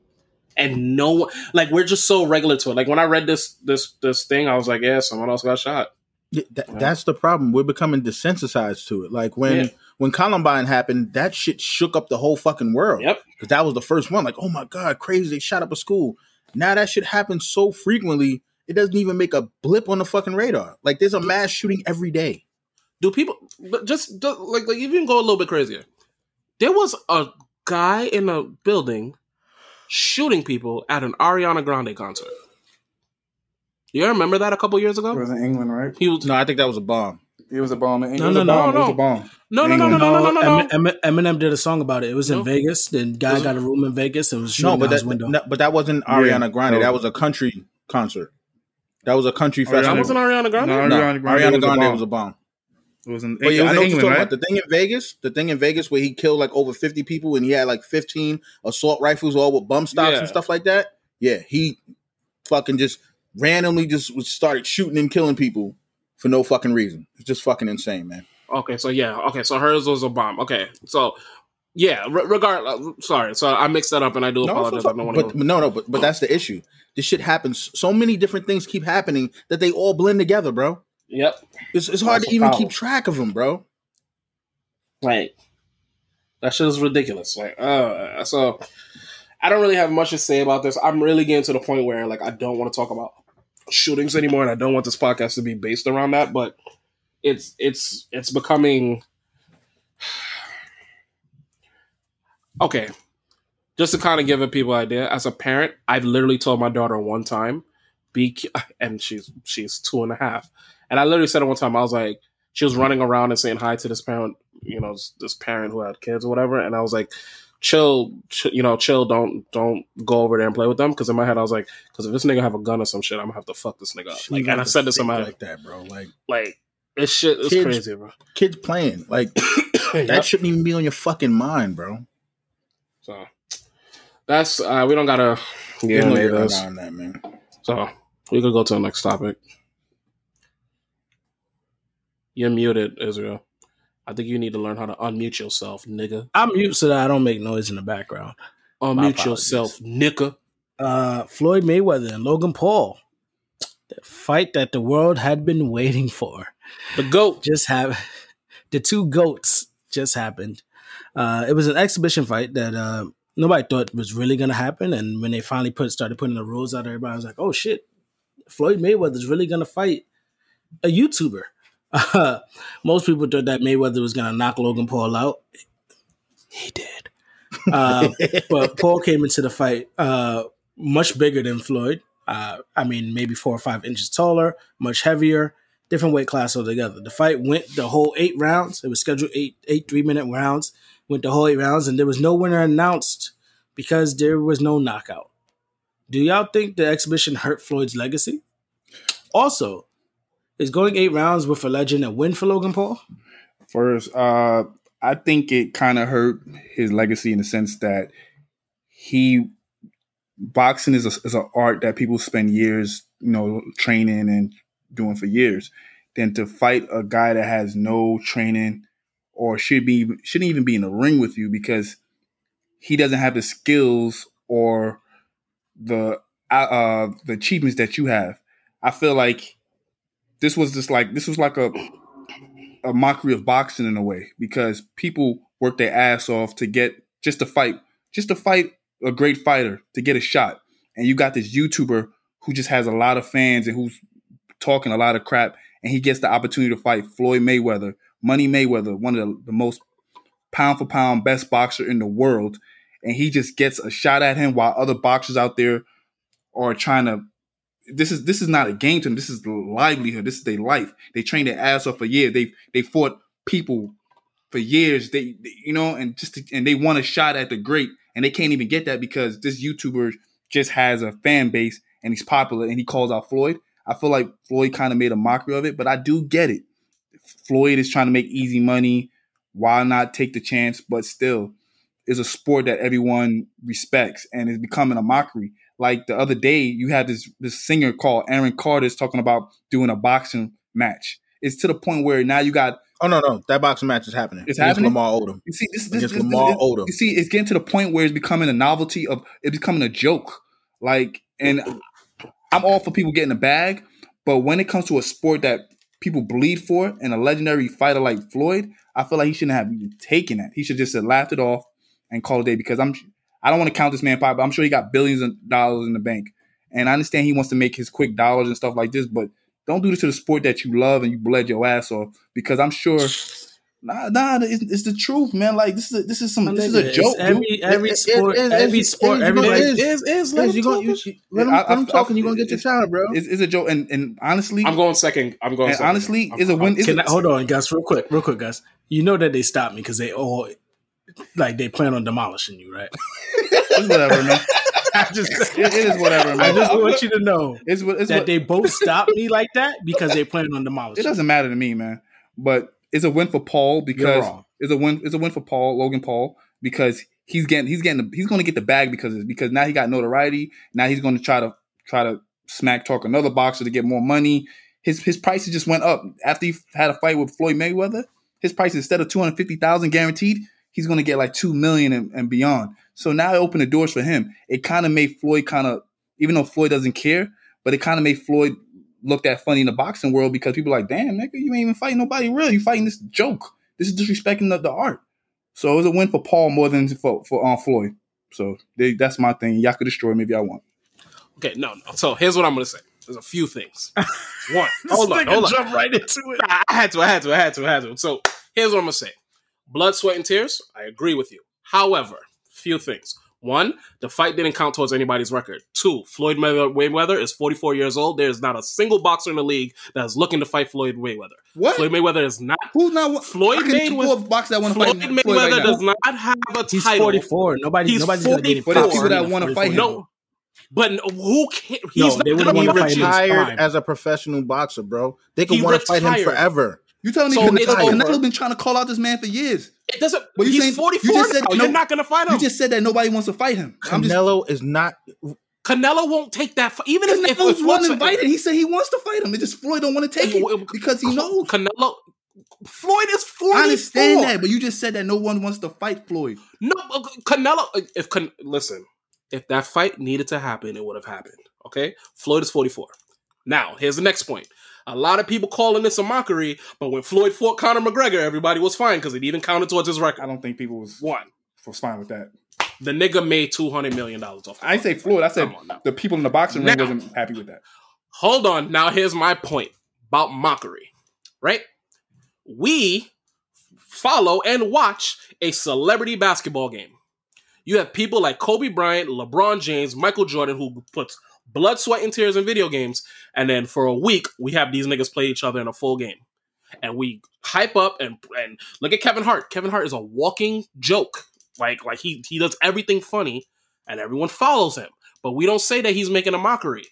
Speaker 3: And no one like we're just so regular to it. Like when I read this this this thing, I was like, yeah, someone else got shot.
Speaker 6: Yeah, that,
Speaker 3: Right.
Speaker 6: That's the problem. We're becoming desensitized to it. Like when
Speaker 3: Yeah.
Speaker 6: when Columbine happened, that shit shook up the whole fucking world.
Speaker 3: Yep.
Speaker 6: Because that was the first one. Like, oh my god, crazy! They shot up a school. Now that shit happens so frequently, it doesn't even make a blip on the fucking radar. Like, there's a mass shooting every day.
Speaker 3: do people but just, just like like even go a little bit crazier there was a guy in a building shooting people at an ariana grande concert you remember that a couple years ago?
Speaker 5: It was in England, right?
Speaker 3: He was,
Speaker 6: no, I think that was a bomb.
Speaker 5: It was a bomb. In England.
Speaker 4: No,
Speaker 3: no, no, no, no. No, no, no, no, no, no, no,
Speaker 4: no. Eminem did a song about it. It was in nope. Vegas. Then guy
Speaker 3: was,
Speaker 4: got a room in Vegas It was shooting no,
Speaker 6: but
Speaker 4: that, his window.
Speaker 6: No, but that wasn't Ariana yeah, Grande.
Speaker 5: No.
Speaker 6: That was a country concert. That was a country
Speaker 5: festival.
Speaker 3: That wasn't Ariana Grande.
Speaker 5: No,
Speaker 6: no
Speaker 5: Ariana Grande, was, a bomb. It was in, England, right?
Speaker 6: about. The thing in Vegas, the thing in Vegas where he killed like over 50 people and he had like 15 assault rifles all with bump stocks
Speaker 3: yeah.
Speaker 6: and stuff like that. Yeah, he fucking just randomly just started shooting and killing people for no fucking reason. It's just fucking insane, man.
Speaker 3: Okay, so yeah, okay, so hers was a bomb. Okay, so yeah, re- regardless, sorry, so I mixed that up and I do
Speaker 6: No,
Speaker 3: apologize.
Speaker 6: so-
Speaker 3: I don't want
Speaker 6: but
Speaker 3: to.
Speaker 6: no, no, but but that's the issue. This shit happens. So many different things keep happening that they all blend together, bro.
Speaker 3: Yep,
Speaker 6: It's, it's hard
Speaker 5: That's
Speaker 6: to even
Speaker 5: problem.
Speaker 6: keep track of them, bro.
Speaker 3: like that shit is ridiculous. Like, uh, so I don't really have much to say about this. I'm really getting to the point where like I don't want to talk about shootings anymore, and I don't want this podcast to be based around that. But it's it's it's becoming okay. Just to kind of give a people idea, as a parent, I've literally told my daughter one time, "Be," and she's she's two and a half, and I literally said it one time. I was like, she was running around and saying hi to this parent, you know, this, this parent who had kids or whatever, and I was like, chill, ch- you know, chill, don't don't go over there and play with them, because in my head I was like, because if this nigga have a gun or some shit, I'm gonna have to fuck this nigga up. Like, and I said to somebody
Speaker 6: like that, bro. Like
Speaker 3: like, this shit It's
Speaker 6: Kids-
Speaker 3: crazy, bro.
Speaker 6: kids playing, like that
Speaker 3: Yep.
Speaker 6: shouldn't even be on your fucking mind, bro.
Speaker 3: So that's uh, we don't gotta
Speaker 6: There's
Speaker 3: yeah,
Speaker 6: getting
Speaker 3: this.
Speaker 6: around that, man.
Speaker 3: So we could go to the next topic. You're muted, Israel. I think you need to learn how to unmute yourself, nigga.
Speaker 4: I'm mute so that I don't make noise in the background.
Speaker 3: Unmute yourself, nigga.
Speaker 4: Uh, Floyd Mayweather and Logan Paul, the fight that the world had been waiting for,
Speaker 3: The goat.
Speaker 4: just have the two goats just happened. Uh, it was an exhibition fight that uh, nobody thought was really going to happen, and when they finally put started putting the rules out, everybody was like, "Oh shit, Floyd Mayweather's really going to fight a YouTuber." Uh, most people thought that Mayweather was going to knock Logan Paul out. He did. Uh, but Paul came into the fight uh, much bigger than Floyd. Uh, I mean, maybe four or five inches taller, much heavier, different weight class altogether. The fight went the whole eight rounds. It was scheduled eight eight three minute rounds. Went the whole eight rounds, and there was no winner announced because there was no knockout. Do y'all think the exhibition hurt Floyd's legacy? Also, is going eight rounds with a legend a win for Logan Paul?
Speaker 5: First, uh, I think it kind of hurt his legacy in the sense that he boxing is a, is an art that people spend years, you know, training and doing for years. Then to fight a guy that has no training or should be shouldn't even be in the ring with you because he doesn't have the skills or the uh, uh the achievements that you have. I feel like this was just like this was like a a mockery of boxing in a way because people work their ass off to get just to fight, just to fight a great fighter to get a shot. And you got this YouTuber who just has a lot of fans and who's talking a lot of crap, and he gets the opportunity to fight Floyd Mayweather, Money Mayweather, one of the, the most pound for pound best boxer in the world, and he just gets a shot at him while other boxers out there are trying to this is this is not a game to them. This is the livelihood. This is their life. They trained their ass off for years. They they fought people for years. They, they- you know, and just to, and they want a shot at the great, and they can't even get that because this YouTuber just has a fan base and he's popular and he calls out Floyd. I feel like Floyd kind of made a mockery of it, but I do get it. Floyd is trying to make easy money. Why not take the chance? But still, is a sport that everyone respects and is becoming a mockery. Like the other day, you had this this singer called Aaron Carter's talking about doing a boxing match. It's to the point where now you got
Speaker 6: Oh no, no, that boxing match is happening.
Speaker 5: It's
Speaker 6: Against
Speaker 5: happening?
Speaker 6: Lamar Odom.
Speaker 5: you see this this,
Speaker 6: Against
Speaker 5: this,
Speaker 6: Lamar
Speaker 5: this-
Speaker 6: Odom.
Speaker 5: You see, it's getting to the point where it's becoming a novelty of it's becoming a joke. Like, and I'm all for people getting a bag, but when it comes to a sport that people bleed for and a legendary fighter like Floyd, I feel like he shouldn't have even taken that. He should just have laughed it off and called it a day because I'm I don't want to count this man pop, but I'm sure he got billions of dollars in the bank. And I understand he wants to make his quick dollars and stuff like this, but don't do this to the sport that you love and you bled your ass off because I'm sure Nah, nah, it's, it's the truth, man. Like this is a, this is some this is a joke,
Speaker 4: Every
Speaker 5: dude.
Speaker 4: every
Speaker 6: It- it-
Speaker 4: sport,
Speaker 6: it- it-
Speaker 4: every
Speaker 6: it-
Speaker 4: sport,
Speaker 6: it-
Speaker 4: everybody.
Speaker 6: it
Speaker 3: Is is
Speaker 6: Yes, you gonna, you, you- let him,
Speaker 5: I-
Speaker 6: let him talk and you're gonna get your
Speaker 5: it's-
Speaker 6: shot, bro.
Speaker 5: It's, it's a joke, and and honestly,
Speaker 3: I'm going second. I'm going. second.
Speaker 5: honestly,
Speaker 3: I'm-
Speaker 5: it's a win. It's
Speaker 4: Can
Speaker 5: a,
Speaker 4: I, hold on, guys, real quick, real quick, guys. You know that they stopped me because they all like they plan on demolishing you, right?
Speaker 5: It's whatever, man.
Speaker 4: I just,
Speaker 5: It- it is whatever,
Speaker 4: I just want you to know
Speaker 5: It's it's
Speaker 4: that
Speaker 5: what,
Speaker 4: they both stopped me like that because they plan on demolishing.
Speaker 5: it doesn't matter to me, man. But it's a win for Paul because it's a win. It's a win for Paul Logan Paul because he's getting he's getting the, he's going to get the bag because because now he got notoriety. Now he's going to try to try to smack talk another boxer to get more money. His his prices just went up after he had a fight with Floyd Mayweather. His price instead of two hundred fifty thousand guaranteed, he's going to get like two million and, and beyond. So now it opened the doors for him. It kind of made Floyd kind of even though Floyd doesn't care, but it kind of made Floyd look that funny in the boxing world because people are like, damn, nigga, you ain't even fighting nobody real. You fighting this joke. This is disrespecting the, the art. So it was a win for Paul more than for for um, Floyd. So they, that's my thing. Y'all could destroy me if y'all want.
Speaker 3: Okay, no, no. So here's what I'm gonna say. There's a few things. One, hold on,
Speaker 4: nigga
Speaker 3: hold on.
Speaker 4: Jump right into it.
Speaker 3: I I had to, I had to, I had to, I had to. So here's what I'm gonna say. Blood, sweat, and tears. I agree with you. However, few things. One, the fight didn't count towards anybody's record. Two, Floyd Mayweather is 44 years old. There's not a single boxer in the league that is looking to fight Floyd Mayweather.
Speaker 5: What?
Speaker 3: Floyd Mayweather is not.
Speaker 5: Who's not?
Speaker 3: Floyd Mayweather-
Speaker 5: pull that
Speaker 3: Floyd
Speaker 5: fight
Speaker 3: Mayweather
Speaker 5: Floyd right
Speaker 3: does
Speaker 5: now.
Speaker 3: not have a title.
Speaker 4: He's 44. Nobody,
Speaker 3: He's
Speaker 4: nobody's gonna get him
Speaker 3: 44.
Speaker 5: But people that wanna fight him.
Speaker 3: No, but who can
Speaker 4: No,
Speaker 3: He's
Speaker 4: they
Speaker 3: not gonna be retired.
Speaker 6: retired as a professional boxer, bro. They could
Speaker 3: He
Speaker 6: want to fight him forever.
Speaker 5: You telling me
Speaker 3: So
Speaker 5: Canelo,
Speaker 3: it's.
Speaker 5: Canelo been trying to call out this man for years?
Speaker 3: It doesn't.
Speaker 5: But you
Speaker 3: he's
Speaker 5: saying-
Speaker 3: 44
Speaker 5: you just said
Speaker 3: now.
Speaker 5: no-
Speaker 3: You're not going to fight him.
Speaker 5: You just said that nobody wants to fight him. I'm just
Speaker 6: Canelo is not.
Speaker 3: Canelo won't take that. Fight. Even if, if,
Speaker 5: Canelo's one invited. He said he wants to fight him. It just Floyd don't want to take
Speaker 3: Hey, w-
Speaker 5: it because he knows.
Speaker 3: Canelo. Floyd is 44.
Speaker 5: I understand that, but you just said that no one wants to fight Floyd.
Speaker 3: No, uh, Canelo. If Can, listen, if that fight needed to happen, it would have happened. Okay, Floyd is 44. Now, here's the next point. A lot of people calling this a mockery, but when Floyd fought Conor McGregor, everybody was fine because it even counted towards his record.
Speaker 5: I don't think people was
Speaker 3: One,
Speaker 5: was fine with that.
Speaker 3: the nigga made two hundred million dollars off.
Speaker 5: I didn't say. Floyd. I said
Speaker 3: Come on now.
Speaker 5: the people in the boxing ring
Speaker 3: Now-
Speaker 5: wasn't happy with that.
Speaker 3: Hold on. Now here's my point about mockery. Right? We follow and watch a celebrity basketball game. You have people like Kobe Bryant, LeBron James, Michael Jordan who puts blood, sweat, and tears in video games, and then for a week we have these niggas play each other in a full game. And we hype up and and look at Kevin Hart. Kevin Hart is a walking joke. Like like he he does everything funny and everyone follows him. But we don't say that he's making a mockery.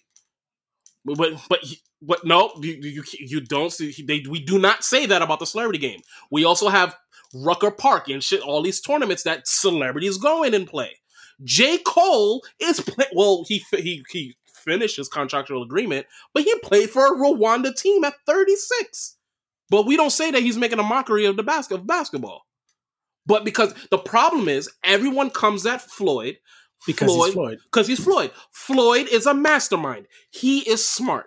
Speaker 3: But but but no, you you, you don't see they, we do not say that about the celebrity game. We also have Rucker Park and shit, all these tournaments that celebrities go in and play. J. Cole is play, well, he he he finished his contractual agreement, but he played for a Rwanda team at 36. But we don't say that he's making a mockery of the basket of basketball. But because the problem is everyone comes at Floyd
Speaker 4: because
Speaker 3: Floyd-
Speaker 4: he's Floyd.
Speaker 3: because he's Floyd. Floyd is a mastermind. He is smart.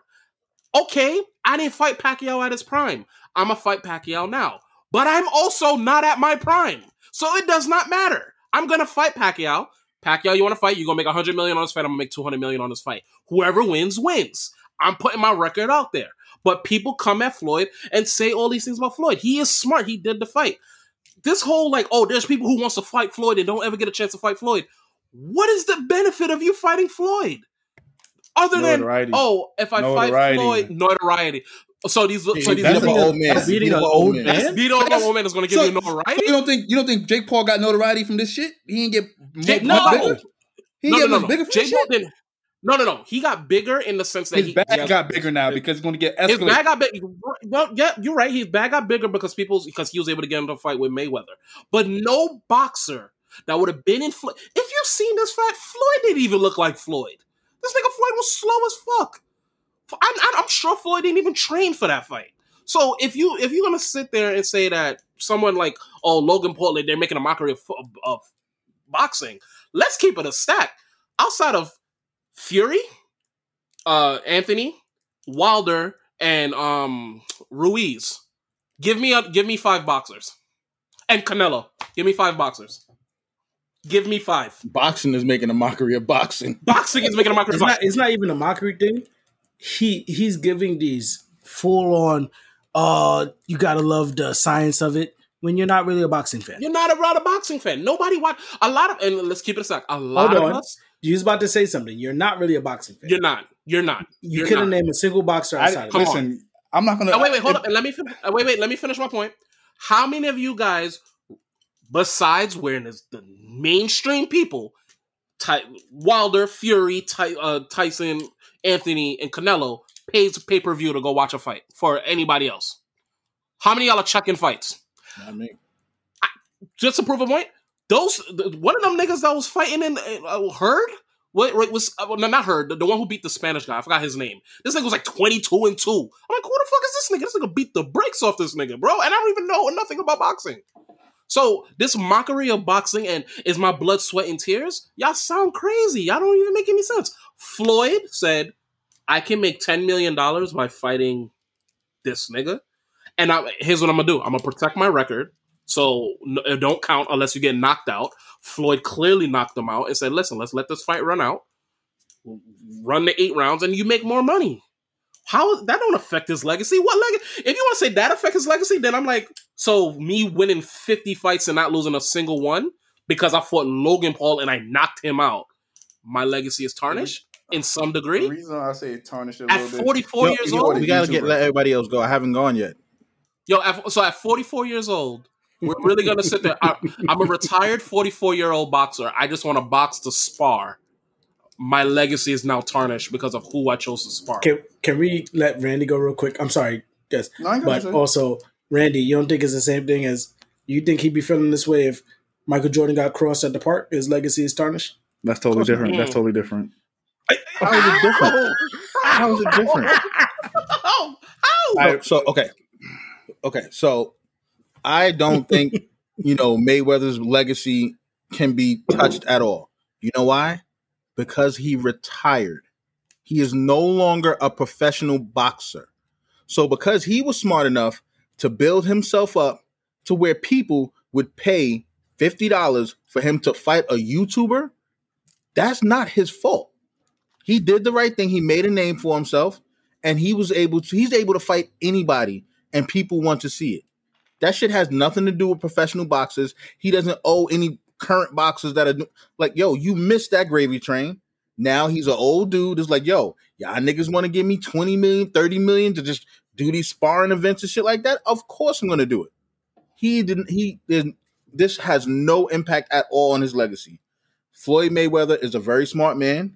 Speaker 3: Okay, I didn't fight Pacquiao at his prime. I'm gonna fight Pacquiao now, but I'm also not at my prime, so it does not matter. I'm gonna fight Pacquiao. Pacquiao, you want to fight? You're gonna make 100 million on this fight. I'm gonna make 200 million on this fight. Whoever wins wins. I'm putting my record out there. But people come at Floyd and say all these things about Floyd. He is smart. He did the fight. This whole like, oh, there's people who wants to fight Floyd and don't ever get a chance to fight Floyd. What is the benefit of you fighting Floyd? Other
Speaker 5: Notoriety.
Speaker 3: than oh, if I
Speaker 5: Notoriety.
Speaker 3: fight Floyd, notoriety. So these, so these
Speaker 6: Beating
Speaker 5: that's
Speaker 6: an old man.
Speaker 5: that's
Speaker 4: beating
Speaker 6: Beating
Speaker 4: an
Speaker 6: up an
Speaker 4: old
Speaker 6: man.
Speaker 4: man?
Speaker 3: beat on
Speaker 5: That's-
Speaker 3: is going to give
Speaker 5: so-
Speaker 3: you notoriety.
Speaker 5: You don't think you don't think Jake Paul got notoriety from this shit? He didn't get
Speaker 3: Jake- no.
Speaker 5: bigger? He
Speaker 3: no,
Speaker 5: didn't get
Speaker 3: no, no,
Speaker 5: much
Speaker 3: no.
Speaker 5: bigger from
Speaker 3: Jay
Speaker 5: this
Speaker 3: Paul
Speaker 5: shit?
Speaker 3: didn't. No, no, no. He got bigger in the sense that
Speaker 5: His
Speaker 3: he
Speaker 5: bag
Speaker 3: yeah,
Speaker 5: got bigger now because he's going to get escalated.
Speaker 3: His
Speaker 5: escalated.
Speaker 3: bag got big. Well, yeah, you're right. His bag got bigger because people because he was able to get into a fight with Mayweather. But no boxer that would have been in. Floyd. If you've seen this fight, Floyd didn't even look like Floyd. This nigga Floyd was slow as fuck. I'm, I'm, sure Floyd didn't even train for that fight. So if you if you're gonna sit there and say that someone like oh Logan Paul they're making a mockery of, of, of boxing, let's keep it a stack. Outside of Fury, uh, Anthony, Wilder, and um Ruiz. Give me a give me five boxers. And Canelo. Give me five boxers. Give me five.
Speaker 6: Boxing is making a mockery of boxing.
Speaker 3: Boxing is making a mockery.
Speaker 4: It's not. It's not even a mockery thing. He he's giving these full on. Uh, you gotta love the science of it when you're not really a boxing fan.
Speaker 3: You're not a rather boxing fan. Nobody watch a lot of and let's keep it a sec. A lot
Speaker 4: Hold
Speaker 3: of
Speaker 4: on.
Speaker 3: us.
Speaker 4: You was about to say something. You're not really a boxing fan.
Speaker 3: You're not. You're not.
Speaker 4: you
Speaker 3: You're
Speaker 4: couldn't
Speaker 3: not.
Speaker 4: name a single boxer
Speaker 5: I,
Speaker 4: outside of
Speaker 3: Come
Speaker 4: it.
Speaker 3: on.
Speaker 5: listen, I'm not going to.
Speaker 3: Oh, wait, wait, hold up. And let me fin- uh, wait, wait. Let me finish my point. How many of you guys, besides wearing this, the mainstream people, Ty- Wilder, Fury, Ty- uh, Tyson, Anthony, and Canelo, pays pay per view to go watch a fight for anybody else? How many of y'all are checking fights?
Speaker 6: I mean,
Speaker 3: Just to prove a point, those the, one of them niggas that was fighting in uh, Heard. What what was uh, no not Heard the, the one who beat the Spanish guy? I forgot his name. This nigga was like twenty two and two. I'm like, who the fuck is this nigga? This nigga beat the brakes off this nigga, bro. And I don't even know nothing about boxing. So this mockery of boxing and is my blood, sweat, and tears? Y'all sound crazy. Y'all don't even make any sense. Floyd said, "I can make ten million dollars by fighting this nigga." And I, here's what I'm gonna do. I'm gonna protect my record, so n- don't count unless you get knocked out. Floyd clearly knocked him out and said, "Listen, let's let this fight run out, run the eight rounds, and you make more money." How that don't affect his legacy? What legacy? If you want to say that affect his legacy, then I'm like, so me winning 50 fights and not losing a single one because I fought Logan Paul and I knocked him out, my legacy is tarnished in some degree.
Speaker 5: The
Speaker 3: degree.
Speaker 5: reason I say tarnish a
Speaker 3: At
Speaker 5: little bit.
Speaker 3: 44
Speaker 6: Yo,
Speaker 3: years
Speaker 6: yo,
Speaker 3: old,
Speaker 6: we gotta get
Speaker 5: YouTuber.
Speaker 6: let everybody else go. I haven't gone yet.
Speaker 3: Yo, so at 44 years old, we're really gonna sit there. I, I'm a retired 44 year old boxer. I just want to box to spar. My legacy is now tarnished because of who I chose to spar.
Speaker 4: Can can we let Randy go real quick? I'm sorry, guys,
Speaker 5: No,
Speaker 4: but
Speaker 5: gonna say.
Speaker 4: also Randy, you don't think it's the same thing as you think he'd be feeling this way if Michael Jordan got crossed at the park? His legacy is tarnished.
Speaker 5: That's totally different. That's totally different.
Speaker 6: How is it different? How is it different?
Speaker 3: Oh, oh.
Speaker 6: So, so okay, okay. So I don't think you know Mayweather's legacy can be touched at all. You know why? Because he retired. He is no longer a professional boxer. So because he was smart enough to build himself up to where people would pay fifty dollars for him to fight a YouTuber, that's not his fault. He did the right thing. He made a name for himself and he was able to he's able to fight anybody and people want to see it. That shit has nothing to do with professional boxers. He doesn't owe any current boxers that are like yo you missed that gravy train. Now he's an old dude. It's like yo y'all niggas want to give me 20 million 30 million to just do these sparring events and shit like that of course i'm gonna do it he didn't he didn't this has no impact at all on his legacy floyd mayweather is a very smart man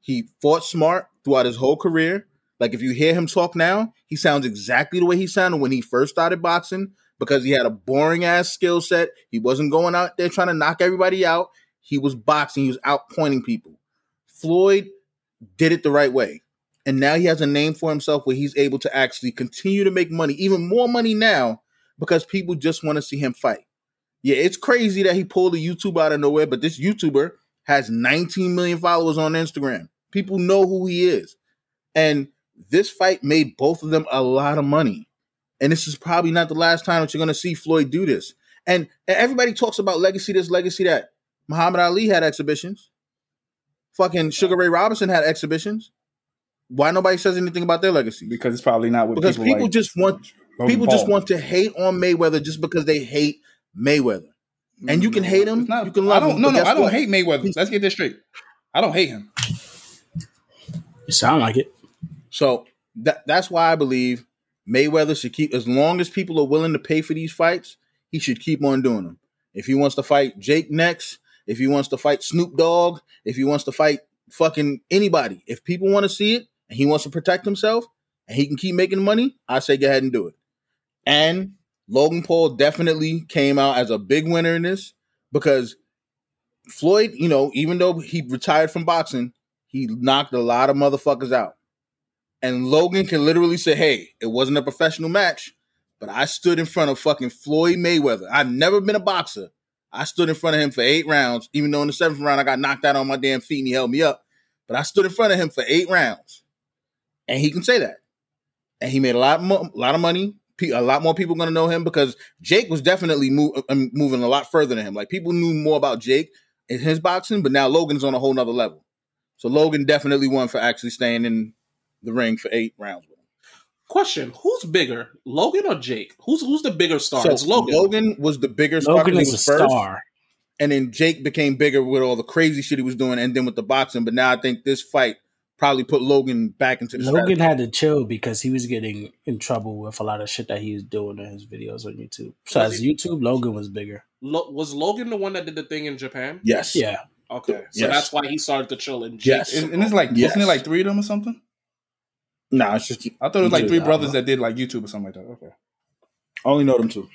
Speaker 6: he fought smart throughout his whole career like if you hear him talk now, he sounds exactly the way he sounded when he first started boxing because he had a boring ass skill set. He wasn't going out there trying to knock everybody out. He was boxing, he was out pointing people. Floyd did it the right way. And now he has a name for himself where he's able to actually continue to make money, even more money now, because people just want to see him fight. Yeah, it's crazy that he pulled a YouTube out of nowhere, but this YouTuber has 19 million followers on Instagram. People know who he is. And this fight made both of them a lot of money. And this is probably not the last time that you're going to see Floyd do this. And, and everybody talks about legacy this, legacy that. Muhammad Ali had exhibitions. Fucking Sugar Ray Robinson had exhibitions. Why nobody says anything about their legacy?
Speaker 5: Because it's probably not what
Speaker 6: Because
Speaker 5: people,
Speaker 6: people
Speaker 5: like.
Speaker 6: just want
Speaker 5: Logan
Speaker 6: people just want to hate on Mayweather just because they hate Mayweather. And you can hate him,
Speaker 5: It's not-
Speaker 6: you can
Speaker 5: I
Speaker 6: love
Speaker 5: don't.
Speaker 6: him.
Speaker 5: No, no,
Speaker 6: guess
Speaker 5: I don't
Speaker 6: what?
Speaker 5: hate Mayweather. Let's get this straight. I don't hate him.
Speaker 4: You sound like it.
Speaker 6: So that that's why I believe Mayweather should keep as long as people are willing to pay for these fights, he should keep on doing them. If he wants to fight Jake next, if he wants to fight Snoop Dogg, if he wants to fight fucking anybody, if people want to see it he wants to protect himself and he can keep making money, I say go ahead and do it. And Logan Paul definitely came out as a big winner in this because Floyd, you know, even though he retired from boxing, he knocked a lot of motherfuckers out. And Logan can literally say, hey, it wasn't a professional match, but I stood in front of fucking Floyd Mayweather. I've never been a boxer. I stood in front of him for eight rounds, even though in the seventh round I got knocked out on my damn feet and he held me up. But I stood in front of him for eight rounds. And he can say that. And he made a lot more, a lot of money. Pe- A lot more people going to know him because Jake was definitely move, um, moving a lot further than him. Like people knew more about Jake in his boxing, but now Logan's on a whole nother level. So Logan definitely won for actually staying in the ring for eight rounds.
Speaker 3: Question: Who's bigger, Logan or Jake? Who's who's the bigger star?
Speaker 6: So
Speaker 3: it's Logan.
Speaker 6: Logan was the bigger star
Speaker 4: Logan
Speaker 6: 'cause he
Speaker 4: is a
Speaker 6: first,
Speaker 4: star.
Speaker 6: and then Jake became bigger with all the crazy shit he was doing, and then with the boxing. But now I think this fight probably put Logan back into the
Speaker 4: Logan
Speaker 6: strategy.
Speaker 4: had to chill because he was getting in trouble with a lot of shit that he was doing in his videos on YouTube. So
Speaker 3: Was
Speaker 4: as
Speaker 3: he?
Speaker 4: YouTube, Logan was bigger.
Speaker 3: Lo- was Logan the one that did the thing in Japan?
Speaker 6: Yes.
Speaker 4: Yeah.
Speaker 3: Okay, so
Speaker 6: Yes.
Speaker 3: that's why he started to chill. And Jake
Speaker 6: Yes.
Speaker 5: And, and it's like,
Speaker 6: Yes.
Speaker 5: isn't it like three of them or something?
Speaker 6: No, it's just
Speaker 5: I thought it was like three
Speaker 4: I
Speaker 5: brothers
Speaker 4: don't
Speaker 5: that did like YouTube or something like that. Okay.
Speaker 6: I only know them two.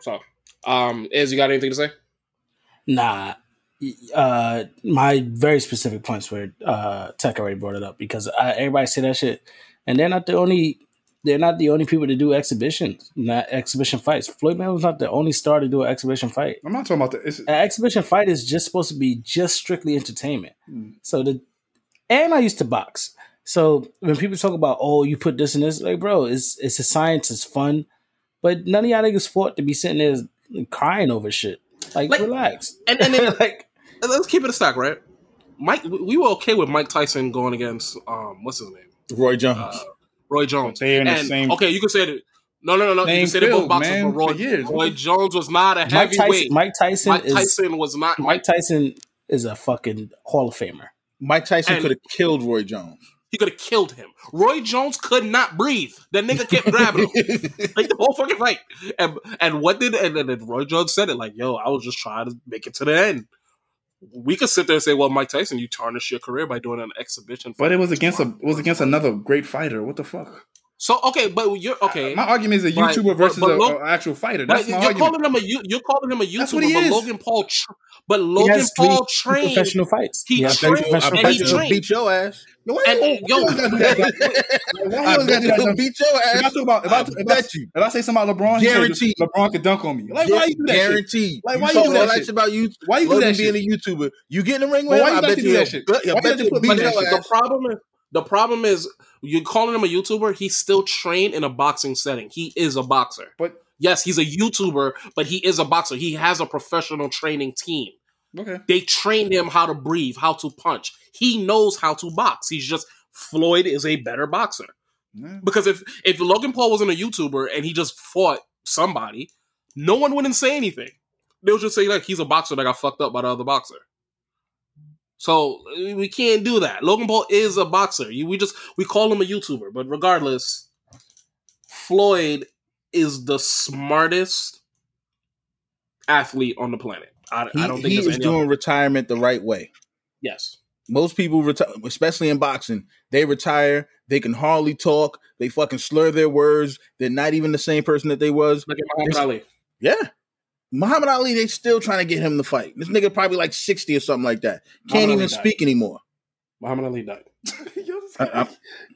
Speaker 3: So, um, Iz, you got anything to say?
Speaker 4: Nah. Uh, my very specific points where uh, Tech already brought it up because I, everybody say that shit, and they're not the only. They're not the only people to do exhibitions, not exhibition fights. Floyd Mayweather's not the only star to do an exhibition fight.
Speaker 5: I'm not talking about the. It's,
Speaker 4: An exhibition fight is just supposed to be just strictly entertainment.
Speaker 5: Hmm.
Speaker 4: So the and I used to box. So when people talk about oh you put this and this, like bro, it's it's a science, it's fun, but none of y'all niggas fought to be sitting there crying over shit. Like,
Speaker 3: Like-
Speaker 4: relax.
Speaker 3: And and then
Speaker 4: like
Speaker 3: let's keep it a stack, right? Mike, we were okay with Mike Tyson going against um, what's his name,
Speaker 6: Roy Jones.
Speaker 3: uh, Roy Jones.
Speaker 5: They're in the same-
Speaker 3: Okay, you can say that. No, no, no, no. You can say they're both
Speaker 5: field,
Speaker 3: boxers,
Speaker 5: man,
Speaker 3: but Roy,
Speaker 5: years.
Speaker 3: Roy Jones was not a
Speaker 4: Mike
Speaker 3: heavyweight.
Speaker 4: Tyson, Mike Tyson
Speaker 3: Mike
Speaker 4: is
Speaker 3: Tyson was not.
Speaker 4: Mike
Speaker 3: Mike,
Speaker 4: Tyson is a fucking Hall of Famer.
Speaker 6: Mike Tyson could have killed Roy Jones.
Speaker 3: he could have killed him. Roy Jones could not breathe. That nigga kept grabbing him like the whole fucking fight. And and what did and then Roy Jones said it like, "Yo, I was just trying to make it to the end." We could sit there and say, "Well, Mike Tyson, you tarnished your career by doing an exhibition."
Speaker 5: but it was against a. It was against another great fighter. What the fuck?
Speaker 3: So okay, but you're okay.
Speaker 5: My argument is a YouTuber
Speaker 3: but-
Speaker 5: versus
Speaker 3: but
Speaker 5: a,
Speaker 3: Lo-
Speaker 5: a actual fighter.
Speaker 3: Right,
Speaker 5: That's my
Speaker 3: you're
Speaker 5: argument.
Speaker 3: calling him a you- you're calling him a
Speaker 5: That's
Speaker 3: YouTuber,
Speaker 5: what he
Speaker 3: but
Speaker 5: is.
Speaker 3: Logan Paul, tr- but
Speaker 4: He
Speaker 3: Logan
Speaker 4: has
Speaker 3: Paul
Speaker 4: three
Speaker 3: trained.
Speaker 4: professional fights.
Speaker 3: He
Speaker 4: has
Speaker 3: trained-
Speaker 4: professional
Speaker 3: and he
Speaker 6: you he'll
Speaker 3: trained.
Speaker 6: beat your ass.
Speaker 5: No, why
Speaker 3: And-
Speaker 5: why-
Speaker 3: and- yo-
Speaker 5: why you gotta do that? Like, why you
Speaker 6: I
Speaker 5: always gotta
Speaker 6: bet
Speaker 5: do
Speaker 6: you
Speaker 5: that?
Speaker 6: he'll beat your
Speaker 5: If I
Speaker 6: ass.
Speaker 5: talk about if I,
Speaker 6: I
Speaker 5: if I,
Speaker 6: bet you.
Speaker 5: if I say something about LeBron, he
Speaker 6: Guaranteed.
Speaker 5: LeBron could dunk on me. Like why you do that? shit?
Speaker 6: Guaranteed.
Speaker 5: Like, why you do that shit?
Speaker 6: shit about you?
Speaker 5: Why you do that
Speaker 6: being a YouTuber. You get in the ring with him?
Speaker 5: you
Speaker 6: I bet you
Speaker 5: do that shit?
Speaker 6: I
Speaker 5: Why you
Speaker 6: bet you
Speaker 5: put
Speaker 6: he'll
Speaker 5: me that?
Speaker 3: The problem is the problem is you're calling him a YouTuber. He's still trained in a boxing setting. He is a boxer.
Speaker 5: But
Speaker 3: Yes, he's a YouTuber, but he is a boxer. He has a professional training team.
Speaker 5: okay,
Speaker 3: They trained him how to breathe, how to punch. He knows how to box. He's just Floyd is a better boxer.
Speaker 5: Yeah.
Speaker 3: Because if if Logan Paul wasn't a YouTuber and he just fought somebody, no one wouldn't say anything. They'll just say like he's a boxer that got fucked up by the other boxer. So we can't do that. Logan Paul is a boxer. We just we call him a YouTuber, but regardless, Floyd is the smartest athlete on the planet. I,
Speaker 6: He,
Speaker 3: I don't think
Speaker 6: he is doing
Speaker 3: other.
Speaker 6: retirement the right way.
Speaker 3: Yes,
Speaker 6: Most people retire, especially in boxing, they retire. They can hardly talk. They fucking slur their words. They're not even the same person that they was.
Speaker 3: Muhammad Ali.
Speaker 6: Yeah. Muhammad Ali, they still trying to get him to fight. This nigga probably like 60 or something like that. Can't
Speaker 3: Muhammad
Speaker 6: even
Speaker 3: Ali died.
Speaker 6: speak anymore.
Speaker 3: Muhammad Ali died.
Speaker 5: yo,
Speaker 6: I, I,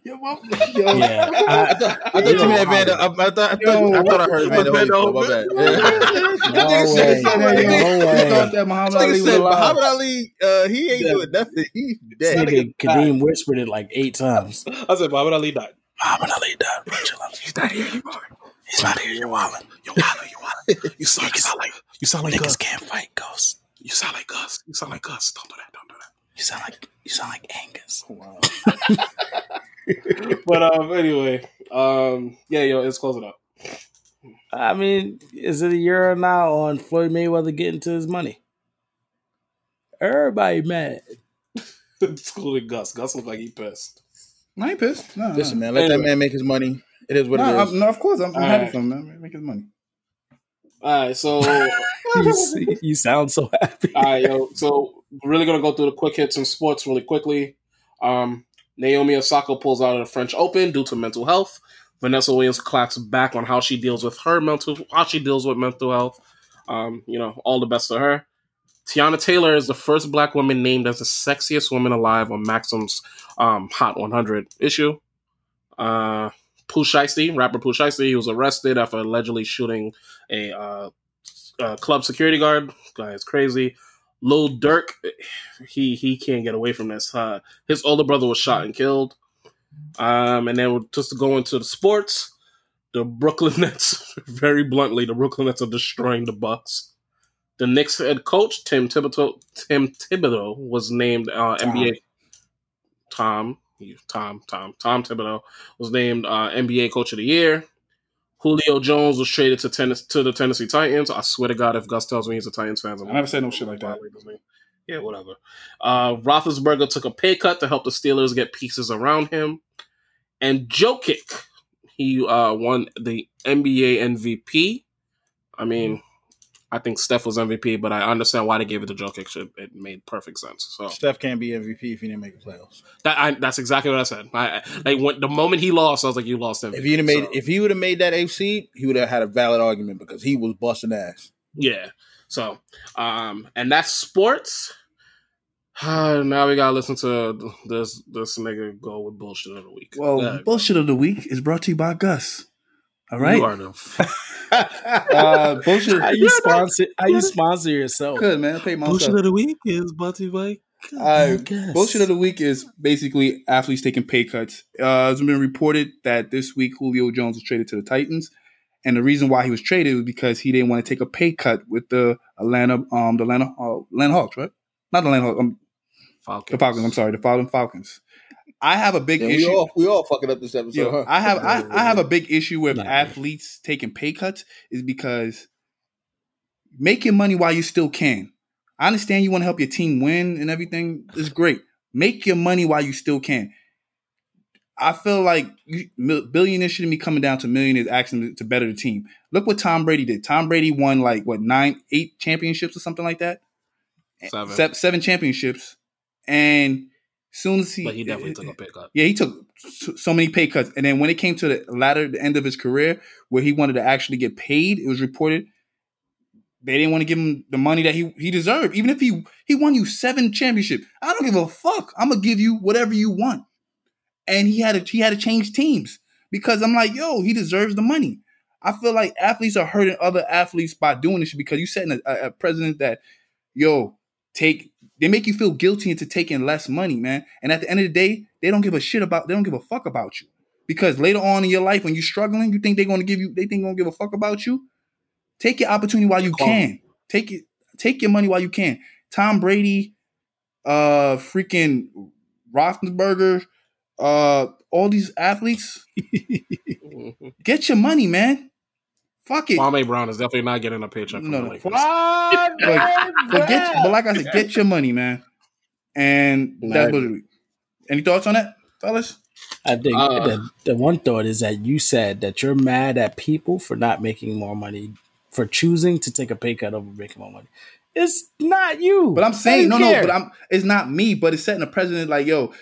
Speaker 5: yo, mom- yo,
Speaker 4: Yeah,
Speaker 6: I thought, I thought you meant Vander. I, I thought, I thought, I thought I heard Vander Holyfield. My bad. Yeah.
Speaker 4: No
Speaker 6: Nigga said-
Speaker 4: way. No way.
Speaker 5: You thought that Muhammad Ali
Speaker 6: nigga
Speaker 5: was
Speaker 6: said
Speaker 5: alive.
Speaker 6: Muhammad Ali, uh, he ain't doing nothing. He dead.
Speaker 4: nigga Kadeem whispered it like eight times.
Speaker 3: I said Muhammad Ali died.
Speaker 4: Muhammad Ali died. bro. Chill out. He's not here anymore. He's not here. You're wildin'. You're wildin'. You're wildin'.
Speaker 3: You sound, you sound like you sound like
Speaker 4: Niggas
Speaker 3: Gus.
Speaker 4: can't fight ghosts.
Speaker 3: You sound like Gus. You sound like Gus. Don't do that. Don't do that.
Speaker 4: You sound like you sound like Angus.
Speaker 3: But um, anyway, um, yeah, yo, it's closing up.
Speaker 4: I mean, is it a year now on Floyd Mayweather getting to his money? Everybody mad.
Speaker 3: Excluding Gus. Gus looked like he pissed.
Speaker 5: I ain't pissed. No,
Speaker 6: Listen,
Speaker 5: no.
Speaker 6: man, let
Speaker 3: Anyway.
Speaker 6: that man make his money. It is what
Speaker 5: no,
Speaker 6: it is.
Speaker 5: I'm- no, of course, I'm, I'm happy
Speaker 3: right.
Speaker 5: for him, man. Make his money.
Speaker 3: All right, so
Speaker 4: you, you sound so happy.
Speaker 3: all right, yo, so we're really gonna go through the quick hits in sports really quickly. Um, Naomi Osaka pulls out of the French Open due to mental health. Vanessa Williams claps back on how she deals with her mental, how she deals with mental health. Um, you know, all the best to her. Teyana Taylor is the first black woman named as the sexiest woman alive on Maxim's um, Hot 100 issue. Uh, Pooh Shiesty, rapper Pooh Shiesty, he was arrested after allegedly shooting a uh, uh, club security guard. Guy is crazy. Lil Durk, he he can't get away from this. Uh, his older brother was shot and killed. Um, and then just to go into the sports, the Brooklyn Nets, very bluntly, the Brooklyn Nets are destroying the Bucks. The Knicks head coach Tim Thibodeau, Tim Thibodeau was named uh,
Speaker 4: Tom.
Speaker 3: NBA. Tom, Tom, Tom, Tom Thibodeau was named uh, NBA Coach of the Year. Julio Jones was traded to tennis to the Tennessee Titans. I swear to God, if Gus tells me he's a Titans fan, I'm
Speaker 5: I never said no shit like that.
Speaker 3: Yeah, whatever. Uh, Roethlisberger took a pay cut to help the Steelers get pieces around him, and Jokic, he uh, won the NBA MVP. I mean, I think Steph was MVP, but I understand why they gave it to Jokic. It, it made perfect sense. So
Speaker 6: Steph can't be MVP if he didn't make the playoffs.
Speaker 3: that I, that's exactly what I said. I, like when the moment he lost, I was like, "You lost MVP."
Speaker 6: If he would have made,
Speaker 3: So,
Speaker 6: if he would have made that eighth seed, he would have had a valid argument because he was busting ass.
Speaker 3: yeah. So, um, and that's sports. now we gotta listen to this this nigga go with bullshit of the week.
Speaker 5: Well,
Speaker 3: Yeah.
Speaker 5: bullshit of the week is brought to you by Gus. All
Speaker 3: You are the
Speaker 5: Uh, bullshit.
Speaker 4: How you sponsor? How you sponsor yourself?
Speaker 5: Good man. I paid myself.
Speaker 3: bullshit of the week is brought to you by.
Speaker 5: Uh,
Speaker 4: Gus.
Speaker 5: bullshit of the week is basically athletes taking pay cuts. Uh, it's been reported that this week Julio Jones was traded to the Titans, and the reason why he was traded was because he didn't want to take a pay cut with the Atlanta, um, the Atlanta, uh, Atlanta Hawks, right? Not the Atlanta Hawks, um,
Speaker 3: Falcons.
Speaker 5: the Falcons. I'm sorry, the Falcon Falcons. I have a big
Speaker 6: Yeah, we
Speaker 5: issue.
Speaker 6: all we all fucking up this episode.
Speaker 5: Yo,
Speaker 6: huh?
Speaker 5: I have I, I have a big issue with
Speaker 4: Not really.
Speaker 5: athletes taking pay cuts is because making money while you still can. I understand you want to help your team win and everything is great. Make your money while you still can. I feel like you, billionaires shouldn't be coming down to millionaires asking to, to better the team. Look what Tom Brady did. Tom Brady won like what nine, eight championships or something like that.
Speaker 3: Seven.
Speaker 5: Se- seven championships, and soon as he,
Speaker 3: But he definitely took a pay cut.
Speaker 5: yeah, he took so, so many pay cuts, and then when it came to the latter, the end of his career, where he wanted to actually get paid, it was reported they didn't want to give him the money that he he deserved. Even if he he won you seven championship, I don't give a fuck. I'm gonna give you whatever you want. And he had to he had to change teams because I'm like, yo, he deserves the money. I feel like athletes are hurting other athletes by doing this because you setting a, a, a president that, yo, take they make you feel guilty into taking less money, man. And at the end of the day, they don't give a shit about they don't give a fuck about you. Because later on in your life, when you're struggling, you think they're gonna give you they think they're gonna give a fuck about you. Take your opportunity while you can. Take it, take your money while you can. Tom Brady, uh freaking Roethlisberger, uh, all these athletes, get your money, man. Fuck it.
Speaker 3: Kwame Brown is definitely not getting a paycheck from
Speaker 5: No,
Speaker 3: the
Speaker 5: no.
Speaker 3: Lakers.
Speaker 5: But, but get, but like I said, get your money, man. And that's what. it- Any thoughts on that, fellas?
Speaker 4: I think
Speaker 3: Uh,
Speaker 4: the, the one thought is that you said that you're mad at people for not making more money, for choosing to take a pay cut over making more money. It's not you.
Speaker 5: But I'm saying no,
Speaker 4: care?
Speaker 5: no. But I'm. It's not me. But it's setting a precedent. Like yo,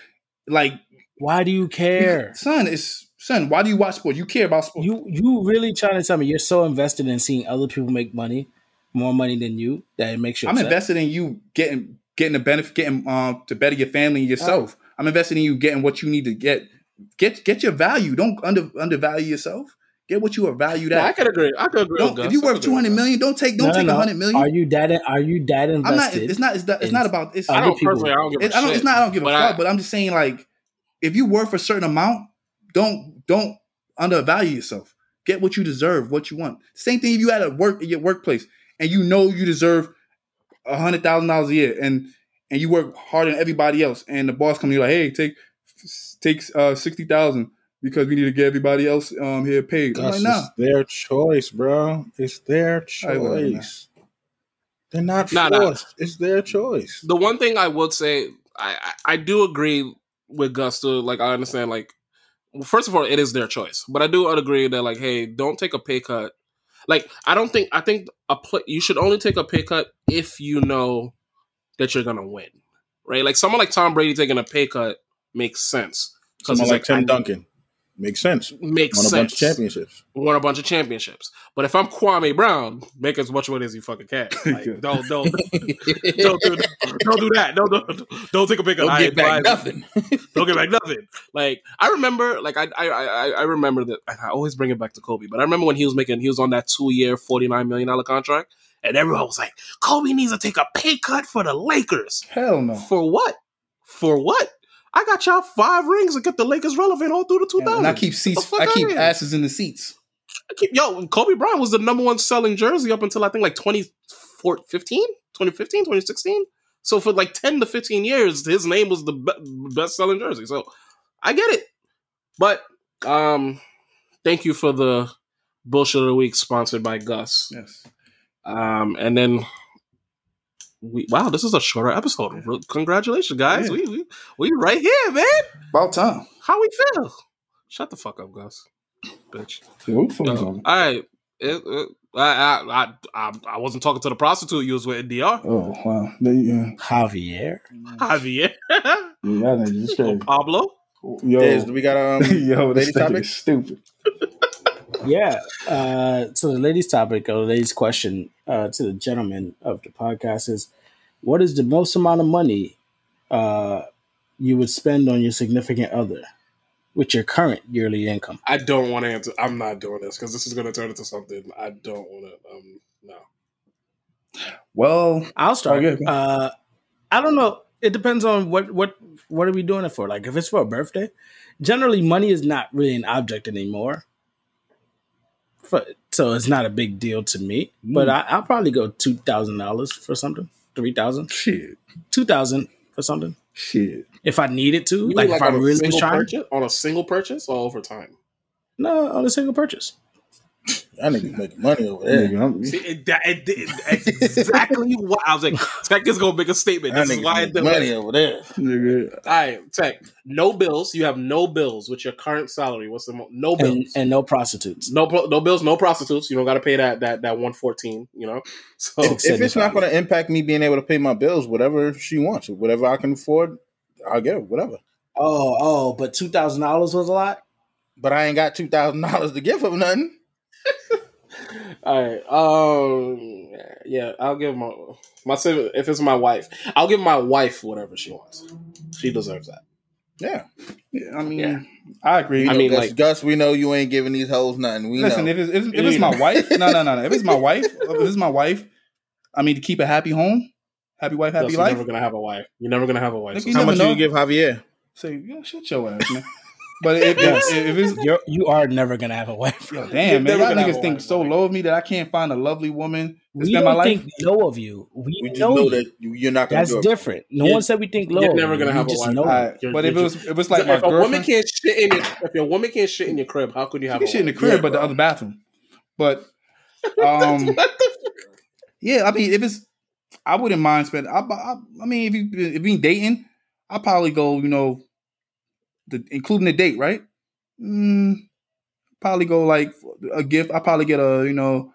Speaker 5: like
Speaker 4: Why do you care?
Speaker 5: son. It's son. Why do you watch sports? You care about sports.
Speaker 4: You you really trying to tell me you're so invested in seeing other people make money, more money than you, that it makes you
Speaker 5: I'm
Speaker 4: upset?
Speaker 5: invested in you getting getting the benefit, getting um to better your family and yourself. I'm invested in you getting what you need to get. Get get your value. Don't under undervalue yourself. Get what you are valued
Speaker 3: Yeah, I could agree. I could agree.
Speaker 5: Don't, if you
Speaker 3: Gus. I
Speaker 5: worth
Speaker 3: could
Speaker 5: two
Speaker 3: agree
Speaker 5: hundred
Speaker 3: with
Speaker 5: million, don't take don't
Speaker 4: No, no,
Speaker 5: take a
Speaker 4: no.
Speaker 5: hundred million.
Speaker 4: Are you that are you that
Speaker 5: I'm not.
Speaker 4: invested?
Speaker 5: It's not. It's, not- it's not about. It's,
Speaker 3: I don't
Speaker 4: people-
Speaker 3: personally. I don't give a
Speaker 5: it, I don't, it's not. I don't give a fuck.
Speaker 3: I-
Speaker 5: but I'm just saying, like, if you worth a certain amount, don't don't undervalue yourself. Get what you deserve, what you want. Same thing if you had a work at your workplace and you know you deserve a hundred thousand dollars a year, and and you work harder than everybody else, and the boss comes, you're like, hey, take takes uh, sixty thousand because we need to get everybody else um here paid. I'm like, nah.
Speaker 6: it's their choice, bro. It's their
Speaker 5: right, whatever, man.
Speaker 6: choice. They're not
Speaker 3: Nah, nah.
Speaker 6: forced. It's their choice.
Speaker 3: the one thing I would say, I, I I do agree with Gus. To like, I understand. Like, well, first of all, it is their choice, but I do agree that like, hey, don't take a pay cut. Like, I don't think I think a play, you should only take a pay cut if you know that you're gonna win, right? Like someone like Tom Brady taking a pay cut makes sense
Speaker 6: Someone
Speaker 3: he's
Speaker 6: like Tim Duncan makes sense.
Speaker 3: makes sense.
Speaker 6: Won a bunch of championships.
Speaker 3: won a bunch of championships. But if I'm Kwame Brown, make as much money as you fucking can. Like, don't don't don't do don't do that. Don't don't, don't take a pick.
Speaker 6: Don't
Speaker 3: I
Speaker 6: get back
Speaker 3: advise-
Speaker 6: nothing.
Speaker 3: Don't get back nothing. Like I remember, like I I I, I remember that. and I always bring it back to Kobe, but I remember when he was making he was on that two year forty nine million dollar contract, and everyone was like, Kobe needs to take a pay cut for the Lakers.
Speaker 5: Hell no.
Speaker 3: For what? For what? I got y'all five rings and kept the Lakers relevant all through the two
Speaker 5: And. I keep seats. I keep asses in the seats.
Speaker 3: I keep, yo, Kobe Bryant was the number one selling jersey up until I think like 2015, 2015, 2016. So for like 10 to 15 years, his name was the be- best selling jersey. So I get it. But um thank you for the bullshit of the week sponsored by Gus.
Speaker 5: Yes.
Speaker 3: Um and then we wow, this is a shorter episode. Congratulations, guys.
Speaker 5: Yeah.
Speaker 3: We, we we right here, man.
Speaker 5: About time.
Speaker 3: How we feel? Shut the fuck up, Gus. Bitch.
Speaker 5: Yeah, what the fuck
Speaker 3: Yo,
Speaker 5: is
Speaker 3: all
Speaker 5: on?
Speaker 3: right. It, it, I, I, I, I, I wasn't talking to the prostitute you was with in DR.
Speaker 5: Oh wow, yeah,
Speaker 4: Javier.
Speaker 3: Javier.
Speaker 5: yeah, y'all niggas is
Speaker 3: or
Speaker 5: crazy.
Speaker 3: Pablo.
Speaker 5: Yo,
Speaker 6: Is, we got um
Speaker 5: yo, this
Speaker 6: lady topic?
Speaker 5: is stupid.
Speaker 4: Yeah. Uh, so the ladies' topic or the ladies' question uh, to the gentleman of the podcast is, what is the most amount of money uh, you would spend on your significant other with your current yearly income?
Speaker 3: I don't want to answer. I'm not doing this because this is going to turn into something I don't want to. Um, no.
Speaker 5: Well,
Speaker 4: I'll start.
Speaker 5: Okay.
Speaker 4: Uh, I don't know. It depends on what what what are we doing it for. Like if it's for a birthday, generally money is not really an object anymore. For, so it's not a big deal to me. But hmm. I, I'll probably go two thousand dollars for something, three thousand,
Speaker 5: shit,
Speaker 4: two thousand for something.
Speaker 5: shit.
Speaker 4: If I needed to,
Speaker 3: You
Speaker 4: like, if I really was trying,
Speaker 3: purchase, on a single purchase or over time.
Speaker 4: no, on a single purchase.
Speaker 6: That nigga making money over there.
Speaker 5: Nigga,
Speaker 3: See, it, that, it, it, it's exactly what I was like. Tech is gonna make a statement.
Speaker 6: That
Speaker 3: This is
Speaker 6: nigga
Speaker 3: why I
Speaker 6: making
Speaker 3: did
Speaker 6: money over there.
Speaker 5: nigga,
Speaker 3: All right, Tech. No bills. You have no bills with your current salary. What's the mo- no bills?
Speaker 4: And, and no prostitutes.
Speaker 3: no, no bills, no prostitutes. You don't got to pay that that that one fourteen. You know, so
Speaker 6: If, if it's not going to impact me being able to pay my bills, whatever she wants, whatever I can afford, I'll get her, whatever.
Speaker 4: Oh, oh, but two thousand dollars was a lot.
Speaker 6: But I ain't got two thousand dollars to give her nothing.
Speaker 3: All right. Um, yeah, I'll give my my if it's my wife, I'll give my wife whatever she wants. She deserves that.
Speaker 6: Yeah,
Speaker 5: yeah, I mean,
Speaker 3: Yeah.
Speaker 5: I agree.
Speaker 3: I
Speaker 6: I
Speaker 3: mean,
Speaker 6: mean,
Speaker 3: like-
Speaker 6: Gus, we know you ain't giving these hoes nothing. We
Speaker 5: listen,
Speaker 6: know.
Speaker 5: if it's, if, if it's my wife, no, no, no, no. If it's my wife, if it's my wife, I mean, to keep a happy home, happy wife, happy
Speaker 3: Thus, you're never gonna have a wife. You're never gonna have a wife.
Speaker 5: Look,
Speaker 3: So
Speaker 6: How much
Speaker 5: know.
Speaker 6: you give Javier?
Speaker 5: Say, yeah, shut your ass, man. But if,
Speaker 4: Yes.
Speaker 5: if, if it's
Speaker 4: You're you are never gonna have a wife.
Speaker 5: Yo, damn, man, y'all niggas think
Speaker 3: wife,
Speaker 5: so
Speaker 3: buddy.
Speaker 5: low of me that I can't find a lovely woman
Speaker 4: We don't
Speaker 5: life.
Speaker 4: think low of you. We,
Speaker 6: We just
Speaker 4: know,
Speaker 6: know,
Speaker 4: you.
Speaker 6: that you- you're not going
Speaker 4: That's
Speaker 6: do it.
Speaker 4: different. No
Speaker 3: You're-
Speaker 4: one said we think low.
Speaker 3: you're never gonna have a wife.
Speaker 4: know
Speaker 5: All
Speaker 4: you.
Speaker 5: right,
Speaker 3: You're-
Speaker 5: but if it was if it's like
Speaker 3: if
Speaker 5: my
Speaker 3: a woman can't shit in your, if your woman can't shit in your crib, how could you
Speaker 5: she
Speaker 3: have
Speaker 5: can
Speaker 3: a
Speaker 5: shit in the crib,
Speaker 6: Yeah,
Speaker 5: but the other bathroom. But um, yeah, I mean, if it's, I wouldn't mind spending. I, I, I mean, if you if we dating, I probably go, you know, the including the date, right? Mm, probably go like a gift. I probably get a, you know,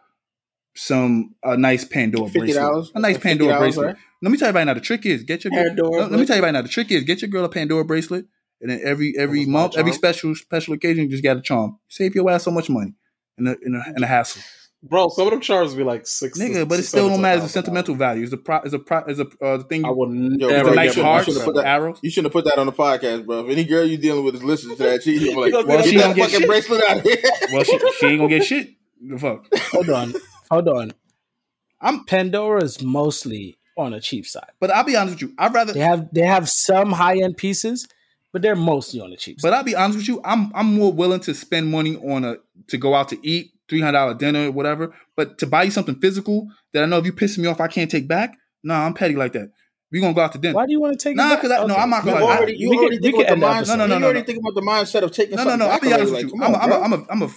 Speaker 5: some a nice Pandora bracelet, a nice Pandora bracelet. Let me tell you right now. The trick is get your girl. Let, let me tell you right now. The trick is get your girl a Pandora bracelet, and then every every
Speaker 3: Almost buy a
Speaker 5: month, every special special occasion, you just got a charm. Save your ass so much money in a in a, in a hassle,
Speaker 3: Bro, some of them charms be like six.
Speaker 5: nigga. But it still don't matter. It's a sentimental value. It's a pro. It's a pro. It's a uh, the thing.
Speaker 3: I
Speaker 6: Yo,
Speaker 3: never
Speaker 5: the
Speaker 6: you
Speaker 3: my
Speaker 5: hearts, the
Speaker 6: that-
Speaker 5: arrows.
Speaker 6: You shouldn't have put that on the podcast, bro. If any girl you dealing with is listening to that, she be like,
Speaker 3: Well,
Speaker 6: well,
Speaker 5: she
Speaker 6: that
Speaker 5: get
Speaker 6: fucking
Speaker 5: shit.
Speaker 6: bracelet out here.
Speaker 5: Well, she, she ain't gonna get shit. The fuck.
Speaker 4: Hold on, hold on.
Speaker 5: I'm-
Speaker 4: Pandora is mostly on the cheap side.
Speaker 5: But I'll be honest with you. I'd rather.
Speaker 4: They have they have some high end pieces, but they're mostly on the cheap side.
Speaker 5: But I'll be honest with you. I'm I'm more willing to spend money on a to go out to eat, three hundred dollar dinner, or whatever. But to buy you something physical that I know if you piss me off, I can't take back. No, I'm petty like that. We gonna go out to dinner.
Speaker 4: Why do you want to take?
Speaker 5: Nah,
Speaker 4: it back?
Speaker 5: 'cause I- no, I'm not
Speaker 6: You
Speaker 5: gonna lie.
Speaker 6: already, you already think about
Speaker 4: could
Speaker 6: the
Speaker 4: end the
Speaker 6: mindset.
Speaker 4: episode.
Speaker 5: No, no,
Speaker 6: you
Speaker 5: no,
Speaker 6: already
Speaker 5: no.
Speaker 6: think about the mindset of taking
Speaker 5: No, no, no. I'll be honest with you.
Speaker 6: Like,
Speaker 5: I'm,
Speaker 6: come
Speaker 5: a,
Speaker 6: on,
Speaker 5: I'm a,
Speaker 6: bro.
Speaker 5: I'm a, I'm a,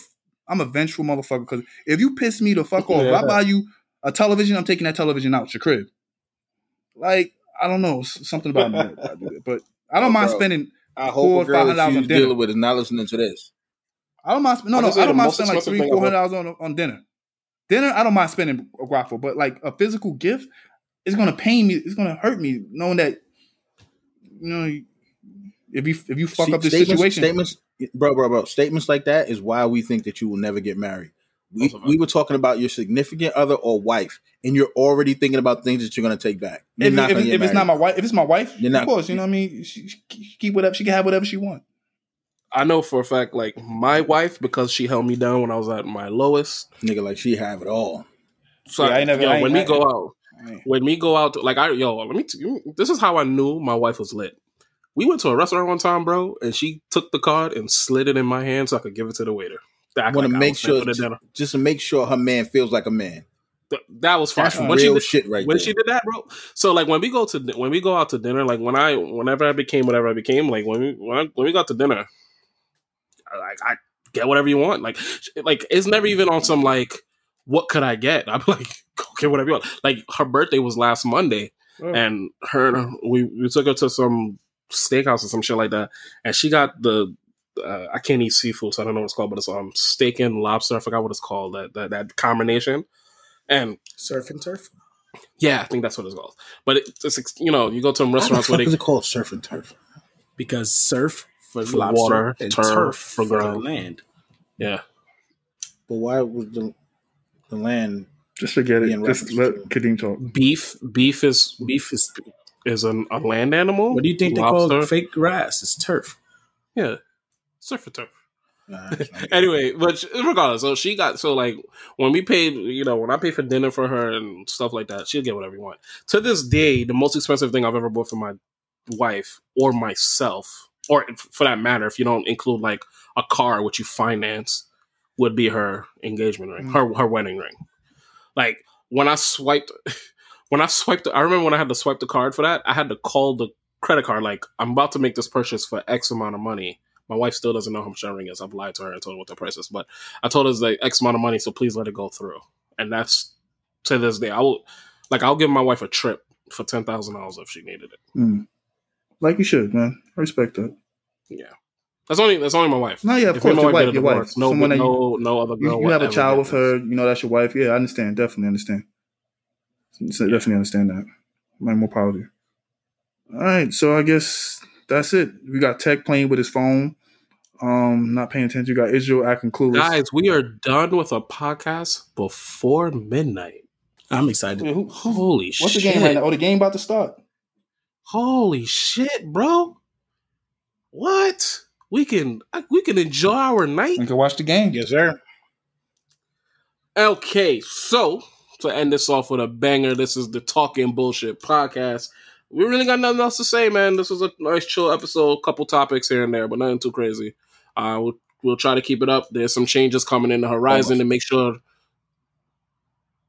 Speaker 5: I'm a vengeful motherfucker. Because if you piss me the fuck off, if I buy you a television, I'm taking that television out your crib. Like I don't know, something about me. that I do that. But I don't
Speaker 6: Oh,
Speaker 5: mind
Speaker 6: bro.
Speaker 5: spending.
Speaker 6: I
Speaker 5: four or
Speaker 6: hope a girl
Speaker 5: $500
Speaker 6: that
Speaker 5: on
Speaker 6: you
Speaker 5: dinner.
Speaker 6: dealing with is not listening to this.
Speaker 5: I don't mind. No, no, I don't mind spending like three, four hundred dollars on on dinner. Dinner, I don't mind spending a guap for, but like a physical gift, it's gonna pain me. It's gonna hurt me knowing that you know if you if you fuck
Speaker 6: See,
Speaker 5: up this
Speaker 6: statements,
Speaker 5: situation.
Speaker 6: Statements, bro, bro, bro. Statements like that is why we think that you will never get married. We,
Speaker 3: Most of us.
Speaker 6: we were talking about your significant other or wife, and you're already thinking about things that you're going to take back. You're
Speaker 5: if, if, if, it's not my wife, if it's my wife,
Speaker 6: You're not-
Speaker 5: of course, you know what I mean. She, she keep whatever she can have whatever she want.
Speaker 3: I know for a fact, like my wife, because she held me down when I was at my lowest.
Speaker 6: nigga, like she have it all.
Speaker 3: So
Speaker 5: Yeah, I ain't never-
Speaker 3: yo,
Speaker 5: I ain't-
Speaker 3: when we go out,
Speaker 5: I
Speaker 3: when we go out, like I yo, let me. T- this is how I knew my wife was lit. We went to a restaurant one time, bro, and she took the card and slid it in my hand so I could give it to the waiter.
Speaker 6: I want to
Speaker 3: like
Speaker 6: make sure,
Speaker 3: for
Speaker 6: just to make sure her man feels like a man.
Speaker 3: Th- that was fine.
Speaker 6: That's
Speaker 3: when
Speaker 6: real
Speaker 3: she did,
Speaker 6: shit right
Speaker 3: when
Speaker 6: there.
Speaker 3: she did that, bro. So like when we go to when we go out to dinner, like when I whenever I became whatever I became, like when we when, I, when we got to dinner, I, like I get whatever you want. Like like it's never even on some like what could I get? I'm like okay, whatever you want. Like her birthday was last Monday,
Speaker 5: Oh.
Speaker 3: and her we we took her to some steakhouse or some shit like that, and she got the uh, I can't eat seafood, so I don't know what it's called, but it's um steak and lobster. I forgot what it's called. That that, that combination, and
Speaker 4: Surf and turf.
Speaker 3: yeah, I think that's what it's called. But it, it's you know you go to some restaurants where they
Speaker 6: is it called surf and turf?
Speaker 4: Because surf for,
Speaker 3: For
Speaker 4: lobster
Speaker 3: water,
Speaker 4: and
Speaker 3: turf
Speaker 4: turf,
Speaker 3: for
Speaker 4: for, the
Speaker 3: ground.
Speaker 4: land.
Speaker 3: yeah
Speaker 6: But why was the the land?
Speaker 5: Just forget it.
Speaker 6: Being
Speaker 5: Just
Speaker 6: referenced
Speaker 5: let Kadeem talk.
Speaker 3: beef beef is
Speaker 4: Beef is.
Speaker 3: is an, a land animal.
Speaker 4: What do you think they
Speaker 3: Lobster?
Speaker 4: call fake grass? It's turf.
Speaker 3: Yeah, surf and turf.
Speaker 6: Nah,
Speaker 3: anyway, but regardless, so she got so like when we paid, you know, when I paid for dinner for her and stuff like that, she'll get whatever you want. To this day, the most expensive thing I've ever bought for my wife or myself, or for that matter, if you don't include like a car which you finance, would be her engagement ring, her her wedding ring. Like when I swiped, when I swiped, I remember when I had to swipe the card for that, I had to call the credit card like I'm about to make this purchase for X amount of money. My wife still doesn't know how much that ring is. I've lied to her and told her what the price is, but I told her it's like X amount of money, so please let it go through. And that's to this day. I will like I'll give my wife a trip for ten thousand dollars if she needed it.
Speaker 5: Mm. Like you should, man. I respect that.
Speaker 3: Yeah, that's only that's only my wife.
Speaker 5: No, yeah, of
Speaker 3: If
Speaker 5: course, your
Speaker 3: wife
Speaker 5: wife,
Speaker 3: get a
Speaker 5: your wife.
Speaker 3: divorce, No,
Speaker 5: Someone that you,
Speaker 3: no, no other
Speaker 5: you,
Speaker 3: girl.
Speaker 5: you
Speaker 3: will
Speaker 5: have a child with
Speaker 3: this.
Speaker 5: her. You know that's your wife. Yeah, I understand. Definitely understand. So Definitely understand that. I'm more proud of you. All right, so I guess that's it. We got Tech playing with his phone, um, not paying attention. We got Israel acting clueless.
Speaker 3: Guys, we are done with a podcast before midnight.
Speaker 4: I'm excited.
Speaker 5: Wait, who- who-
Speaker 3: Holy
Speaker 5: what's the game right now? Oh, the game about to start.
Speaker 3: Holy shit, bro! What? We can we can enjoy our night.
Speaker 5: We can watch the game.
Speaker 6: yes, sir.
Speaker 3: Okay, so to end this off with a banger, this is the Talking Bullshit podcast. We really got nothing else to say, man. This was a nice, chill episode. Couple topics here and there, but nothing too crazy. Uh, we'll, we'll try to keep it up. There's some changes coming in the horizon to make sure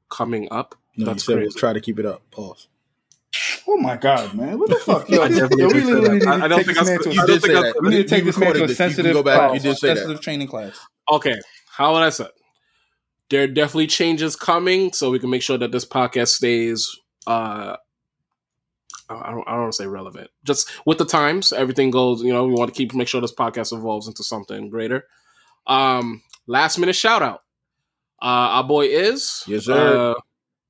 Speaker 3: coming up.
Speaker 6: No,
Speaker 3: That's
Speaker 6: you said
Speaker 3: crazy.
Speaker 6: try to keep it up. Pause.
Speaker 5: Oh my god, man! What the fuck? Yo,
Speaker 3: I
Speaker 5: yo,
Speaker 3: definitely
Speaker 5: we
Speaker 3: did
Speaker 5: really need
Speaker 3: that. I-
Speaker 5: to
Speaker 3: I don't think I
Speaker 5: to
Speaker 3: you
Speaker 6: did say that.
Speaker 5: We need to take this man to a sensitive,
Speaker 6: go back. You did say
Speaker 5: sensitive training class.
Speaker 3: Okay, how would I say? There are definitely changes coming, so we can make sure that this podcast stays. Uh, I don't, I don't want to say relevant. Just with the times, everything goes. You know, we want to keep make sure this podcast evolves into something greater. Um, last minute shout out. Uh, our boy is
Speaker 6: Yes, sir.
Speaker 3: uh,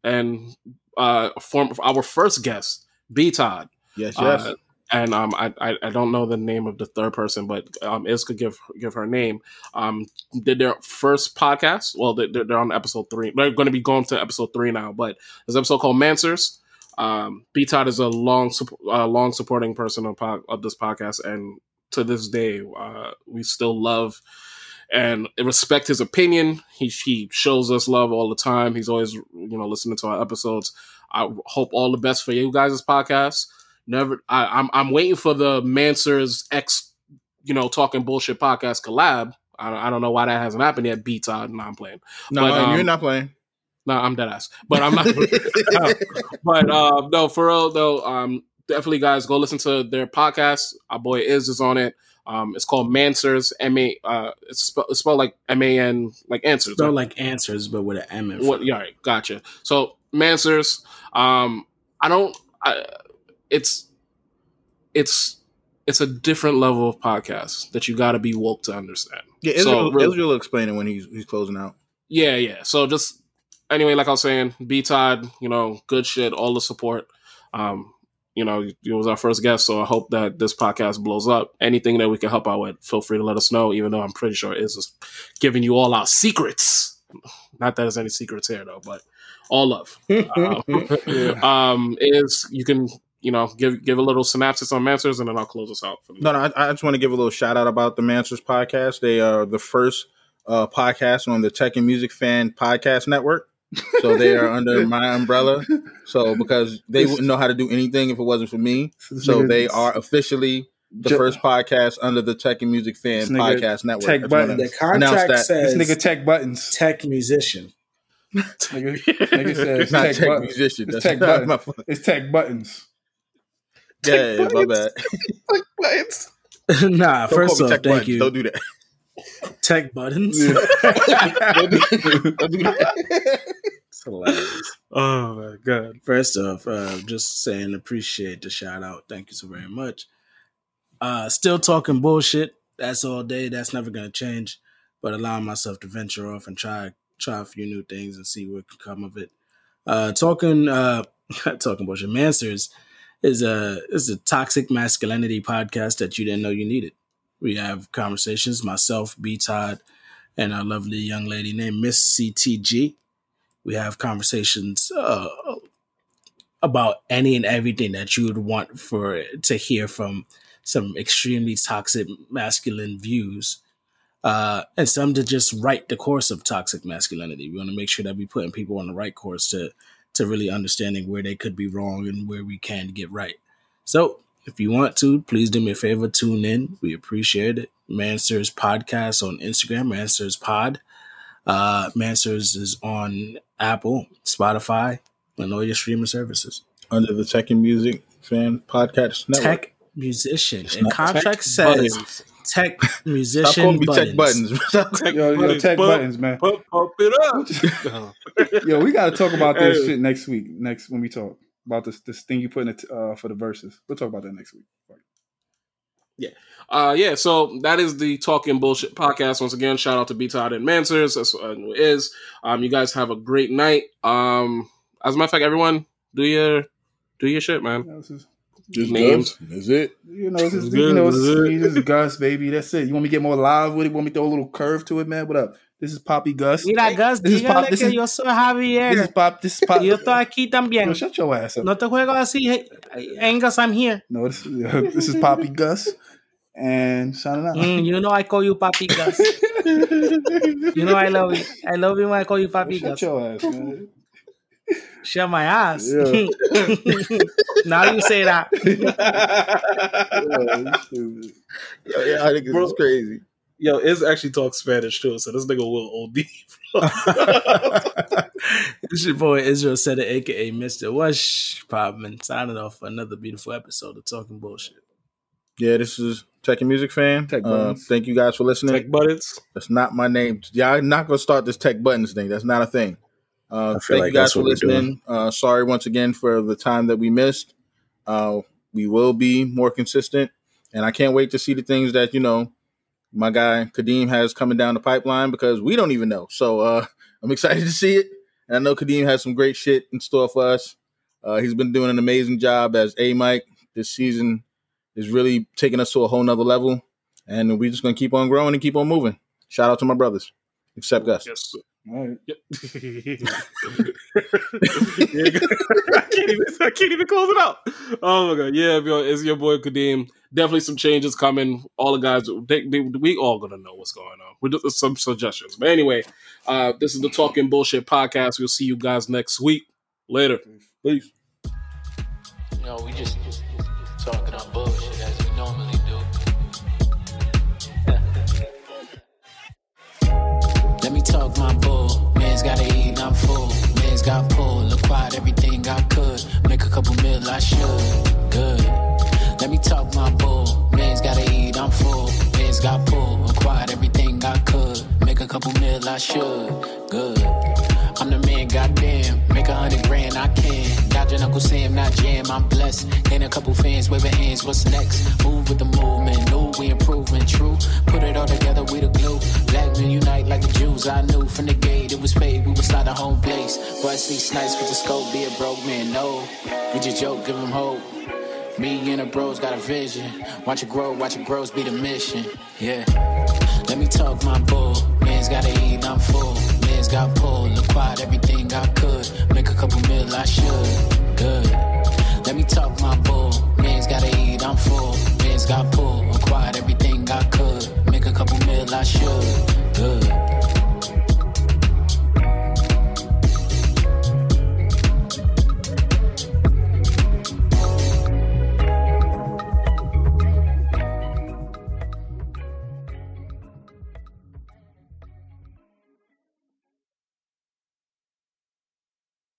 Speaker 3: and uh, form our first guest, B Todd.
Speaker 6: Yes, yes.
Speaker 3: Uh, and um, I, I don't know the name of the third person, but um, Iz could give give her name. Um, did their first podcast. Well, they- they're, they're on episode three. They're going to be going to episode three now. But there's an episode called Mansers. Um, B Todd is a long uh, long supporting person of, po- of this podcast, and to this day, uh, we still love and respect his opinion. He he shows us love all the time. He's always you know listening to our episodes. I hope all the best for you guys' podcast. Never, I, I'm I'm waiting for the Mansers X, you know, talking bullshit podcast collab. I, don't- I don't know why that hasn't happened yet. Beats, Todd, no, I'm playing.
Speaker 6: no,
Speaker 3: but, um,
Speaker 6: you're not playing.
Speaker 3: No, I'm dead ass. But I'm not. but uh, no, for real though, um, definitely guys go listen to their podcast. Our boy Iz is on it. Um, it's called Mansers. M A. Uh, it's, spe- it's spelled like M A N, like answers.
Speaker 4: Spelled
Speaker 3: right?
Speaker 4: like answers, but with an M in
Speaker 3: What?
Speaker 4: front.
Speaker 3: Yeah, all right, gotcha. So Mansers. Um, I don't. I, it's it's it's a different level of podcast that you got to be woke to understand.
Speaker 6: Yeah,
Speaker 3: So,
Speaker 6: Israel,
Speaker 3: really-
Speaker 6: Israel will explain it when he's he's closing out.
Speaker 3: Yeah, yeah. So just anyway, like I was saying, B Todd, you know, good shit, all the support. Um, you know, it was our first guest, so I hope that this podcast blows up. Anything that we can help out with, feel free to let us know. Even though I'm pretty sure is just giving you all our secrets. Not that there's any secrets here though, but all love. Um, um, is you can you know give give a little synopsis on Mansers, and then I'll close us out. From
Speaker 6: No, no, I, I just want to give a little shout out about the Mansers podcast. They are the first uh, podcast on the Tech and Music Fan Podcast Network. So they are under my umbrella. So because they wouldn't know how to do anything if it wasn't for me. So they are officially the first podcast under the Tech and Music Fan Podcast Network.
Speaker 5: Tech
Speaker 6: I
Speaker 5: Button.
Speaker 4: The contract says
Speaker 5: This nigga tech buttons.
Speaker 4: tech musician.
Speaker 5: Nigga, nigga says
Speaker 6: It's not
Speaker 5: tech,
Speaker 6: tech
Speaker 5: buttons.
Speaker 6: musician.
Speaker 5: It's
Speaker 6: That's
Speaker 5: tech
Speaker 6: not
Speaker 5: button.
Speaker 6: my fault.
Speaker 5: It's tech buttons.
Speaker 6: Yeah, yeah, my bad.
Speaker 4: nah,
Speaker 6: Don't
Speaker 4: first off, thank
Speaker 6: buttons.
Speaker 4: you.
Speaker 6: Don't do that.
Speaker 4: Tech buttons.
Speaker 6: don't, do, don't do that.
Speaker 4: It's hilarious.
Speaker 3: oh my god.
Speaker 4: First off, uh, just saying appreciate the shout out. Thank you so very much. Uh, still talking bullshit That's all day. That's never gonna change. But allowing myself to venture off and try try a few new things and see what can come of it. Uh, talking uh, talking about your Mansers is a is a toxic masculinity podcast that you didn't know you needed. We have conversations, myself, B Todd, and a lovely young lady named Miss CTG. We have conversations uh, about any and everything that you would want for to hear from some extremely toxic masculine views uh, and some to just right the course of toxic masculinity. We want to make sure that we're putting people on the right course to to really understanding where they could be wrong and where we can get right. So if you want to, please do me a favor, tune in. We appreciate it. Mansers Podcast on Instagram, Mansers Pod. Uh, Mansers is on Apple, Spotify, and all your streaming services.
Speaker 6: Under the Tech and Music Fan Podcast Network.
Speaker 4: Tech musician. And contract
Speaker 3: Tech
Speaker 4: says. Tech
Speaker 6: Stop
Speaker 4: musician
Speaker 6: calling me
Speaker 4: buttons.
Speaker 6: Tech Buttons.
Speaker 3: Tech
Speaker 5: Yo, yo, tech
Speaker 3: pump-
Speaker 5: buttons, man.
Speaker 3: Pump, pump it up.
Speaker 5: Yo, we got to talk about this
Speaker 3: Hey.
Speaker 5: shit next week. Next when we talk about this this thing you put in it uh, for the verses. We'll talk about that next week. Yeah.
Speaker 3: Uh, yeah, so that is the Talking Bullshit podcast. Once again, shout out to B Todd and Mansers. That's what it is. Um, you guys have a great night. Um, as a matter of fact, everyone, do your do your shit, man.
Speaker 5: You know, this is,
Speaker 6: Just
Speaker 3: Names.
Speaker 6: Gus. That's it.
Speaker 5: you know, this is,
Speaker 3: Good,
Speaker 5: you know, this is,
Speaker 3: good.
Speaker 5: this is Gus, baby. That's it. You want me to get more live with it? Want me to throw a little curve to it, man? What up? This is Papi Gus.
Speaker 4: Mira, Gus,
Speaker 5: This is
Speaker 4: dígale
Speaker 5: pop- this
Speaker 4: que
Speaker 5: is-
Speaker 4: yo soy
Speaker 5: This is Pop. This is Pop.
Speaker 4: Y yo estoy aquí también.
Speaker 5: Yo, shut your ass up.
Speaker 4: No te juego así. Angus, I'm here.
Speaker 5: No, this, this is Papi Gus and signing out.
Speaker 4: Mm, you know I call you Papi Gus. You know I love you. I love you when I call you Papi
Speaker 5: Shut
Speaker 4: Gus.
Speaker 5: your ass, man.
Speaker 4: Shut my ass.
Speaker 5: Yeah.
Speaker 4: now you say that.
Speaker 5: Yeah.
Speaker 6: Yeah, yeah, I think
Speaker 3: Bro.
Speaker 6: it's crazy.
Speaker 3: Yo, Iz actually talks Spanish too, so this nigga will OD.
Speaker 4: this your boy Israel Setter, aka Mr. Wash Popman, signing off for another beautiful episode of Talking Bullshit.
Speaker 6: Yeah, this is Tech and Music Fan.
Speaker 5: Tech
Speaker 6: uh, thank you guys for listening.
Speaker 3: Tech buttons.
Speaker 6: That's not my name. Yeah, I'm not gonna start this Tech Buttons thing. That's not a thing. Uh, thank
Speaker 4: feel
Speaker 6: you guys for listening. Uh, sorry once again for the time that we missed. Uh, we will be more consistent, and I can't wait to see the things that you know my guy Kadeem has coming down the pipeline because we don't even know. So uh, I'm excited to see it, and I know Kadeem has some great shit in store for us. Uh, he's been doing an amazing job as a Mike this season. Is really taking us to a whole nother level, and we're just gonna keep on growing and keep on moving. Shout out to my brothers, except Gus.
Speaker 3: Yes.
Speaker 5: All right.
Speaker 3: Yep. I can't even I can't even close it out. Oh my god, yeah, yo, it's your boy Kadeem. Definitely some changes coming. All the guys, they, they, we all gonna know what's going on. We do some suggestions, but anyway, uh, this is the Talking Bullshit podcast. We'll see you guys next week. Later. Peace.
Speaker 1: You know, we just talking on bullshit as we normally do. Let me talk my bull. Got pull, acquired everything I could. Make a couple mil, I should. Good. Let me talk my bull. Man's gotta eat, I'm full. Man's got pull, acquired everything I could. Make a couple mil, I should. Good. I'm the man, goddamn. Make a hundred grand, I can. Dodging Uncle Sam, not jam. I'm blessed. Gain a couple fans, waving hands. What's next? Move with the movement. New, we improving. True. Put it all together, we the glue. Black men unite like the Jews. I knew from the gate it was fate. We would slide a home place. Wesley snipes with the scope. Be a broke man. No. We just joke, give them hope. Me and the bros got a vision. Watch it grow, watch it grows, be the mission. Yeah. Let me talk my bull. Man's gotta eat, I'm full got pulled. Look, bought everything I could. Make a couple mil, I should. Good. Let me talk my bull. Man's gotta eat, I'm full. Man's got pulled. Acquired everything I could. Make a couple mil, I should.